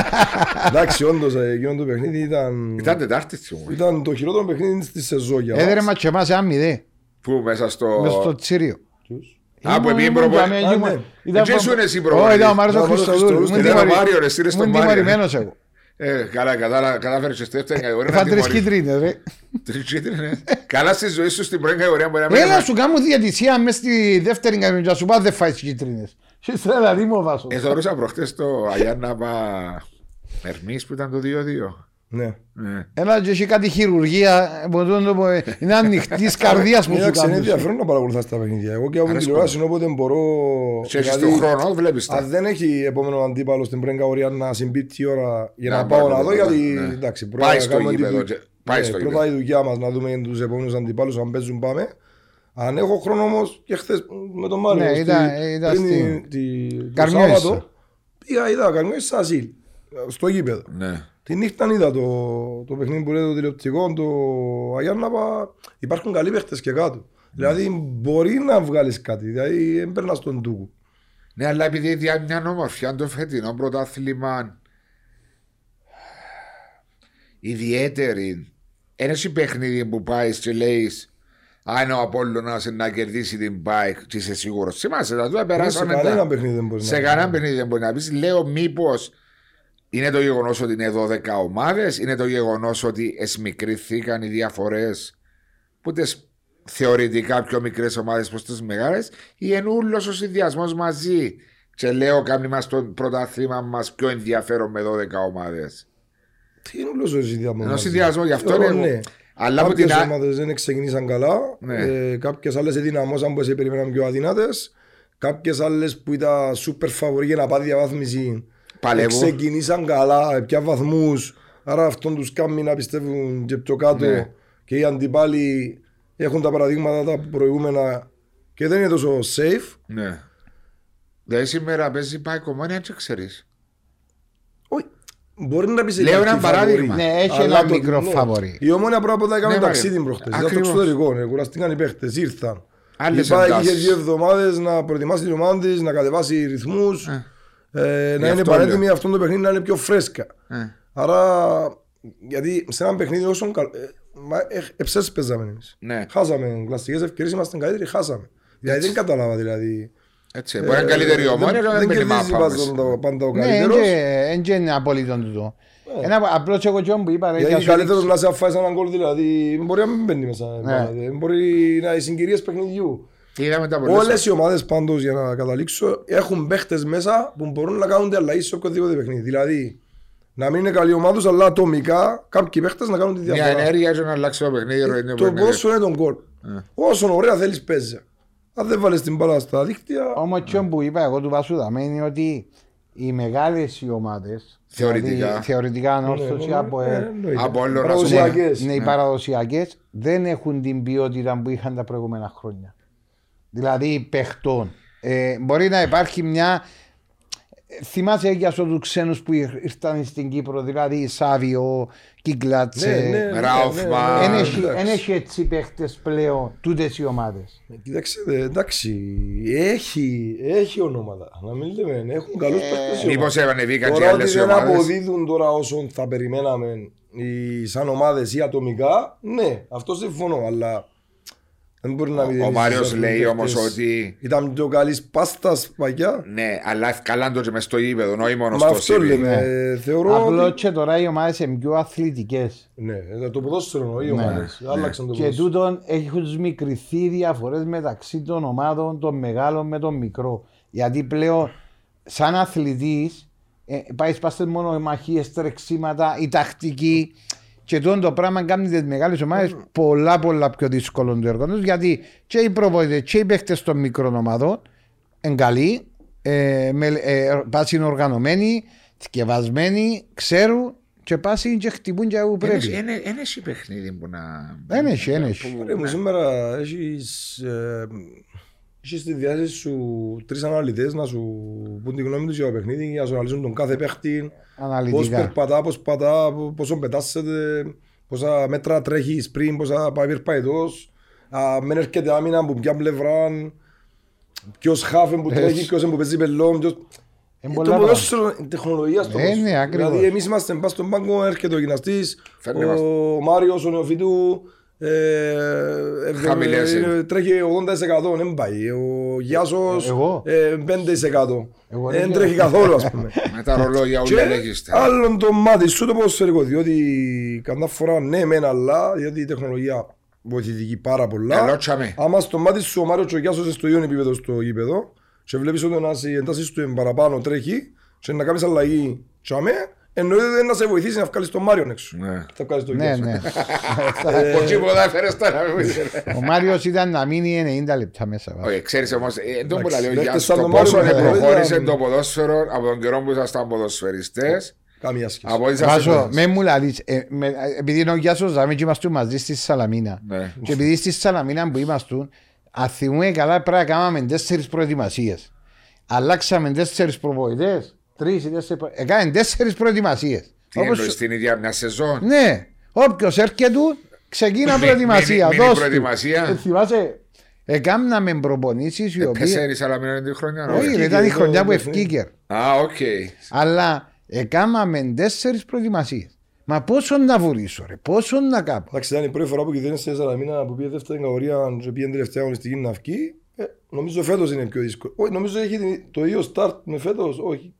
*laughs* Εντάξει, όντως, ε, εκείνο το παιχνίδι ήταν... Ήταν Τετάρτη θυμούμαι. Ήταν το χειρότερο παιχνίδι στη σεζόν για Έδερε μας. μας και εμάς ένα μηδέ. Πού μέσα στο. Μες στο τσίριο. Ποιους; Α, που Ήμουν- επί ήμουν προπο- για μέ- Α, ήμουν- ναι. ήταν Και προ- ήσουν εσύ Όχι, προπονητής. ήταν ο Μάριος ο Ήταν ο Μάριος Χριστοδούλου. Χριστοδούλου. Ήμουν Ήταν ο τιμωρη- Μάριο, ρε, στείλες τον ήμουν Μάριο. τιμωρημένος εγώ. Ε, καλά, κατάλα- κατάφερες και στη δεύτερη κατηγορία να Έφα τρεις τιμωρείς. κίτρινες ρε. Τρεις κίτρινες. Καλά στη ζωή σου στην πρώτη κατηγορία μπορεί να μην Έλα έφαγες. σου κάνω διατησία μες στη δεύτερη κατηγορία να σου πάω δεν φάεις κίτρινες. Και στρέλα δίμο βάσος. Ε, θεωρούσα προχτές το Αγιάννα Πα Ερμής που ήταν το 2-2. Ναι. Ναι. Έλα και έχει κάτι χειρουργία, μπορώ να το πω, ε, είναι ανοιχτής *laughs* καρδίας που σου Εντάξει, είναι κάνουν. ενδιαφέρον να παρακολουθάς τα παιχνίδια. Εγώ και από την Αρέσκω. τηλεόραση όποτε μπορώ. Και έχεις δηλαδή, τον χρόνο, βλέπεις τα. Αν δεν έχει επόμενο αντίπαλο στην πρώτη κατηγορία να συμπίπτει η ώρα για Να να πάω πάει να το δω, πρώτο, γιατί ναι. εντάξει, πρώτα Πάει να στο κάνουμε τη γήπεδο δου- και- πάει Ναι, στο Πρώτα γήπεδο. η δουλειά μας να δούμε τους επόμενους αντιπάλους αν παίζουν πάμε. Αν έχω χρόνο όμως και χθες με τον Μάριο. Ναι, στη- ήταν- ήταν πριν στη- τη- τη- το Καρμιόησα. Σάββατο, Πήγα, είδα Καρμιόη στα Ασίλ. Στο γήπεδο. Ναι. Τη νύχτα είδα το, το παιχνίδι που λέει το τηλεοπτικό, το Αγιάνναπα. Υπάρχουν καλοί παίχτες και κάτω. Δηλαδή μπορεί να βγάλεις κάτι. Δηλαδή δεν περνάς στον τούκο. Ναι, αλλά επειδή διά μια ομορφιά το φετινό πρωτάθλημα ιδιαίτερη. Ένα η παιχνίδι που πάεις και λέεις αν ο Απόλλωνας να κερδίσει την bike και είσαι σίγουρος. Θυμάσαι, τα τούτα Σε περάσαμε κανένα τα... παιχνίδι δεν μπορείς Σε να κανένα παιχνίδι δεν μπορείς να πεις. Λέω μήπως είναι το γεγονός ότι είναι 12 ομάδες, είναι το γεγονός ότι εσμικρήθηκαν οι διαφορές που τις θεωρητικά πιο μικρές ομάδες προς τις μεγάλες, ή είναι όλο ο συνδυασμός μαζί. Και λέω, κάνει μας το πρωτάθλημα μας πιο ενδιαφέρον με 12 ομάδες. Τι είναι όλο ο συνδυασμός. Ενώ συνδυασμό γι' αυτό Θεωρώ, είναι. ναι. Αλλά από Κάποιες την άλλη. ομάδες δεν ξεκινήσαν καλά. Ναι. Ε, κάποιες άλλες εδυναμώσαν που σε περιμέναν πιο αδυνάτες. Κάποιες άλλες που ήταν σούπερ φαβοροί για να πάει διαβάθμιση. Παλεύουν. Ξεκινήσαν καλά, πια βαθμούς. Άρα αυτόν τους κάνει να πιστεύουν και πιο κάτω. Ναι. Και οι αντιπάλοι έχουν τα παραδείγματα τα προηγούμενα και δεν είναι τόσο safe. Ναι. Δηλαδή σήμερα παίζει πάει κομμάτι, αν και ξέρεις. Όχι. Μπορεί να πεις σε Λέω κάποιοι ένα φαβορί. παράδειγμα. Ναι, έχει Αλλά ένα το- μικρό ναι. φαβορί. Η ομόνια πρώτα τα έκανε Ναι, ταξίδι Μάριο. προχτές. Ήταν στο Ακριβώς. εξωτερικό. ε, Κουραστήκαν οι παίχτες, ήρθαν. Άλλες η ΠΑΕ είχε εντάσεις. δύο εβδομάδες να προετοιμάσει την ομάδα της, να κατεβάσει ρυθμούς, ε, να είναι αυτό πανέτοιμη λέω. αυτό το παιχνίδι να είναι πιο φρέσκα. Ε. Άρα, γιατί σε ένα παιχνίδι όσο καλ... ε, μα, ε, εψές παίζαμε εμείς. Ναι. Χάσαμε κλασικές ευκαιρίες, είμαστε καλύτεροι, χάσαμε. Δηλαδή δεν κατάλαβα δηλαδή. Έτσι. Μπορεί να είναι καλύτερη ομάδα, αλλά δεν δεν παίρνει κερδίζει μάπα. πάντα το- πάντα ο Ναι, καλύτερος. δεν είναι απολύτω τούτο. Ένα απλώς εγώ και που είπα ρε, για Γιατί σου καλύτερος δείξω. να σε αφάσεις έναν γκολ δηλαδή μπορεί να μην μπαίνει μέσα. Ναι. δηλαδή, Μπορεί να είναι συγκυρίες παιχνιδιού. Είδαμε τα πολλές Όλες οι ομάδες πάντως για να καταλήξω έχουν παίχτες μέσα που μπορούν να κάνουν αλλαγή σε οποιοδήποτε παιχνίδι. Δηλαδή να μην είναι καλή ομάδα τους, αλλά ατομικά κάποιοι παίχτες να κάνουν τη Μια διαφορά. ενέργεια για να αλλάξει το παιχνίδι. ροή είναι Το παιχνίδι. πόσο είναι τον γκολ. Όσο ωραία θέλεις παίζει. Αν δεν βάλεις την μπάλα στα δίκτυα. Όμως και που είπα εγώ του Βάσου Δαμέ είναι ότι οι μεγάλες οι ομάδες Θεωρητικά. δηλαδή, θεωρητικά ανόρθωση από ε, εννοείται. Απόλλωνας, Παραδοσιακές. ναι, οι παραδοσιακές δεν έχουν την ποιότητα που είχαν τα προηγούμενα χρόνια. Δηλαδή παιχτών. Ε, μπορεί να υπάρχει μια. Θυμάσαι για τους ξένους που ήρ- ήρθαν στην Κύπρο, δηλαδή Σάβιο, Κίγκλατσε. Ναι, ναι, ναι, Ράουφμαν. ναι, ναι, Δεν ναι, έχει, εντάξει. εν έχει έτσι παίχτες πλέον τούτες οι ομάδες. Κοιτάξτε, εντάξει, έχει, έχει ονόματα. Να μην λέμε, έχουν καλούς παίχτες. Μήπως ανεβήκαν και Τώρα ότι άλλες δεν ομάδες. αποδίδουν τώρα όσο θα περιμέναμε οι, σαν ομάδες ή ατομικά, ναι, αυτό συμφωνώ, αλλά δεν μπορεί να μην Ο Μάριος παίχτες. λέει όμως ότι Ήταν πιο καλής πάστας παγιά. ναι, αλλά καλά το και μες στο γήπεδο, όχι μόνο Μα στο αυτό Σιρί. λέμε. ε, Θεωρώ Απλώ ότι. και τώρα οι ομάδες είναι πιο αθλητικές. Ναι, ε, το ποδόσφαιρο εννοεί οι Ναι. ομάδες. Άλλαξαν το Και ποδόσφαιρο. τούτον έχουν μικρηθεί οι διαφορές μεταξύ των ομάδων των μεγάλων με τον μικρό. Γιατί πλέον, σαν αθλητής, ε, πάει πάστε μόνο μαχίες, τρεξίματα, η τακτική. Και τούτο το πράγμα κάνει τις μεγάλες ομάδες πολλά πολλά πιο δύσκολο το έργο του. Γιατί και οι προβόητε και οι παίχτε των μικρών ομάδων είναι καλοί, ε, με, ε, πάση είναι οργανωμένοι, θκευασμένοι, ξέρουν και πάση και χτυπούν και όπου πρέπει. Ένα έχει παιχνίδι που να... Δεν έχει, δεν έχει. Ρε μου, σήμερα έχεις, ε, έχεις στη διάθεση σου τρεις αναλυτές να σου πούν τη γνώμη τους για το παιχνίδι, για να σου αναλύσουν τον κάθε παίχτη, πώς Αναλυτικά. περπατά, πώς πατά, πόσο πετάσσεται, πόσα μέτρα τρέχεις πριν, πόσα πάει περπαϊτός, μεν έρχεται άμυνα από ποια πλευρά, ποιος χάφεν που τρέχει, Έτσι. ποιος είναι που παίζει πελόν, ποιος... Είναι Ε, πολλά Το πράγματα. ποδόσφαιρο είναι τεχνολογία στο Ε, ποδόσφαιρο. ναι, ακριβώς. Δηλαδή εμείς είμαστε μπας στον πάγκο, έρχεται ο γυμναστής, Φέρνει ο μας. Μάριος, ο Νεοφίτου, ε, ε, Χαμηλές ε, είναι. τρέχει 80% δεν πάει. Ο Γιάσος Εγώ; ε, 5%. Εγώ Δεν δεν τρέχει καθόλου ας πούμε. *laughs* Με τα ρολόγια Και όλα λέγεστε. άλλον το μάτι σου το ποδοσφαιρικό, διότι καμιά φορά ναι μεν αλλά, διότι η τεχνολογία βοηθητική πάρα πολλά. Ελότσαμε. Άμα στο μάτι σου ο Μάριος Τσογιάσος στο ίδιο επίπεδο στο γήπεδο και βλέπεις ότι ένας οι εντάσεις του είναι παραπάνω τρέχει και να κάνεις αλλαγή τσάμε, εννοείται να σε βοηθήσει να βγάλεις τον Μάριον έξω. Ναι. Θα βγάλεις τον Ναι, Γιάσο. ναι. Από τίποτα έφερες τώρα. μην μου είσαι. Ο Μάριος ήταν να μείνει 90 λεπτά μέσα. Όχι, ξέρεις όμως, ε, δεν μου Εντάξει, λέει ο παίχτες Γιάννης, σαν το τον πόσο Μάριο Μαχαιρίδη προχώρησε ήταν- το ποδόσφαιρο από τον καιρό που ήσασταν ποδοσφαιριστές, Καμία σχέση. από ό,τι σας Βάζω, έπαιζες. με μου λαλείς, ε, με- επειδή είναι ο Γιάσος Ζάμε και είμαστε μαζί στη Σαλαμίνα. Ναι. Και επειδή στη Σαλαμίνα που είμαστε, αν θυμούμε καλά πρέπει να κάναμε τέσσερις προετοιμασίες. Αλλάξαμε τέσσερις προπονητές, τρεις ή τέσσερις προ- Έκαμε τέσσερις προετοιμασίες. Τι Όπως- εννοείς, την ίδια μια σεζόν; Ναι, όποιος έρχεται ξεκίνα Μι- προετοιμασία. μίνι- μίνι δώσ' του. προετοιμασία. Ε, Θυμάσαι, έκαναμε προπονήσεις οι Ε, οποίες... Τέσσερις αλλά μην είναι τη χρονιά. Όχι, ωραία. ρε, ήταν η εδώ, χρονιά που εδώ, ευκήκε. Α, οκ. Αλλά έκαναμε τέσσερις προετοιμασίες. Μα πόσο να βουρήσω ρε, πόσο να κάνω. Εντάξει, ήταν η πρώτη φορά που κυβέρνησε η Σαλαμίνα που πήγε δεύτερη κατηγορία και πήγε τελευταία αγωνιστική να βγει. Ε, νομίζω φέτος είναι πιο δύσκολο. Όχι, νομίζω έχει την- το ίδιο start με φέτος. Όχι.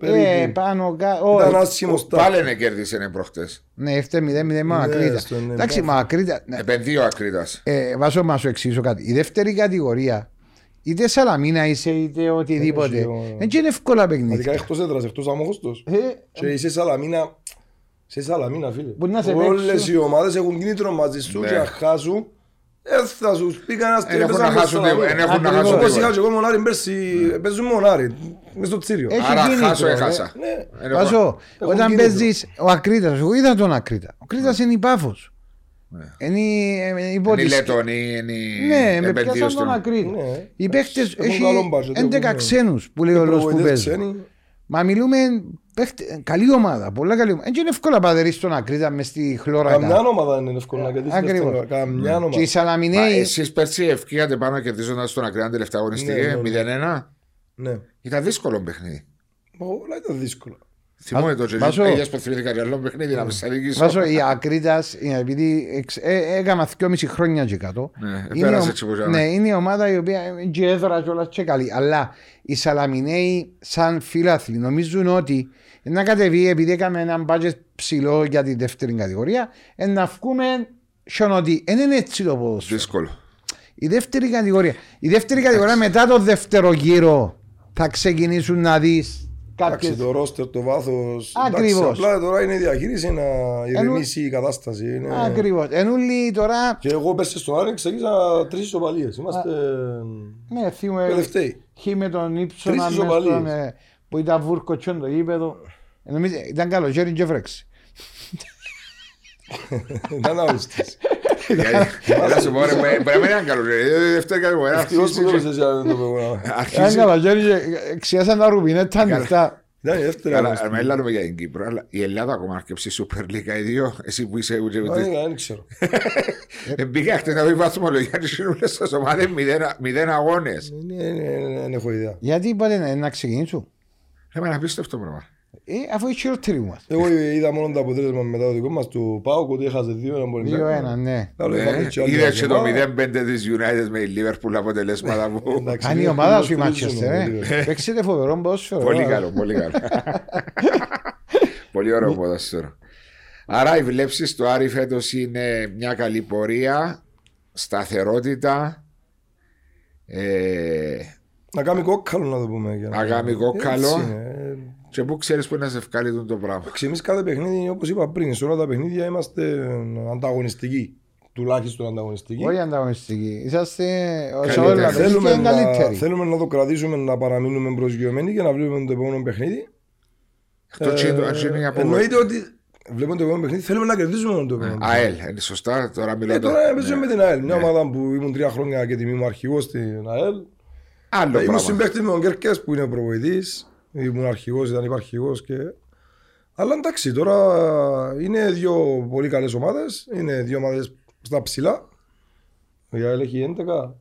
Ε, Περίπου. πάνω κάτω. Ήταν όχι. άσχημος start. Πάλι είναι κέρδισε είναι προχτές. Ναι, έφτε 0-0 με Ακρίτα. στο ναι, Εντάξει, μπράβο. μα Ακρίτα. ναι. Επενδύει ο Ακρίτας. Ε, Βάζω να σου εξηγήσω κάτι. Η δεύτερη κατηγορία, είτε Σαλαμίνα είσαι είτε οτιδήποτε, Έχει, ο- δεν είναι εύκολα Ειδικά παιχνίδια. εκτός έδρας, εκτός αμόχωστος. Ε, Και είσαι Σαλαμίνα. Σε Σαλαμίνα, φίλε. Μπορεί να σε Όλες παίξουν. οι ομάδες έχουν κίνητρο μαζί σου Ναι. και να χάσουν. Ε, θα σου πει κανένας τι Δεν έχουν έπαιζαν να μες χάσουν Σαλαμίνα. τίποτα. Δεν έχουν να Ακριβώς. χάσουν Όπως είχα τίποτα. και εγώ μονάρι πέρσι, παίζουν μονάρι. Μες στο τσίριο. Έχει Άρα κίνητρο, χάσω, ρε. έχασα. Ναι. Δεν έχω- Βάζω, Έχουν όταν κίνητρο. παίζεις ο Ακρίτας, εγώ είδα τον Ακρίτα. Ο Ακρίτας είναι η πάφο. Είναι η- ε, η Είναι πρώτη. οι Λετωνοί, είναι οι Ναι, με επενδύουν πιάσαν στην- τον Ακρίτα. Ναι. Οι παίχτε Έχουν έχει καλό budget, 11 έχουν- ξένους που λέει ο λόγο που Προπονητές παίζουν. Ξένοι. Μα μιλούμε παίχτε, καλή ομάδα, πολλά καλή ομάδα. Δεν είναι εύκολα πατερείς τον Ακρίτα μες στη χλώρα. Καμιά ομάδα είναι εύκολο να κερδίσει. Ακριβώς. δεύτερο. Καμιά Και οι ομάδα. Μα Σαλαμινέοι. εσείς πέρσι ευκήγατε πάνω κερδίζοντας τον Ακριτάν τελευταία αγωνιστική Ναι, ναι, ναι. 0-1. Ναι. Ήταν δύσκολο παιχνίδι. Μα Όλα ήταν δύσκολα. Θυμούμαι το και Βάζω- έγινες που θυμήθηκα και άλλο παιχνίδι να με σας αδικήσω. Βάζω η Ακρίτας, επειδή εξ- ε, έκανα 2,5 χρόνια και κάτω. Ναι, Είναι πέρασε ο- έτσι που ήταν. Ναι, είναι η ομάδα η οποία είναι και έδρα κιόλας και καλή. Αλλά οι Σαλαμινέοι, σαν φίλαθλοι, νομίζουν ότι να κατεβεί επειδή έκαμε ένα budget ψηλό για τη δεύτερη κατηγορία, ε, να βγούμε σαν ότι δεν είναι έτσι το ποδόσφαιρο. Δύσκολο. Η δεύτερη κατηγορία. Η δεύτερη κατηγορία μετά το δεύτερο γύρο θα ξεκινήσουν να δεις Εντάξει, κάποιε. το ρόστερ, το βάθος. Ακριβώς. Εντάξει, Απλά τώρα είναι η διαχείριση να ηρεμήσει η κατάσταση. Είναι- Ακριβώς. Ενούλοι τώρα. Και εγώ πέρσι στον Άρη ξεκίνησα τρεις ισοπαλίες. Είμαστε Ναι, θυμούμε. τελευταίοι. Χ με τον ύψο Τρεις ισοπαλίες. που ήταν βούρκο τσιόν το γήπεδο. Ε, νομίζω, ήταν καλοκαίρι και βρέξει. Ήταν αύριστης. Έλα σου πω ρε, μπορεί μπορεί να μην είναι καλό. ρε. Η δεύτερη κατηγορία Ευτυχώς αρχίζει που και- δεν ξέρω το πράγμα. Ήταν αρχίζει- καλοκαίρι και ξιάσαν τα ρουπινέτα ανοιχτά. Ήταν η δεύτερη Καλά, αγωνιστική. με έλαβε για την Κύπρο, αλλά η Ελλάδα ακόμα αρκεψεί Super League οι δύο, εσύ που είσαι ούτε Α, ούτε. δεν- Δεν ξέρω. Ε, Μπήκα χτες να δει βαθμολογία και συνούλες στις ομάδες μηδέν- μηδέν αγώνες. Ναι, ναι, ναι, Δεν έχω ιδέα. Γιατί είπατε να, να ξεκινήσουν; Ε, μα είναι απίστευτο πράγμα. Ε, αφού είναι χειρότεροι μας. Εγώ είδα μόνο το αποτέλεσμα μετά το δικό μας του ΠΑΟΚ ότι έχασε δύο ένα μπορεί 2-1, ναι. Άλλο Ναι, είχαμε και άλλη Είδες και το ομάδα. 0-5 της United με η Liverpool αποτελέσματα που... Εντάξει, Αν η δεν ομάδα σου η υποστηρίζουμε, Manchester, δεν ε. ξέρω. Παίξετε φοβερό ποδόσφαιρο. Πολύ ε. καλό, πολύ καλό. Πολύ ωραίο ποδόσφαιρο. Άρα οι βλέψεις του Άρη φέτος είναι μια καλή πορεία, σταθερότητα, ε, Να κάνει κόκκαλο να το πούμε. για Να κάνει κόκκαλο. Έτσι είναι. και πού ξέρεις που είναι να σε ευκάλει το πράγμα. Εντάξει, εμείς κάθε παιχνίδι, όπως είπα πριν, σε όλα τα παιχνίδια είμαστε ανταγωνιστικοί. Τουλάχιστον ανταγωνιστικοί. Όχι ανταγωνιστικοί. Είσαστε σε Καλύτερα. όλα τα Θέλουμε παιχνίδια να, καλύτεροι. θέλουμε να το κρατήσουμε, να παραμείνουμε προσγειωμένοι και να βλέπουμε το επόμενο παιχνίδι. Αυτό Ε, είναι- αυτό είναι η απο- εννοείται ότι βλέπουμε το επόμενο παιχνίδι, θέλουμε να κερδίσουμε το επόμενο. ΑΕΛ, είναι σωστά, τώρα Ε, μιλάω. τώρα παίζουμε με την ΑΕΛ. Μια Ναι. ομάδα που ήμουν τρία χρόνια και τιμή μου αρχηγός στην ΑΕΛ. Άλλο Ήμουν πράγμα. συμπαίχτης με τον Κέρκες που είναι προπονητής. Ήμουν αρχηγός, ήταν υπαρχηγός και... Αλλά εντάξει, τώρα είναι δύο πολύ καλές ομάδες. Είναι δύο ομάδες στα ψηλά. Η ΑΕΛ έχει 11.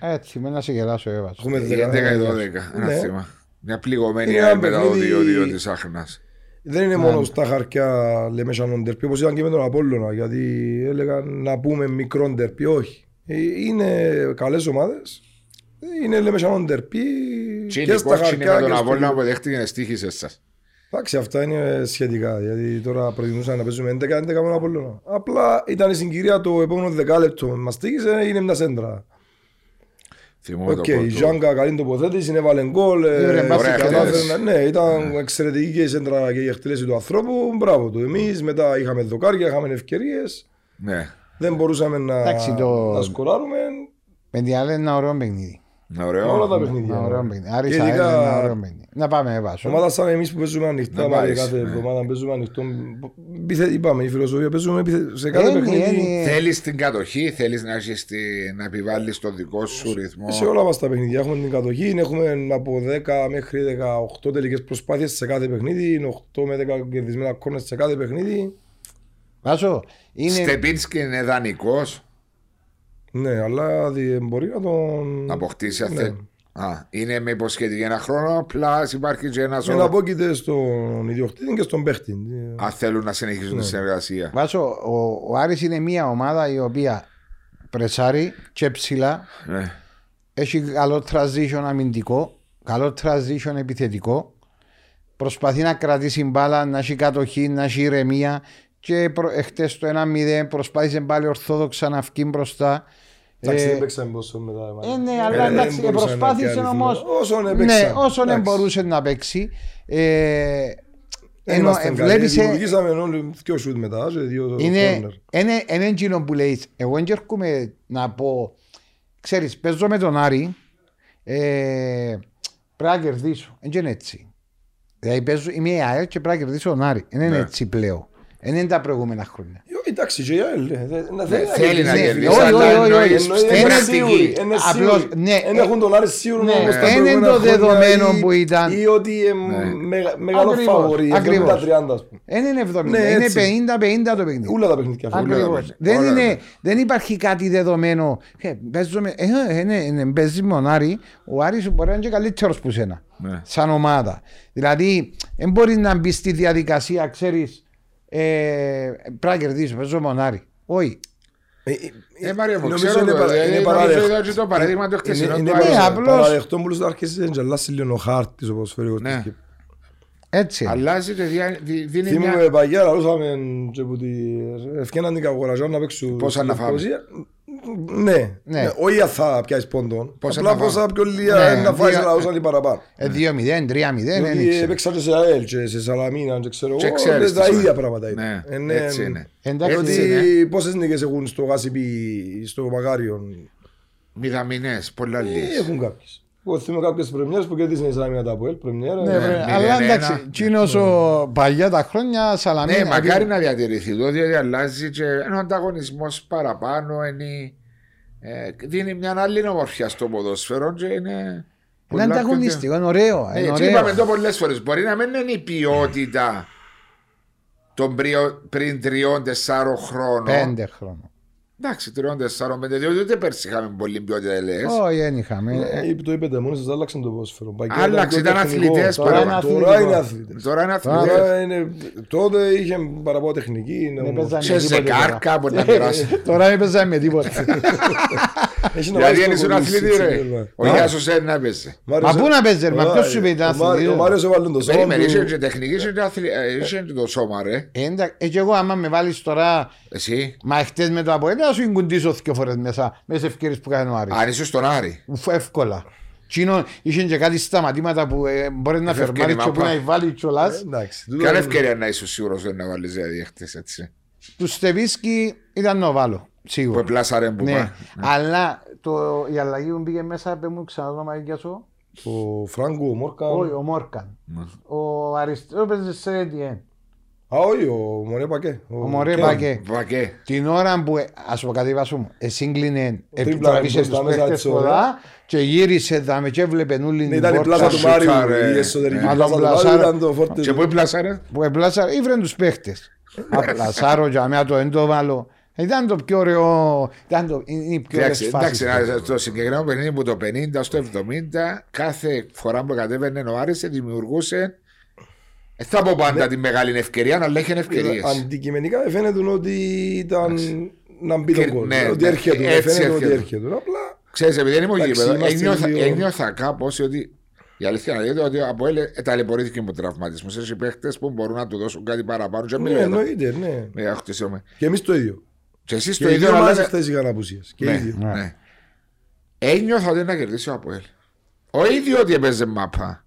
ε, Έτσι, με να σε γελάσω έβαζα. Έχουμε Η 11 ή 12, ένα Ναι. θέμα. Μια πληγωμένη Είναι ΑΕΛ ένα μετά το παιχνίδι- 2-2 της Άχνας. Δεν είναι μόνο στα χαρτιά λέμε σαν τερπί, όπως ήταν και με τον Απόλλωνα, γιατί έλεγαν να πούμε μικρό τερπί, όχι. Ε, Είναι καλές ομάδες, είναι λέμε σαν τερπί Τι είναι και η στα κότσινη χαρτιά με και τον στο Απόλλωνα γήπεδο. που δέχτηκε στήχησε σας. Εντάξει, αυτά είναι σχετικά. Γιατί τώρα προτιμούσαν να παίζουμε 11-11 με τον Απόλλωνα. Απλά ήταν η συγκυρία το επόμενο δεκάλεπτο. Μας τύχησε, είναι μια σέντρα. Θυμούμαι Οκ, το η πρώτο. Ζάνκα καλή τοποθέτηση, έβαλε γκολ. ε, Ωραία, μπας και κατάφερε τέλος. να- Ναι, ήταν εξαιρετική και η σέντρα και η εκτέλεση του ανθρώπου. Μπράβο του. Εμείς μετά είχαμε δοκάρια, είχαμε ευκαιρίες. Ναι, Δεν μπορούσαμε να, Εντάξει, το- να σκοράρουμε. Με την άλλη είναι ένα ωραίο παιχνίδι. Είναι ωραίο. Όλα τα Ένα παιχνίδια. ωραίο παιχνίδι. Και Άρισα είναι ειδικά ένα ωραίο παιχνίδι. Να πάμε βάσο. Ομάδα σαν εμείς που παίζουμε ανοιχτά, Να πάλι πάρεις, κάθε ναι. εβδομάδα παίζουμε ανοιχτό. Επιθε- Είπαμε, η φιλοσοφία παίζουμε επιθε- σε κάθε Είναι- παιχνίδι. είναι- Θέλεις την κατοχή, θέλεις να, έχεις τη, να επιβάλλεις το δικό σου ρυθμό. Σε όλα μας τα παιχνίδια έχουμε την κατοχή, έχουμε από 10 μέχρι 18 τελικές προσπάθειες σε κάθε παιχνίδι, είναι 8 με 10 κερδισμένα κόρνες σε κάθε παιχνίδι. Βάσο, είναι... Στεπίνσκι είναι δανεικός, Ναι, αλλά δι- μπορεί να τον. να αποκτήσει Ναι. αυτή. Α, είναι με υποσχετική ένα χρόνο, απλά υπάρχει και ένας Και να όρο. απόκειται στον ιδιοκτήτη και στον παίχτη. Αν θέλουν να συνεχίσουν Ναι. τη συνεργασία. Βάσο, ο, ο Άρης είναι μια ομάδα η οποία πρεσάρει και ψηλά, Ναι. έχει καλό transition αμυντικό, καλό transition επιθετικό, προσπαθεί να κρατήσει μπάλα, να έχει κατοχή, να έχει ηρεμία και προ, εχθές το 1-0 προσπάθησε πάλι ορθόδοξα να βγει μπροστά. Εντάξει, Ε, δεν παίξαμε πόσο μετά. Ε, ναι, Ε, αλλά δεν εντάξει, μπορούσαν να προσπάθησε πιάνουν όμω. Όσον Ναι, έπαιξαν. όσον Εντάξει. μπορούσε να παίξει. Ε, Δεν ενώ ήμασταν ε, καλοί, βλέπεις, ε, δημιουργήσαμε όλοι δύο σουτ μετά και δύο είναι, corner. είναι, είναι εκείνο που λέει, εγώ δεν έρχομαι να πω, ξέρεις, παίζω με τον Άρη, ε, πρέπει να κερδίσω. Δεν είναι έτσι. Δηλαδή παίζω, είμαι η ΑΕΛ και πρέπει να κερδίσω τον Άρη. Δεν είναι Ναι. έτσι πλέον. Δεν είναι τα προηγούμενα χρόνια. Ε, Εντάξει, και η ΑΕΛ, ε, δε- να- Ναι, θέλει θέλει να ναι, κερδίσει, όχι, αλλά όχι, όχι, εννοείς όχι. στην Εννοεί, Είναι είναι πρακτική. σίγουροι, είναι Απλώς, σίγουροι. ναι, Εν ε, έχουν τον Άρη σίγουρο ναι, όπως τα εν είναι προηγούμενα το χρόνια δεδομένο ή- που ήταν. Ή ότι ε, Ναι. μεγα- μεγάλο Ακριβώς, φαβορή, ακριβώς. 70-30 ας πούμε. Δεν είναι 70, Ναι, είναι έτσι. 50-50 το παιχνίδι. Ούλα τα παιχνίδια αυτά. Ακριβώς. Ακριβώς. όλα Δεν, όλα είναι, είναι. δεν υπάρχει κάτι δεδομένο. Ε, παίζω με- ε, ε, είναι- είναι- Παίζει με τον Άρη, ο Άρης μπορεί να είναι και καλύτερος που σένα. Ναι. Σαν ομάδα. Δηλαδή, δεν μπορεί να μπει στη διαδικασία, ξέρει, ε, πρέπει να κερδίσω. Παίζω με τον Άρη. Όχι. Ε, Ε, Μάρια μου, νομίζω ξέρω είναι το, παρα- δηλαδή, είναι νομίζω παραδεχτό. είδα και το παράδειγμα του χτεσινού Είναι- του είναι Άρη. Ναι, παρα- απλώς- παραδεχτό που να αρχίσει να τζαλάσει λίγο ο χάρτης ο ποδοσφαιρικός Ναι. της Κύπρου. Έτσι. Αλλάζει και διά- δι- δίνει μια... Θυμούμαι παγιά, λαλούσαμε και που τη... ευκαιναν την καγοραζιά να παίξουν Πόσα στη να φάμε; Λευκοσία. Ναι, Ναι. ναι. όχι αν θα πιάσεις πόντον. Πόσα Απλά να φάμε. πόσα πιο Ναι, λίγα να φάεις δύο- λαούσαν οι παραπάνω. Ε, 2-0, 3-0, δεν Διότι ήξερα. έπαιξα και σε ΑΕΛ και σε Σαλαμίνα και ξέρω Και εγώ, ξέρεις είναι τα τι ίδια σημαίνει. πράγματα Ναι, είναι. Ε, ναι, έτσι είναι. Εντάξει, Έτσι είναι. Ότι πόσες νίκες έχουν στο Γασιπί, στο Μακάριον. Μηδαμινές, πολλά Ε, λίγες. Έχουν κάποιες. Εγώ θυμάμαι κάποιες πρεμιέρες που κέρδισαν η Σαλαμίνα τα ΑΠΟΕΛ. Πρεμιέρα. Ναι, ε, βρε, μηδέν αλλά ένα. εντάξει, εκείνος ο παλιά τα χρόνια Σαλαμίνα. Ναι, μακάρι να διατηρηθεί το, διότι αλλάζει και ένα ανταγωνισμός παραπάνω. Είναι, ε, δίνει μια άλλη ομορφιά στο ποδόσφαιρο και είναι. Είναι πολλά ανταγωνιστικό, είναι ωραίο. πιο- είναι Ναι, και ωραίο. είπαμε το πολλές φορές. Μπορεί να μην είναι η ποιότητα των πριο- πριν τριών-τεσσάρων χρόνων. Πέντε χρόνια. Εντάξει, τριών-τεσσάρων πέντε, διότι ούτε πέρσι είχαμε πολύ ποιότητα λε. Όχι, δεν είχαμε. ε, είπε- Το είπετε μόνοι σας, άλλαξαν το ποδόσφαιρο. Παγιά Άλλαξε, πιο ήταν τεχνικό. αθλητές Τώρα παραπάνω. είναι- Τώρα αθλητικό. είναι αθλητές. Τώρα είναι Τώρα αθλητέ. Τώρα είναι, τότε είχε παραπάνω τεχνική. είναι Δεν όμορφο. παίζανε Σε τίποτε ζεκάρκα τώρα. μπορεί να περάσει. *laughs* Τώρα δεν παίζαμε με τίποτα. *laughs* Έχει να Δηλαδή βάλεις δεν το ήσουν κολλήσει, αθλητή, ρε. σίγουρα. Ο Γιάσος δεν να παίζει. Μάριος- Μα πού να παίζεις, ρε, μα Ο- ποιος σου είπε ήταν ο Μάριος- αθλητής, Ο Μάριος έβαλε το σώμα Περίμενε, είχε του. και τεχνικής, είχε και αθλη- ε, είχε και το σώμα, ρε. Ε, εντάξει, ε, και εγώ άμα με βάλεις τώρα Εσύ, Μα χτες με το Αποέλ θα σου κουντήσω δύο φορές μέσα Μέσα σε ευκαιρίες που κάνει ο Άρης αν είσαι στον Άρη. Ουφ, Εύκολα Τσίνο είχε και κάτι σταματήματα που ε, μπορεί να Έφευκε φερμάρει η και που μάπα. να βάλει κιόλας Εντάξει. τούτο- Κάνε ευκαιρία να είσαι σίγουρος δεν να βάλεις δηλαδή χτες έτσι. Του Στεβίσκι ήταν να βάλω Που Σίγουρα πλάσαρε που ναι. πά. Αλλά το, η αλλαγή που πήγε μέσα Πες μου ξανά το όνομα για σου Ο Φράγκο, ο Μόρκα. Όχι ο Μόρκαν Ο αριστερός παίζει σε Etienne Α, όχι, ο Μωρέ Πακέ. Ο Μωρέ Κέραν. Πακέ Βακέ. Την ώρα που, ε, ας πω κάτι βάσο μου, εσύγκλινε, τρίπλα τραβήσε μπροστά τους μέσα παίχτες της ώρας. πολλά και γύρισε δάμε και έβλεπε νουλή Ναι, την Ήταν η πόρτα πλάσα του σουτάρε. Μάριου, η εσωτερική Ναι. πλάσα του Πλασάρα. Μάριου ήταν το φόρτες Και του. πού πλάσαρε. που έπλασα, ήβρεν τους παίχτες. Απλασάρω για μένα το έντοβαλο. Ήταν το πιο ωραίο, ήταν το, είναι η πιο ωραίες Εντάξει, φάσεις. εντάξει, να- το συγκεκριμένο παιχνίδι που το 50 στο 70 κάθε φορά που κατέβαινε ο Άρης δημιουργούσε Δεν θα πω πάντα τη μεγάλη ευκαιρία, αλλά έχει ευκαιρίες. Αντικειμενικά φαίνεται ότι ήταν να μπει τον Και- κόλ. ναι, Ότι ναι, έρχεται, έτσι φαίνεται ότι έρχεται. έρχεται. Απλά Ξέρεις, επειδή δεν είμαι Εντάξει, γήπεδο, είμαστε ένιωθα, λίγο- ένιωθα κάπως ότι η αλήθεια είναι ότι από έλε ταλαιπωρήθηκε από τραυματισμού. Έχει παίχτες που μπορούν να του δώσουν κάτι παραπάνω. Και ναι, μιλάω εδώ. εννοείται, ναι. Με αχτίσομαι. Και εμείς το ίδιο. Και εσείς Και το οι ίδιο δύο αλλά ομάδες δεν- χθες είχαν απουσίες. Και οι Ναι, δύο. ναι. Ένιωθα ότι να κερδίσει ο Αποέλ. Όχι διότι έπαιζε μάπα.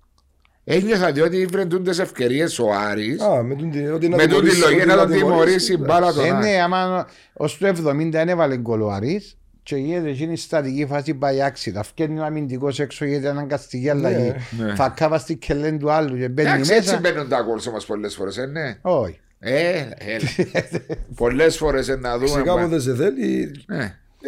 Ένιωθα διότι βρεντούν τι ευκαιρίες ο Άρης Α, με τον τη- ότι να με τούτη τιμωρήσει, λογική ότι να τον τιμωρήσει, τιμωρήσει εντάξει. μπάλα τον Ε, Άρη. ναι, άμα ως το 70 δεν έβαλε γκολ ο Άρης και γίνεται εκείνη η στατική φάση πάει άξιδα. Φκένει ο αμυντικός έξω γιατί αναγκαστική αλλαγή. ναι. Φακάβα στη κελέν του άλλου και μπαίνει Εντάξει, έτσι μέσα. μπαίνουν τα γκολ μα πολλές φορές, ε, ναι. Όχι. Ε, *laughs* Πολλές φορές να δούμε. Φυσικά όποτε σε θέλει.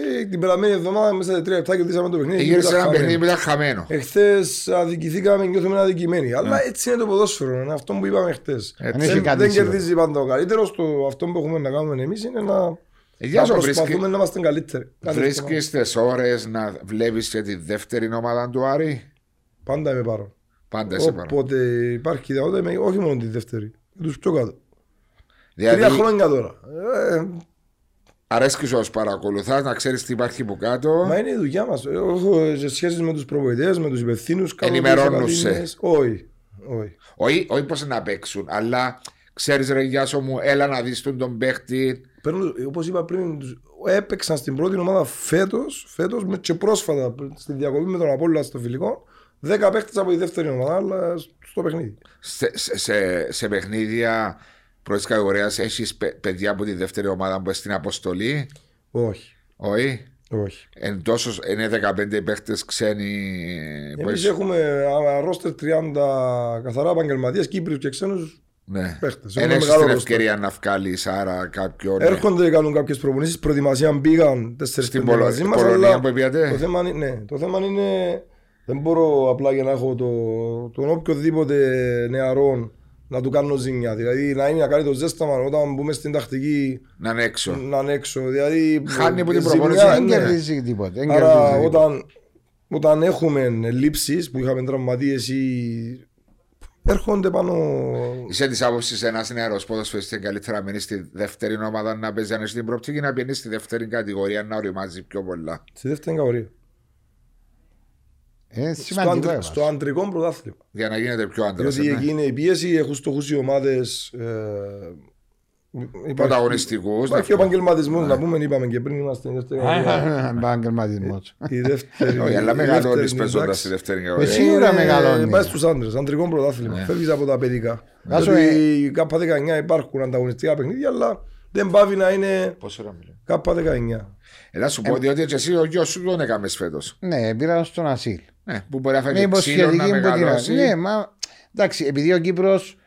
Ναι. ε, Την περασμένη εβδομάδα μέσα σε τρία λεπτά κερδίσαμε το παιχνίδι. Γύρισε ήταν ένα χαμένο. παιχνίδι που ήταν χαμένο. Εχθές αδικηθήκαμε, νιώθουμε αδικημένοι. Αλλά έτσι είναι το ποδόσφαιρο. Είναι αυτό που είπαμε χθε. Έτσι. Δεν έχει Δεν, κάτι δεν σίγουρο. κερδίζει πάντα ο καλύτερος. Αυτό που έχουμε να κάνουμε εμείς είναι να, Ε, Για να σου προσπαθούμε βρίσκει- να είμαστε καλύτεροι. Κάθε Βρίσκεις εβδομάδα. τις ώρες να βλέπεις και τη δεύτερη ομάδα του Άρη; Πάντα είμαι πάρω. Πάντα σε παρά. Όποτε υπάρχει δυνατότητα, είμαι όχι μόνο τη δεύτερη. Τους πιο κάτω. Τρία Δηλαδή, χρόνια τώρα. Ε, αρέσκει σου ω παρακολουθάς να ξέρεις τι υπάρχει από κάτω. Μα είναι η δουλειά μας. Έχω σε σχέση με τους προπονητές, με τους υπευθύνους. Ενημερώνουν σε. Όχι. όχι. Όχι, όχι πώ να παίξουν, αλλά ξέρεις ρε Γιάσο μου, έλα να δεις τον, τον παίχτη. Όπως είπα πριν, τους- έπαιξαν στην πρώτη ομάδα φέτος φέτος, με- και πρόσφατα στη διακοπή με τον Απόλλωνα στο φιλικό. Δέκα παίχτες από τη δεύτερη ομάδα, αλλά στο παιχνίδι. Σε, σε, σε, σε παιχνίδια πρώτης κατηγορίας έχεις παιδιά από τη δεύτερη ομάδα που είναι στην αποστολή; Όχι. Όχι; όχι. Εν τόσο, είναι 15 παίχτες ξένοι. που Εμείς έχει- έχουμε ρόστερ 30 καθαρά επαγγελματίες, Κύπριους και ξένους. Ναι. παίχτες. Δεν Έχουμε έχεις μεγάλο την ρόστερ. ευκαιρία να βγάλεις άρα κάποιον. Έρχονται, κάνουν κάποιες προπονήσεις. Προετοιμασία μπήκαν 4-5 Στην Πολο- μαζί μας. Πολωνία Αλλά που πήγατε; το θέμα, είναι, ναι, το θέμα είναι. Δεν μπορώ απλά για να έχω το, τον οποιοδήποτε νεαρό να του κάνω ζημιά. Δηλαδή να είναι να κάνει το ζέσταμα όταν μπούμε στην τακτική Να είναι έξω. να είναι έξω. Δηλαδή, Χάνει από την ζημιά, προπόνηση. Δεν ναι. κερδίζει τίποτα. δεν Άρα κερδίζει τίποτα. όταν, όταν έχουμε λήψει που είχαμε τραυματίες ή έρχονται πάνω. Είσαι της άποψης ένας νεαρός ποδοσφαιριστής είναι καλύτερα να μείνει στη δεύτερη ομάδα να παίζει αν έχει την προοπτική να μπαίνει στη δεύτερη κατηγορία να οριμάζει πιο πολλά. Στη δεύτερη κατηγορία. Είναι Στο, σημαντικό. αντρι, έβαλε. στο αντρικό πρωτάθλημα. Για να γίνεται πιο άντρας. Διότι εκεί είναι η πίεση, έχουν στοχού οι ομάδες. Ε, Πρωταγωνιστικούς, Υπάρχει να ο επαγγελματισμό, να πούμε, είπαμε και πριν είμαστε στη δεύτερη κατηγορία. Επαγγελματισμός. Η δεύτερη. Όχι, αλλά η μεγαλώνει δεύτερη, παίζοντας εντάξει. στη δεύτερη Εσύ κατηγορία. Σίγουρα Είναι- μεγαλώνει. Πάει στους άντρες, αντρικό πρωτάθλημα. Ναι. Φεύγεις από τα παιδικά. Βάζω, Διότι η K19 υπάρχουν ανταγωνιστικά παιχνίδια, αλλά δεν πάβει να είναι Πόσο ώρα μιλάω. K19. Έλα σου πω, διότι και εσύ ο γιος σου τον έκαμες φέτος. Ναι, πήρα στον ασύλ. Ναι, που μπορεί να Με φάει ξύλο να υποσχετική που την μεγαλώσει. Ναι, μα εντάξει, επειδή ο Κύπρος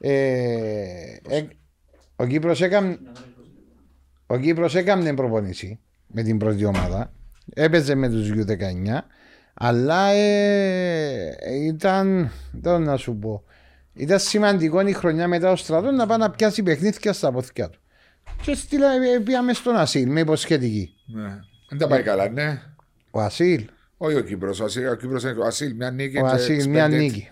ε, ε, ο Κύπρος έκανε ο Κύπρος έκανε προπονήση με την πρώτη ομάδα έπαιζε με τους U19 αλλά ε, ήταν δεν να σου πω ήταν σημαντικό η χρονιά μετά ο στρατός να πάει να πιάσει παιχνίδια στα πόθηκια του και στείλα, ε, πήγαμε στον Ασίλ με υποσχετική Ναι. Δεν τα πάει καλά, ναι. ο Ασίλ, Όχι ο Κύπρος. Ο Ασίλ, ο Κύπρος είναι ο Ασίλ, μια νίκη. ο και Ασίλ τις μια πέντε- νίκη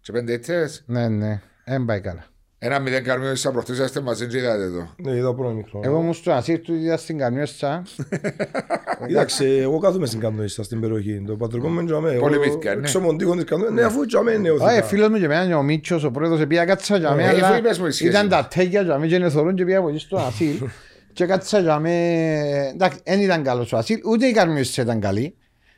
Σε πέντε ήττες. ναι ναι, δεν πάει καλά Ένα μηδέν καρμίο ίσα προχτές είστε μαζί και είδατε το. Ναι, είδα πρώτο μικρό. Εγώ μου στο ασύρ του είδα στην Καμιώστα. *laughs* Κοίταξε, εγώ κάθομαι στην Κανόηστα στην περιοχή. Το πατρικό μου είναι τζαμέ. Πολύ Εγώ μύθικα, ναι. Εξομοντίκο της Κανόηστα. Ναι, αφού τζαμέ είναι ο Όχι, Θητά. φίλος μου και εμένα και ο Μίτσος, ο πρόεδρος, πήγα κάτσα για Ε, μένα, αφού αλλά είπες μου η σχέση ήταν μας. τα τέκια για μένα και είναι θωρούν και πήγα από εκεί στο ασύλ. *laughs* Και κάτσα για μένα, εντάξει, δεν ήταν καλός ο ασύλ, ούτε η Καμιώστα ήταν καλή.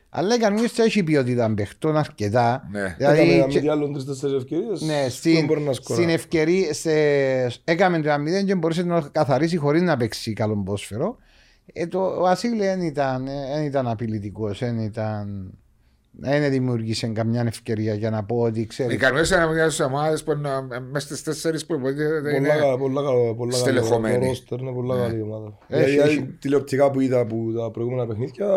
Αλλά η Καμιώστα έχει ποιότητα παιχτών αρκετά. Ναι. Δηλαδή, Έκαμε και- με άλλων τρεις-τέσσερις ευκαιρίες. Ναι, δεν στην, μπορεί να σκορά. στην ευκαιρία, σε, έκαμε το 1-0 και μπορούσε να το καθαρίσει χωρίς να παίξει καλό πόσφαιρο. Ε, το, ο Ασίλ δεν ήταν, δεν ήταν απειλητικός, δεν ήταν... Δεν δημιούργησε καμιά ευκαιρία για να πω ότι Οι ξέρει. καρμιές είναι μιας στις ομάδες που είναι ε, μες στις τέσσερις που υποτίθεται Πολλά είναι... καλά, πολλά καλά, πολλά καλά. στελεχωμένη. Το ρόστερ είναι πολλά καλή ομάδα. Έχει, Δηλαδή, έχει. τηλεοπτικά που είδα από τα προηγούμενα παιχνίδια,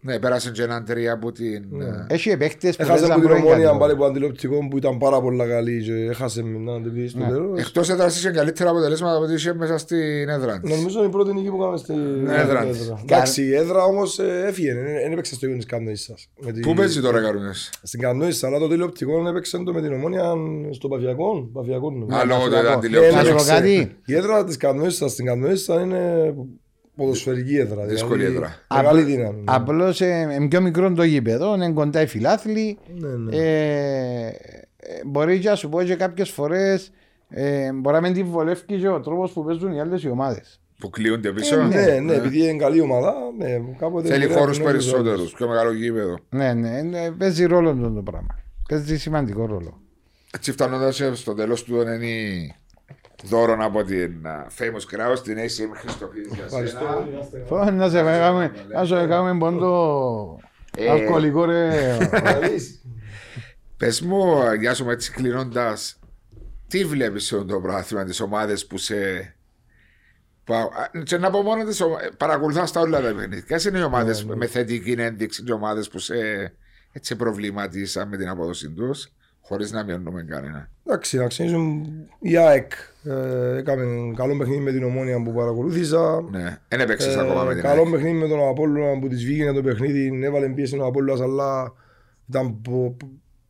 Ναι, πέρασε και έναν τρία από την... ε, Έχει παίκτες που Έχασε από παίζαν την πρώην ομόνια κατηγορία. πάλι που αντιληπτικό που ήταν πάρα πολλά καλή και έχασε να την πει στο Ναι. τέλος. Εκτός έδρας είχε καλύτερα αποτελέσματα από ό,τι είχε μέσα στην έδρα της. Νομίζω είναι η πρώτη νίκη που κάναμε στην έδρα στην της. Εντάξει, η έδρα όμως ε, έφυγε, δεν δεν έπαιξε στο ίδιο της Κανόισσας. Με τη- Πού παίζει τώρα Καρούνες; Στην Κανόισσα, αλλά το τηλεοπτικό έπαιξε το με την ομόνια στο Παφιακό. Παφιακό νομίζω. Α, λόγω του να ήταν πω. τηλεοπτικό. Να σου πω έπαιξε. κάτι. Η έδρα της Κανόισσας στην Κανόισσα είναι ποδοσφαιρική έδρα. Δύσκολη δηλαδή έδρα. Μεγάλη δύναμη. Απλώς είναι πιο μικρό το γήπεδο, είναι κοντά οι φιλάθλοι. Ναι, ναι. Ε, ε, μπορεί και να σου πω και κάποιες φορές ε, μπορεί να μην τη βολεύει και ο τρόπος που παίζουν οι άλλες οι ομάδες. Που κλείονται πίσω. Ναι, ναι, επειδή είναι καλή ομάδα, ναι, κάποτε Θέλει μπορεί να χώρους την έπαιζε περισσότερους, πιο μεγάλο γήπεδο. Ναι, ναι, ναι, παίζει ρόλο αυτό το πράγμα. Παίζει σημαντικό ρόλο. Έτσι φτάνοντας στο τέλος του είναι η δώρο από την α, Famous Crowd, την ACM Χριστοφίδης για Ευχαριστώ. σένα. Φω, Να σε κάνουμε, να σε κάνουμε πόντο Ε. αλκοολικό ρε. Καλής. Πες μου, για σου έτσι κλείνοντας, τι βλέπεις σε αυτό το πράγμα τις ομάδες που σε... που- α, Και να πω μόνο τις ομάδες, παρακολουθάς τα όλα τα παιχνίδια. Ποιες είναι οι ομάδες με θετική ένδειξη, οι ομάδες που σε έτσι προβληματίσαν με την απόδοση τους, χωρίς να μειώνουμε κανένα. Εντάξει, να ξεκινήσουμε η ΑΕΚ. Ε, Έκαμε καλό παιχνίδι με την ομόνια που παρακολούθησα. Ναι, δεν έπαιξες Ε, ακόμα με την καλό ΑΕΚ. παιχνίδι με τον Απόλλωνα που της βγήκε το παιχνίδι. Έβαλε πίεση ο Απόλλωνας αλλά ήταν πο-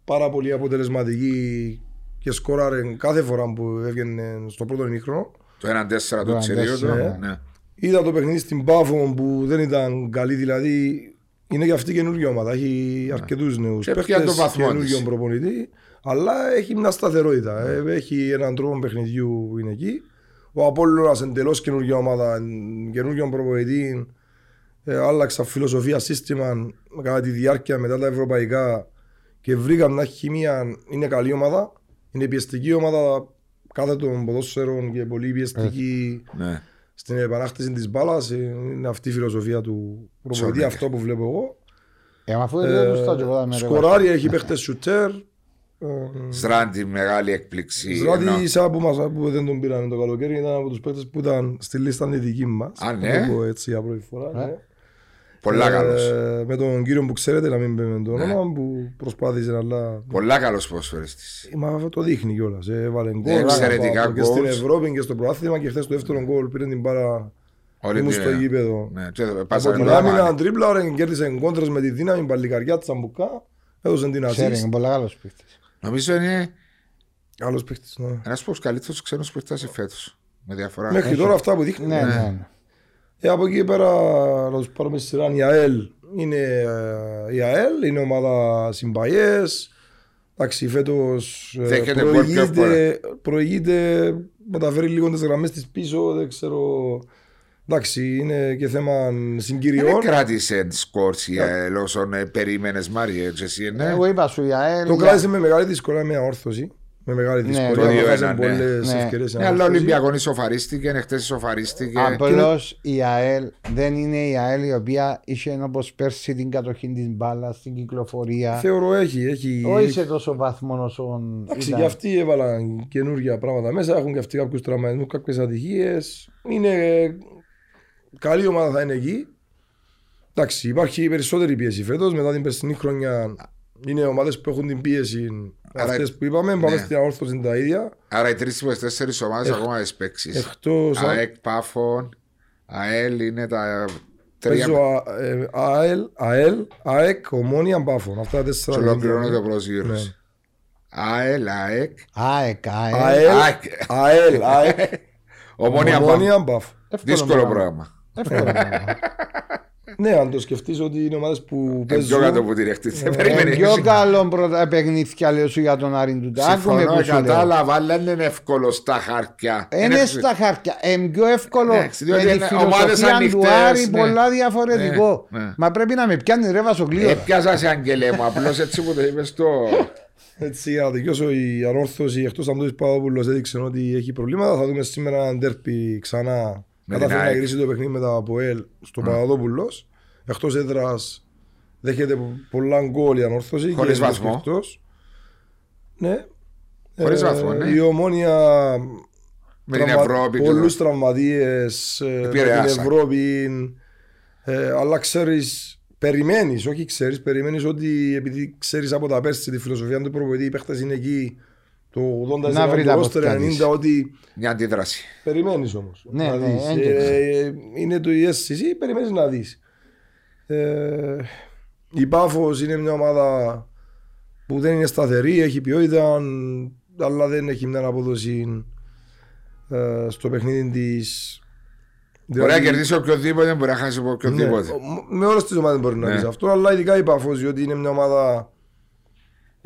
πάρα πολύ αποτελεσματική και σκόραρε κάθε φορά που έβγαινε στο πρώτο ημίχρονο. Το 1-4 Το του τσιρίου 1-4, του. ναι. Ναι. Είδα το παιχνίδι στην Πάφο που δεν ήταν καλή, δηλαδή είναι και αυτή καινούργια ομάδα. Έχει αρκετούς νέους Και πια το βαθμό καινούργιον της. προπονητή, αλλά έχει μια σταθερότητα. Ε, Έχει έναν τρόπο παιχνιδιού που είναι εκεί. Ο Απόλλωνας εντελώς καινούργια ομάδα, καινούργιον προπονητή, ε, άλλαξα φιλοσοφία, σύστημα κατά τη διάρκεια μετά τα ευρωπαϊκά και βρήκα μια χημεία, είναι καλή ομάδα, είναι πιεστική ομάδα κάθε των ποδόσφαιρων και πολύ πιεστική Ναι. στην επανάκτηση της μπάλας. Είναι αυτή η φιλοσοφία του προπονητή, Σόνικ. αυτό που βλέπω εγώ. Ε, μα αφού δεν τους τα και εγώ τα Ε, με ρε, σκοράρει, έχει παίχτες σουτέρ. Ε, Στράντι, μεγάλη έκπληξη. Ζράτη Ενώ- Ισά που, μας, που δεν τον πήραμε το καλοκαίρι ήταν από τους παίχτε που ήταν στη λίστα τη δική μας. Α, ναι. έτσι για πρώτη φορά. Ε. ναι. Πολλά Ε, καλός. Με τον κύριο που ξέρετε, να μην πούμε το Ναι. όνομα, που προσπάθησε αλλά. Πολλά καλός ποδοσφαιριστής. Μα αυτό το δείχνει κιόλας. Έβαλε γκολ. εξαιρετικά από- και στην goals. Ευρώπη και στο πρωτάθλημα και χθες το δεύτερο γκολ πήρε την μπάρα. Όλη Ήμουν την- στο γήπεδο. Ναι, και Από πάσανε την πολλά άμυνα μάτια. τρίπλα, κέρδισε κόντρες με τη δύναμη, παλικαριά, τσαμπουκά. Έδωσε την Ξέρει, ασίστ. είναι πολύ καλός παίκτης. Νομίζω είναι Άλλος παίχτης, ναι. ένας από τους καλύτερους ξένους που φτάσει φέτος. Με διαφορά. Μέχρι τώρα αυτά που δείχνει. Ναι, ναι, ναι. Ε, από εκεί πέρα να τους πάρουμε στη σειρά η ΑΕΛ. Είναι ε, η ΑΕΛ, είναι ομάδα συμπαγές. Εντάξει, φέτος ε, Δέχεται γκολ πιο προηγείται, προηγείται, μεταφέρει λίγο τις γραμμές της πίσω, δεν ξέρω. Εντάξει, είναι και θέμα Δεν συγκυριών. κράτησε σκόρς η ΑΕΛ όσον ε, περίμενες Μάριε. και εσύ, ναι. Εγώ είπα σου η ΑΕΛ. Το για- κράτησε με μεγάλη δυσκολία μια όρθωση. Με μεγάλη Ναι, δυσκολία. το που 2-1, χάσαν ναι. πολλές Ναι. ευκαιρίες σε Ναι, αλλά ο ανόρθωση. Ολυμπιακός ισοφαρίστηκε, εχθές ισοφαρίστηκε. Απλώς η ΑΕΛ δεν είναι η ΑΕΛ η οποία είχε όπως πέρσι την κατοχή της μπάλας στην κυκλοφορία. Θεωρώ έχει. έχει Όχι σε τόσο βαθμό όσο. Εντάξει, ήταν. και αυτοί έβαλαν καινούργια πράγματα μέσα. Έχουν και αυτοί κάποιους τραυματισμούς, κάποιες ατυχίες. Είναι καλή ομάδα θα είναι εκεί. Εντάξει, υπάρχει περισσότερη πίεση φέτος. Μετά την περσινή χρονιά είναι ομάδες που έχουν την πίεση. Άρα- Αυτές που είπαμε, πάμε ναι. στην αόρθωση τα ίδια. Άρα οι τρεις από τις τέσσερις ομάδες Εκ- ακόμα τις παίξεις. Εκτός. ΑΕΚ, Πάφων, ΑΕΛ είναι τα Παίζω τρία Α- ε, ΑΕΛ, ΑΕΛ, ΑΕΚ, Ομόνια, Μπάφων. Αυτά τα και τέσσερα. ολοκληρώνεται ο Ναι. πρώτος γύρος. ΑΕΛ, ΑΕΚ, ΑΕΚ, ΑΕΚ. ΑΕΛ, ΑΕΚ, ΑΕΛ, ΑΕΚ, *laughs* Ομόνια Πάφων. Ομόνια, Μπάφων. Εύκολο Δύσκολο πράγμα. Πράγμα. Εύκολο πράγμα. Ναι, αν το σκεφτείς ότι είναι ομάδες που Ε, Πιο παίζουν. κάτω που τη ρεχτή. Δεν Ε, *laughs* περίμενε. Πιο καλό πρώτα παιχνίδια λέω σου για τον Άρη του. Άκουμε Συμφωνώ, που σου λέω. κατάλαβα, αλλά δεν είναι εύκολο στα χαρτιά. Είναι στα χάρτια. Είναι πιο εύκολο Εντάξει, με διότι τη είναι ομάδες φιλοσοφία του ανοιχτές, Άρη ναι. πολλά διαφορετικό. Ναι, ναι. Μα πρέπει να με πιάνει ρε βασοκλείο. Έπιασα σε αγγελέ μου, απλώς έτσι που το είπες το... Έτσι, για να δικαιώσω η ανόρθωση εκτός αν το Παπαδόπουλος έδειξε ότι έχει προβλήματα. Θα δούμε σήμερα ένα ντέρπι ξανά. Με την Κατάφερε να ΑΕΚ. γυρίσει το παιχνίδι με τα Αποέλ στο Παπαδόπουλο. Εκτός έδρας δέχεται πο- πολλά γκολ η ανόρθωση. Χωρίς και βαθμό. εκτός. Ναι. Χωρίς βαθμό, ναι. Η ομόνια. Με την Ευρώπη. και Πολλούς το- τραυματίες. Με την Επηρεάσαν. Ευρώπη. Ε, αλλά ξέρεις, περιμένεις, όχι ξέρεις, περιμένεις ότι επειδή ξέρεις από τα πέρσι τη φιλοσοφία του προπονητή, οι παίχτες είναι εκεί το 80% Να βρει τα του roster, ποδιά της. 90% ότι Μια αντίδραση. περιμένεις όμως. Ναι, να ναι, δεις. έντοξη. Ε, είναι το ESCC, περιμένεις να δεις. Ε, η Πάφος είναι μια ομάδα που δεν είναι σταθερή, έχει ποιότητα, αλλά δεν έχει μια απόδοση ε, στο παιχνίδι της. Μπορεί να κερδίσει οποιοδήποτε, μπορεί να χάσει από οποιοδήποτε. Ναι, με όλες τις ομάδες μπορεί να Ναι. πει αυτό, αλλά ειδικά η Παφό, διότι είναι μια ομάδα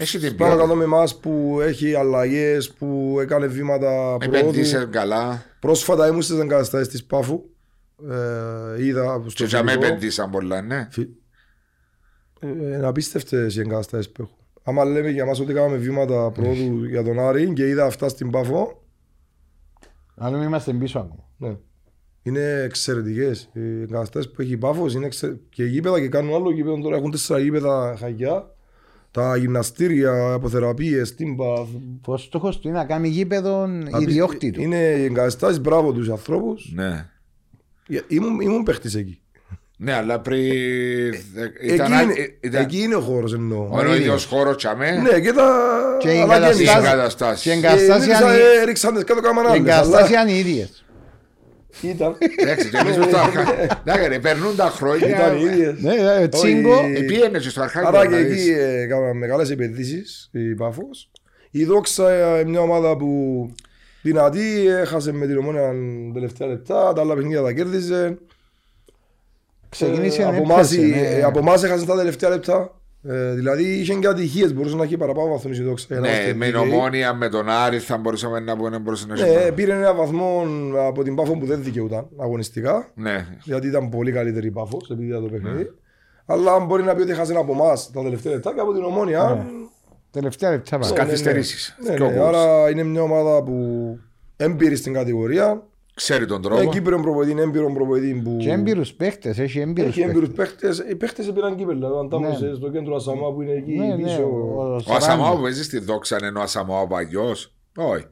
Έχει την πάνω ποιότητα. κάτω με εμά που έχει αλλαγές, που έκανε βήματα προόδου. Επενδύσε καλά. Πρόσφατα ήμουν στις εγκαταστάσεις της Πάφου. Ε, είδα στο Και για με φιλικό. επενδύσαν πολλά, ναι. Φι- Ε, Είναι απίστευτες οι εγκαταστάσεις που έχω. Άμα λέμε για μα ότι κάναμε βήματα προόδου για τον Άρη και είδα αυτά στην Πάφο, Αλλά μην είμαστε πίσω ακόμα. ναι. Είναι εξαιρετικές. Οι εγκαταστάσεις που έχει η Πάφος είναι εξε... και γήπεδα και κάνουν άλλο γήπεδο τώρα. Έχουν τέσσερα γήπεδα χαγιά. Τα γυμναστήρια, αποθεραπείες, τύμπα. Ο στόχος του είναι να κάνει γήπεδο ιδιόκτητο. Είναι οι εγκαταστάσεις, μπράβο τους ανθρώπους. Ναι. Ήμουν, ήμουν παίχτης εκεί. Ναι, αλλά πριν. Εκεί, Ήταν, είναι, ε, ήταν εκεί είναι ο χώρος εννοώ. ο ίδιος χώρος τσαμέ. Ναι, και τα. Και οι αναγέννησα. Οι εγκαταστάσεις- εγκαταστάσει. Και Ε, εγκαταστάσεις δεν είναι- ήξερα, έριξαν τις κάτω κάμαν οι άλλες, εγκαταστάσεις αλλά είναι οι ίδιες. Ήταν. Εντάξει, και εμείς με το αρχά. Εντάξει, ρε, περνούν τα χρόνια. Ήταν οι ίδιες. Ναι, ε, τσίγκο. Όχι. Ε, Πήγαινε και στο αρχάκι. Άρα να και δεις. εκεί ε, κάναμε μεγάλες επενδύσεις η Πάφος. Η Δόξα ε, μια ομάδα που δυνατή, έχασε με την ομόνια τελευταία λεπτά, τα άλλα παιχνίδια τα κέρδιζε. Ξεκίνησε Ε, να από εμάς, έπιασε, ε, ναι. από εμάς έχασε τα τελευταία λεπτά. Ε, δηλαδή είχε και ατυχίες, μπορούσε να έχει παραπάνω βαθμούς η Δόξα. για να Ναι, είμαστε με την δίκαιοι. ομόνια, με τον Άρης θα μπορούσαμε να πούμε μπορούσε να Ναι, έχει. πήρε ένα βαθμό από την Πάφο που δεν δικαιούταν αγωνιστικά. Ναι, γιατί ήταν πολύ καλύτερη η Πάφος επειδή ήταν το παιχνίδι. Αλλά αν μπορεί να πει ότι έχασε από εμάς τα τελευταία λεπτά και από την ομόνια. Τελευταία λεπτά Ναι, πάμε. ναι, καθυστερήσεις. Ναι, Πιο ναι, goals. άρα είναι μια ομάδα που έμπειρη στην κατηγορία. Ξέρει τον Με τρόπο. Κύπρο προπονητή, έμπειρο προπονητή που. Και έμπειρους παίχτες, έχει έμπειρους Έχει έμπειρους παίχτες. παίχτε. Οι παίχτε πήραν κύπελα. Ο Αντάμος Ναι. ε, στο κέντρο Ασαμά που είναι εκεί Ναι, ναι, πίσω. ο- Ο Ασαμάου που παίζει στη δόξα είναι ο Ασαμάου παλιό. Όχι.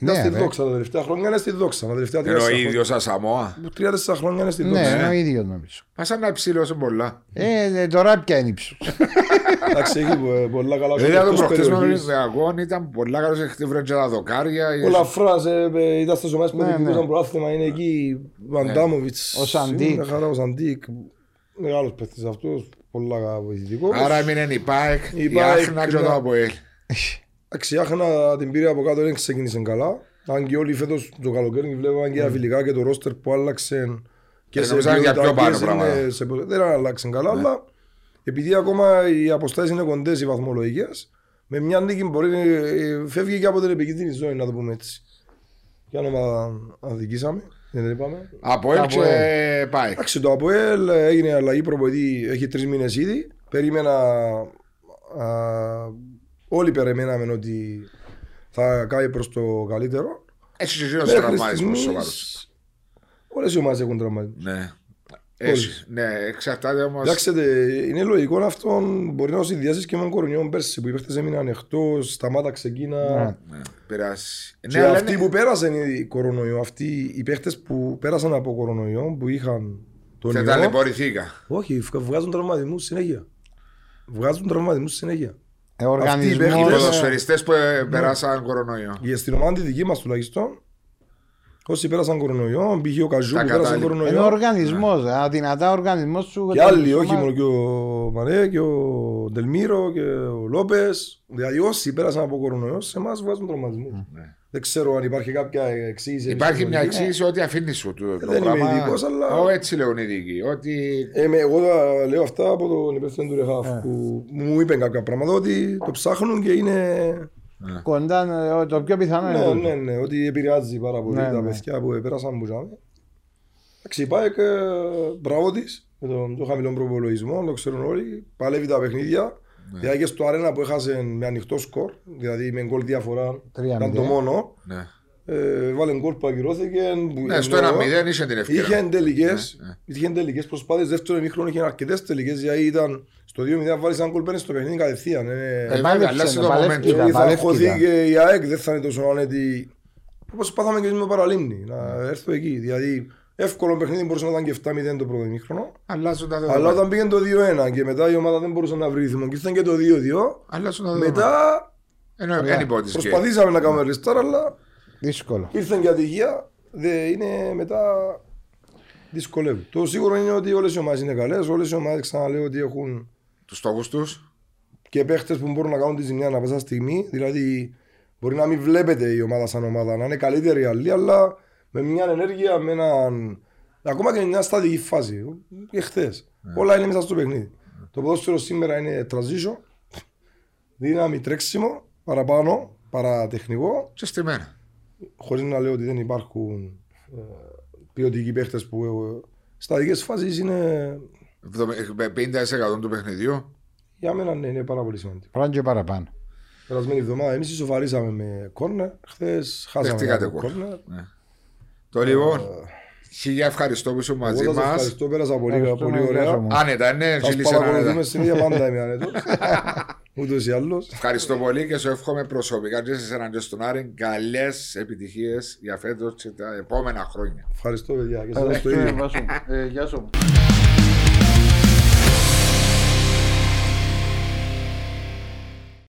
Είναι Ναι, στη ρε. δόξα τα τελευταία χρόνια. Είναι στη δόξα. Τα τελευταία Είναι ο τρία ίδιος Ασαμόα. Τρία-τέσσερα χρόνια είναι στη Ναι, δόξα. είναι ο ίδιος νομίζω. Μα σαν να ψήλωσε πολλά. Ε, ε, τώρα πια είναι ύψος. *laughs* Εντάξει, έχει ε, πολλά καλά Δηλαδή το εκτός προχτές με περιοχής. τον Ολυμπιακό ήταν πολλά καλό χτύπρε και τα δοκάρια. Ο Λαφράς ε, ε, ήταν στις ομάδες που Ναι, διεκδικούσαν ναι. προάθλημα, είναι εκεί ο Αντάμοβιτς. Ο Σαντίκ. Είναι χαρά ο Σαντίκ. Μεγάλος παίχτης αυτός, πολλά βοηθητικός. Άρα έμεινε η ΠΑΕΚ, Η η ΠΑΕΚ, Άχνα και ναι. το ΑΠΟΕΛ. Εντάξει, η Άχνα την πήρε από κάτω, δεν ξεκίνησε καλά. Αν και όλοι φέτος το καλοκαίρι βλέπαν και τα φιλικά και το ρόστερ που άλλαξε και Ε, σε νομίζαν για ποιότητα πιο πάνω και σε- πράγματα. ναι, σε πο- δεν άλλαξε καλά, αλλά επειδή ακόμα οι αποστάσεις είναι κοντές οι βαθμολογικές, με μια νίκη μπορεί ε, φεύγει και από την επικίνδυνη ζώνη, να το πούμε έτσι. Ποια ομάδα αδικήσαμε, δεν είπαμε. ΑΠΟΕΛ και ΑΠΟΕΛ. ΠΑΕΚ. Εντάξει, το ΑΠΟΕΛ έγινε αλλαγή προπονητή, έχει τρεις μήνες ήδη. Περίμενα. Α, όλοι περιμέναμε ότι θα κάνει προς το καλύτερο. Έτσι και γίνονται Μέχρι τραυματισμούς στιγμής, σοβαρούς. Όλες οι ομάδες έχουν τραυματισμούς. Ναι. Έτσι, ναι, εξαρτάται όμως. Κοιτάξτε, είναι λογικό αυτό. Μπορεί να το συνδυάσεις και με τον κορονοϊό πέρσι που οι παίχτες έμειναν εκτός, σταμάτα ξεκίνα. Ναι. Ναι, πειράσει. Και Ναι, αλλά αυτοί είναι- που πέρασαν ήδη κορονοϊό, αυτοί οι παίχτες που πέρασαν από κορονοϊό, που είχαν τον δεν ιό, ταλαιπωρηθήκα. όχι, βγα- βγάζουν τραυματισμούς συνέχεια. Βγάζουν τραυματισμούς συνέχεια. Ε, οι Οι Οργανισμός. παίχτες- ε, ποδοσφαιριστές που ε, περάσαν κορονοϊό. Για στην ομάδα τη δική μας τουλάχιστον, όσοι πέρασαν κορονοϊό, π.χ. ο Καζού Τα που πέρασαν κατάλληλα. Είναι κορονοϊό. οργανισμός, ε, αδυνατά οργανισμός σου. Και άλλοι, όχι μόνο και ο Μανέ και ο Ντελμίρο και ο Λόπες. Δηλαδή, όσοι πέρασαν από κορονοϊό, σε εμάς βγάζουν τραυματισμούς. Ναι. Δεν ξέρω αν υπάρχει κάποια εξήγηση. Υπάρχει μια επιστημονική. εξήγηση ότι αφήνει σου το, το δεν είμαι πράγμα. ειδικός, αλλά- Ω, έτσι λέγουν οι ειδικοί. Ότι Ε, με- εγώ θα λέω αυτά από τον υπεύθυνο του Ρεχάφ Ε. που μου είπε κάποια πράγματα ότι το ψάχνουν και είναι. Κοντά, ε, το πιο πιθανό είναι Ναι, τούτο. ναι, ναι, ότι επηρεάζει πάρα πολύ Ναι, τα ναι. παιδιά που πέρασαν που ζάμε. Εντάξει, η ΠΑΕΚ, ε, μπράβο της με τον πιο χαμηλό προπολογισμό, το ξέρουν όλοι. Παλεύει τα παιχνίδια. Δηλαδή και στο αρένα που έχασε με ανοιχτό σκορ, δηλαδή με γκολ διαφορά, Τρία ήταν το μηδέν. μόνο. ναι. Ε, βάλε γκολ που ακυρώθηκε. που- ναι, στο ενώ 1-0 είχε την ευκαιρία. Είχε τελικέ Ναι, ναι. είχε τελικές προσπάθειες. Δεύτερο ημίχρονο είχε αρκετές τελικές. Δηλαδή ήταν στο 2-0 βάλεις ένα γκολ παίρνει στο παιχνίδι κατευθείαν. Ε, Ε, Επάλεψε, βέβαια, αλλάζει το επαλεύκει momentum. τα- ε, θα παλεύκει χωθεί τα. και η ΑΕΚ δεν θα είναι τόσο άνετη. Όπως πάθαμε και εμείς με παραλίμνη. Να έρθω εκεί. Δηλαδή εύκολο παιχνίδι μπορούσε να ήταν και 7-0 το πρώτο ημίχρονο. Αλλάζουν τα Αλλά δεδομένα. όταν πήγαινε το 2-1 και μετά η ομάδα δεν μπορούσε να βρει ρυθμό και ήρθαν και το 2-2, Αλλάζουν τα δεδομένα. μετά Ενώ δεν υπότιτλοι. προσπαθήσαμε να κάνουμε restart, αλλά Δύσκολο. ήρθαν και ατυχία. Δε είναι μετά δυσκολεύει. Το σίγουρο είναι ότι όλες οι ομάδες είναι καλές. Όλες οι ομάδες ξαναλέω ότι έχουν Τους στόχους τους. και παίχτες που μπορούν να κάνουν τη ζημιά ανά πάσα στιγμή. Δηλαδή, μπορεί να μην βλέπετε η ομάδα σαν ομάδα να είναι καλύτερη άλλη, αλλά με μια ενέργεια, με έναν. Ακόμα και με μια στατική φάση. Και χθες. Όλα είναι μέσα στο παιχνίδι. Το ποδόσφαιρο σήμερα είναι transition, δύναμη τρέξιμο, παραπάνω, παρατεχνικό, Και στη μέρα. χωρίς να λέω ότι δεν υπάρχουν ε, ποιοτικοί παίχτες που. Ε, στατικέ φάσεις είναι. 50% του παιχνιδιού. Για μένα ναι, είναι πάρα πολύ σημαντικό. Πράγμα και παραπάνω. Περασμένη εβδομάδα εμείς ισοφαρίσαμε με κόρνερ. Χθες χάσαμε Δεχτήκατε από κόρνερ. κόρνερ. Ναι. Το λοιπόν, χίλια ευχαριστώ που είσαι μαζί Εγώ σας μας. ευχαριστώ, πέρασα πολύ, Ευχαριστούμε, πολύ γεια ωραία. σου. Άνετα, ναι, Σας ζήλησε παρακολουθούμε άνετα. στην ίδια πάντα είμαι άνετος. *laughs* Ούτως ή άλλως. Ευχαριστώ πολύ και σου εύχομαι προσωπικά και σε εσένα και στον Άρη καλές επιτυχίες για φέτος και τα επόμενα χρόνια. Ευχαριστώ παιδιά και σας το ίδιο. Ευχαριστούμε, Βάσο. Ε, Γεια σου.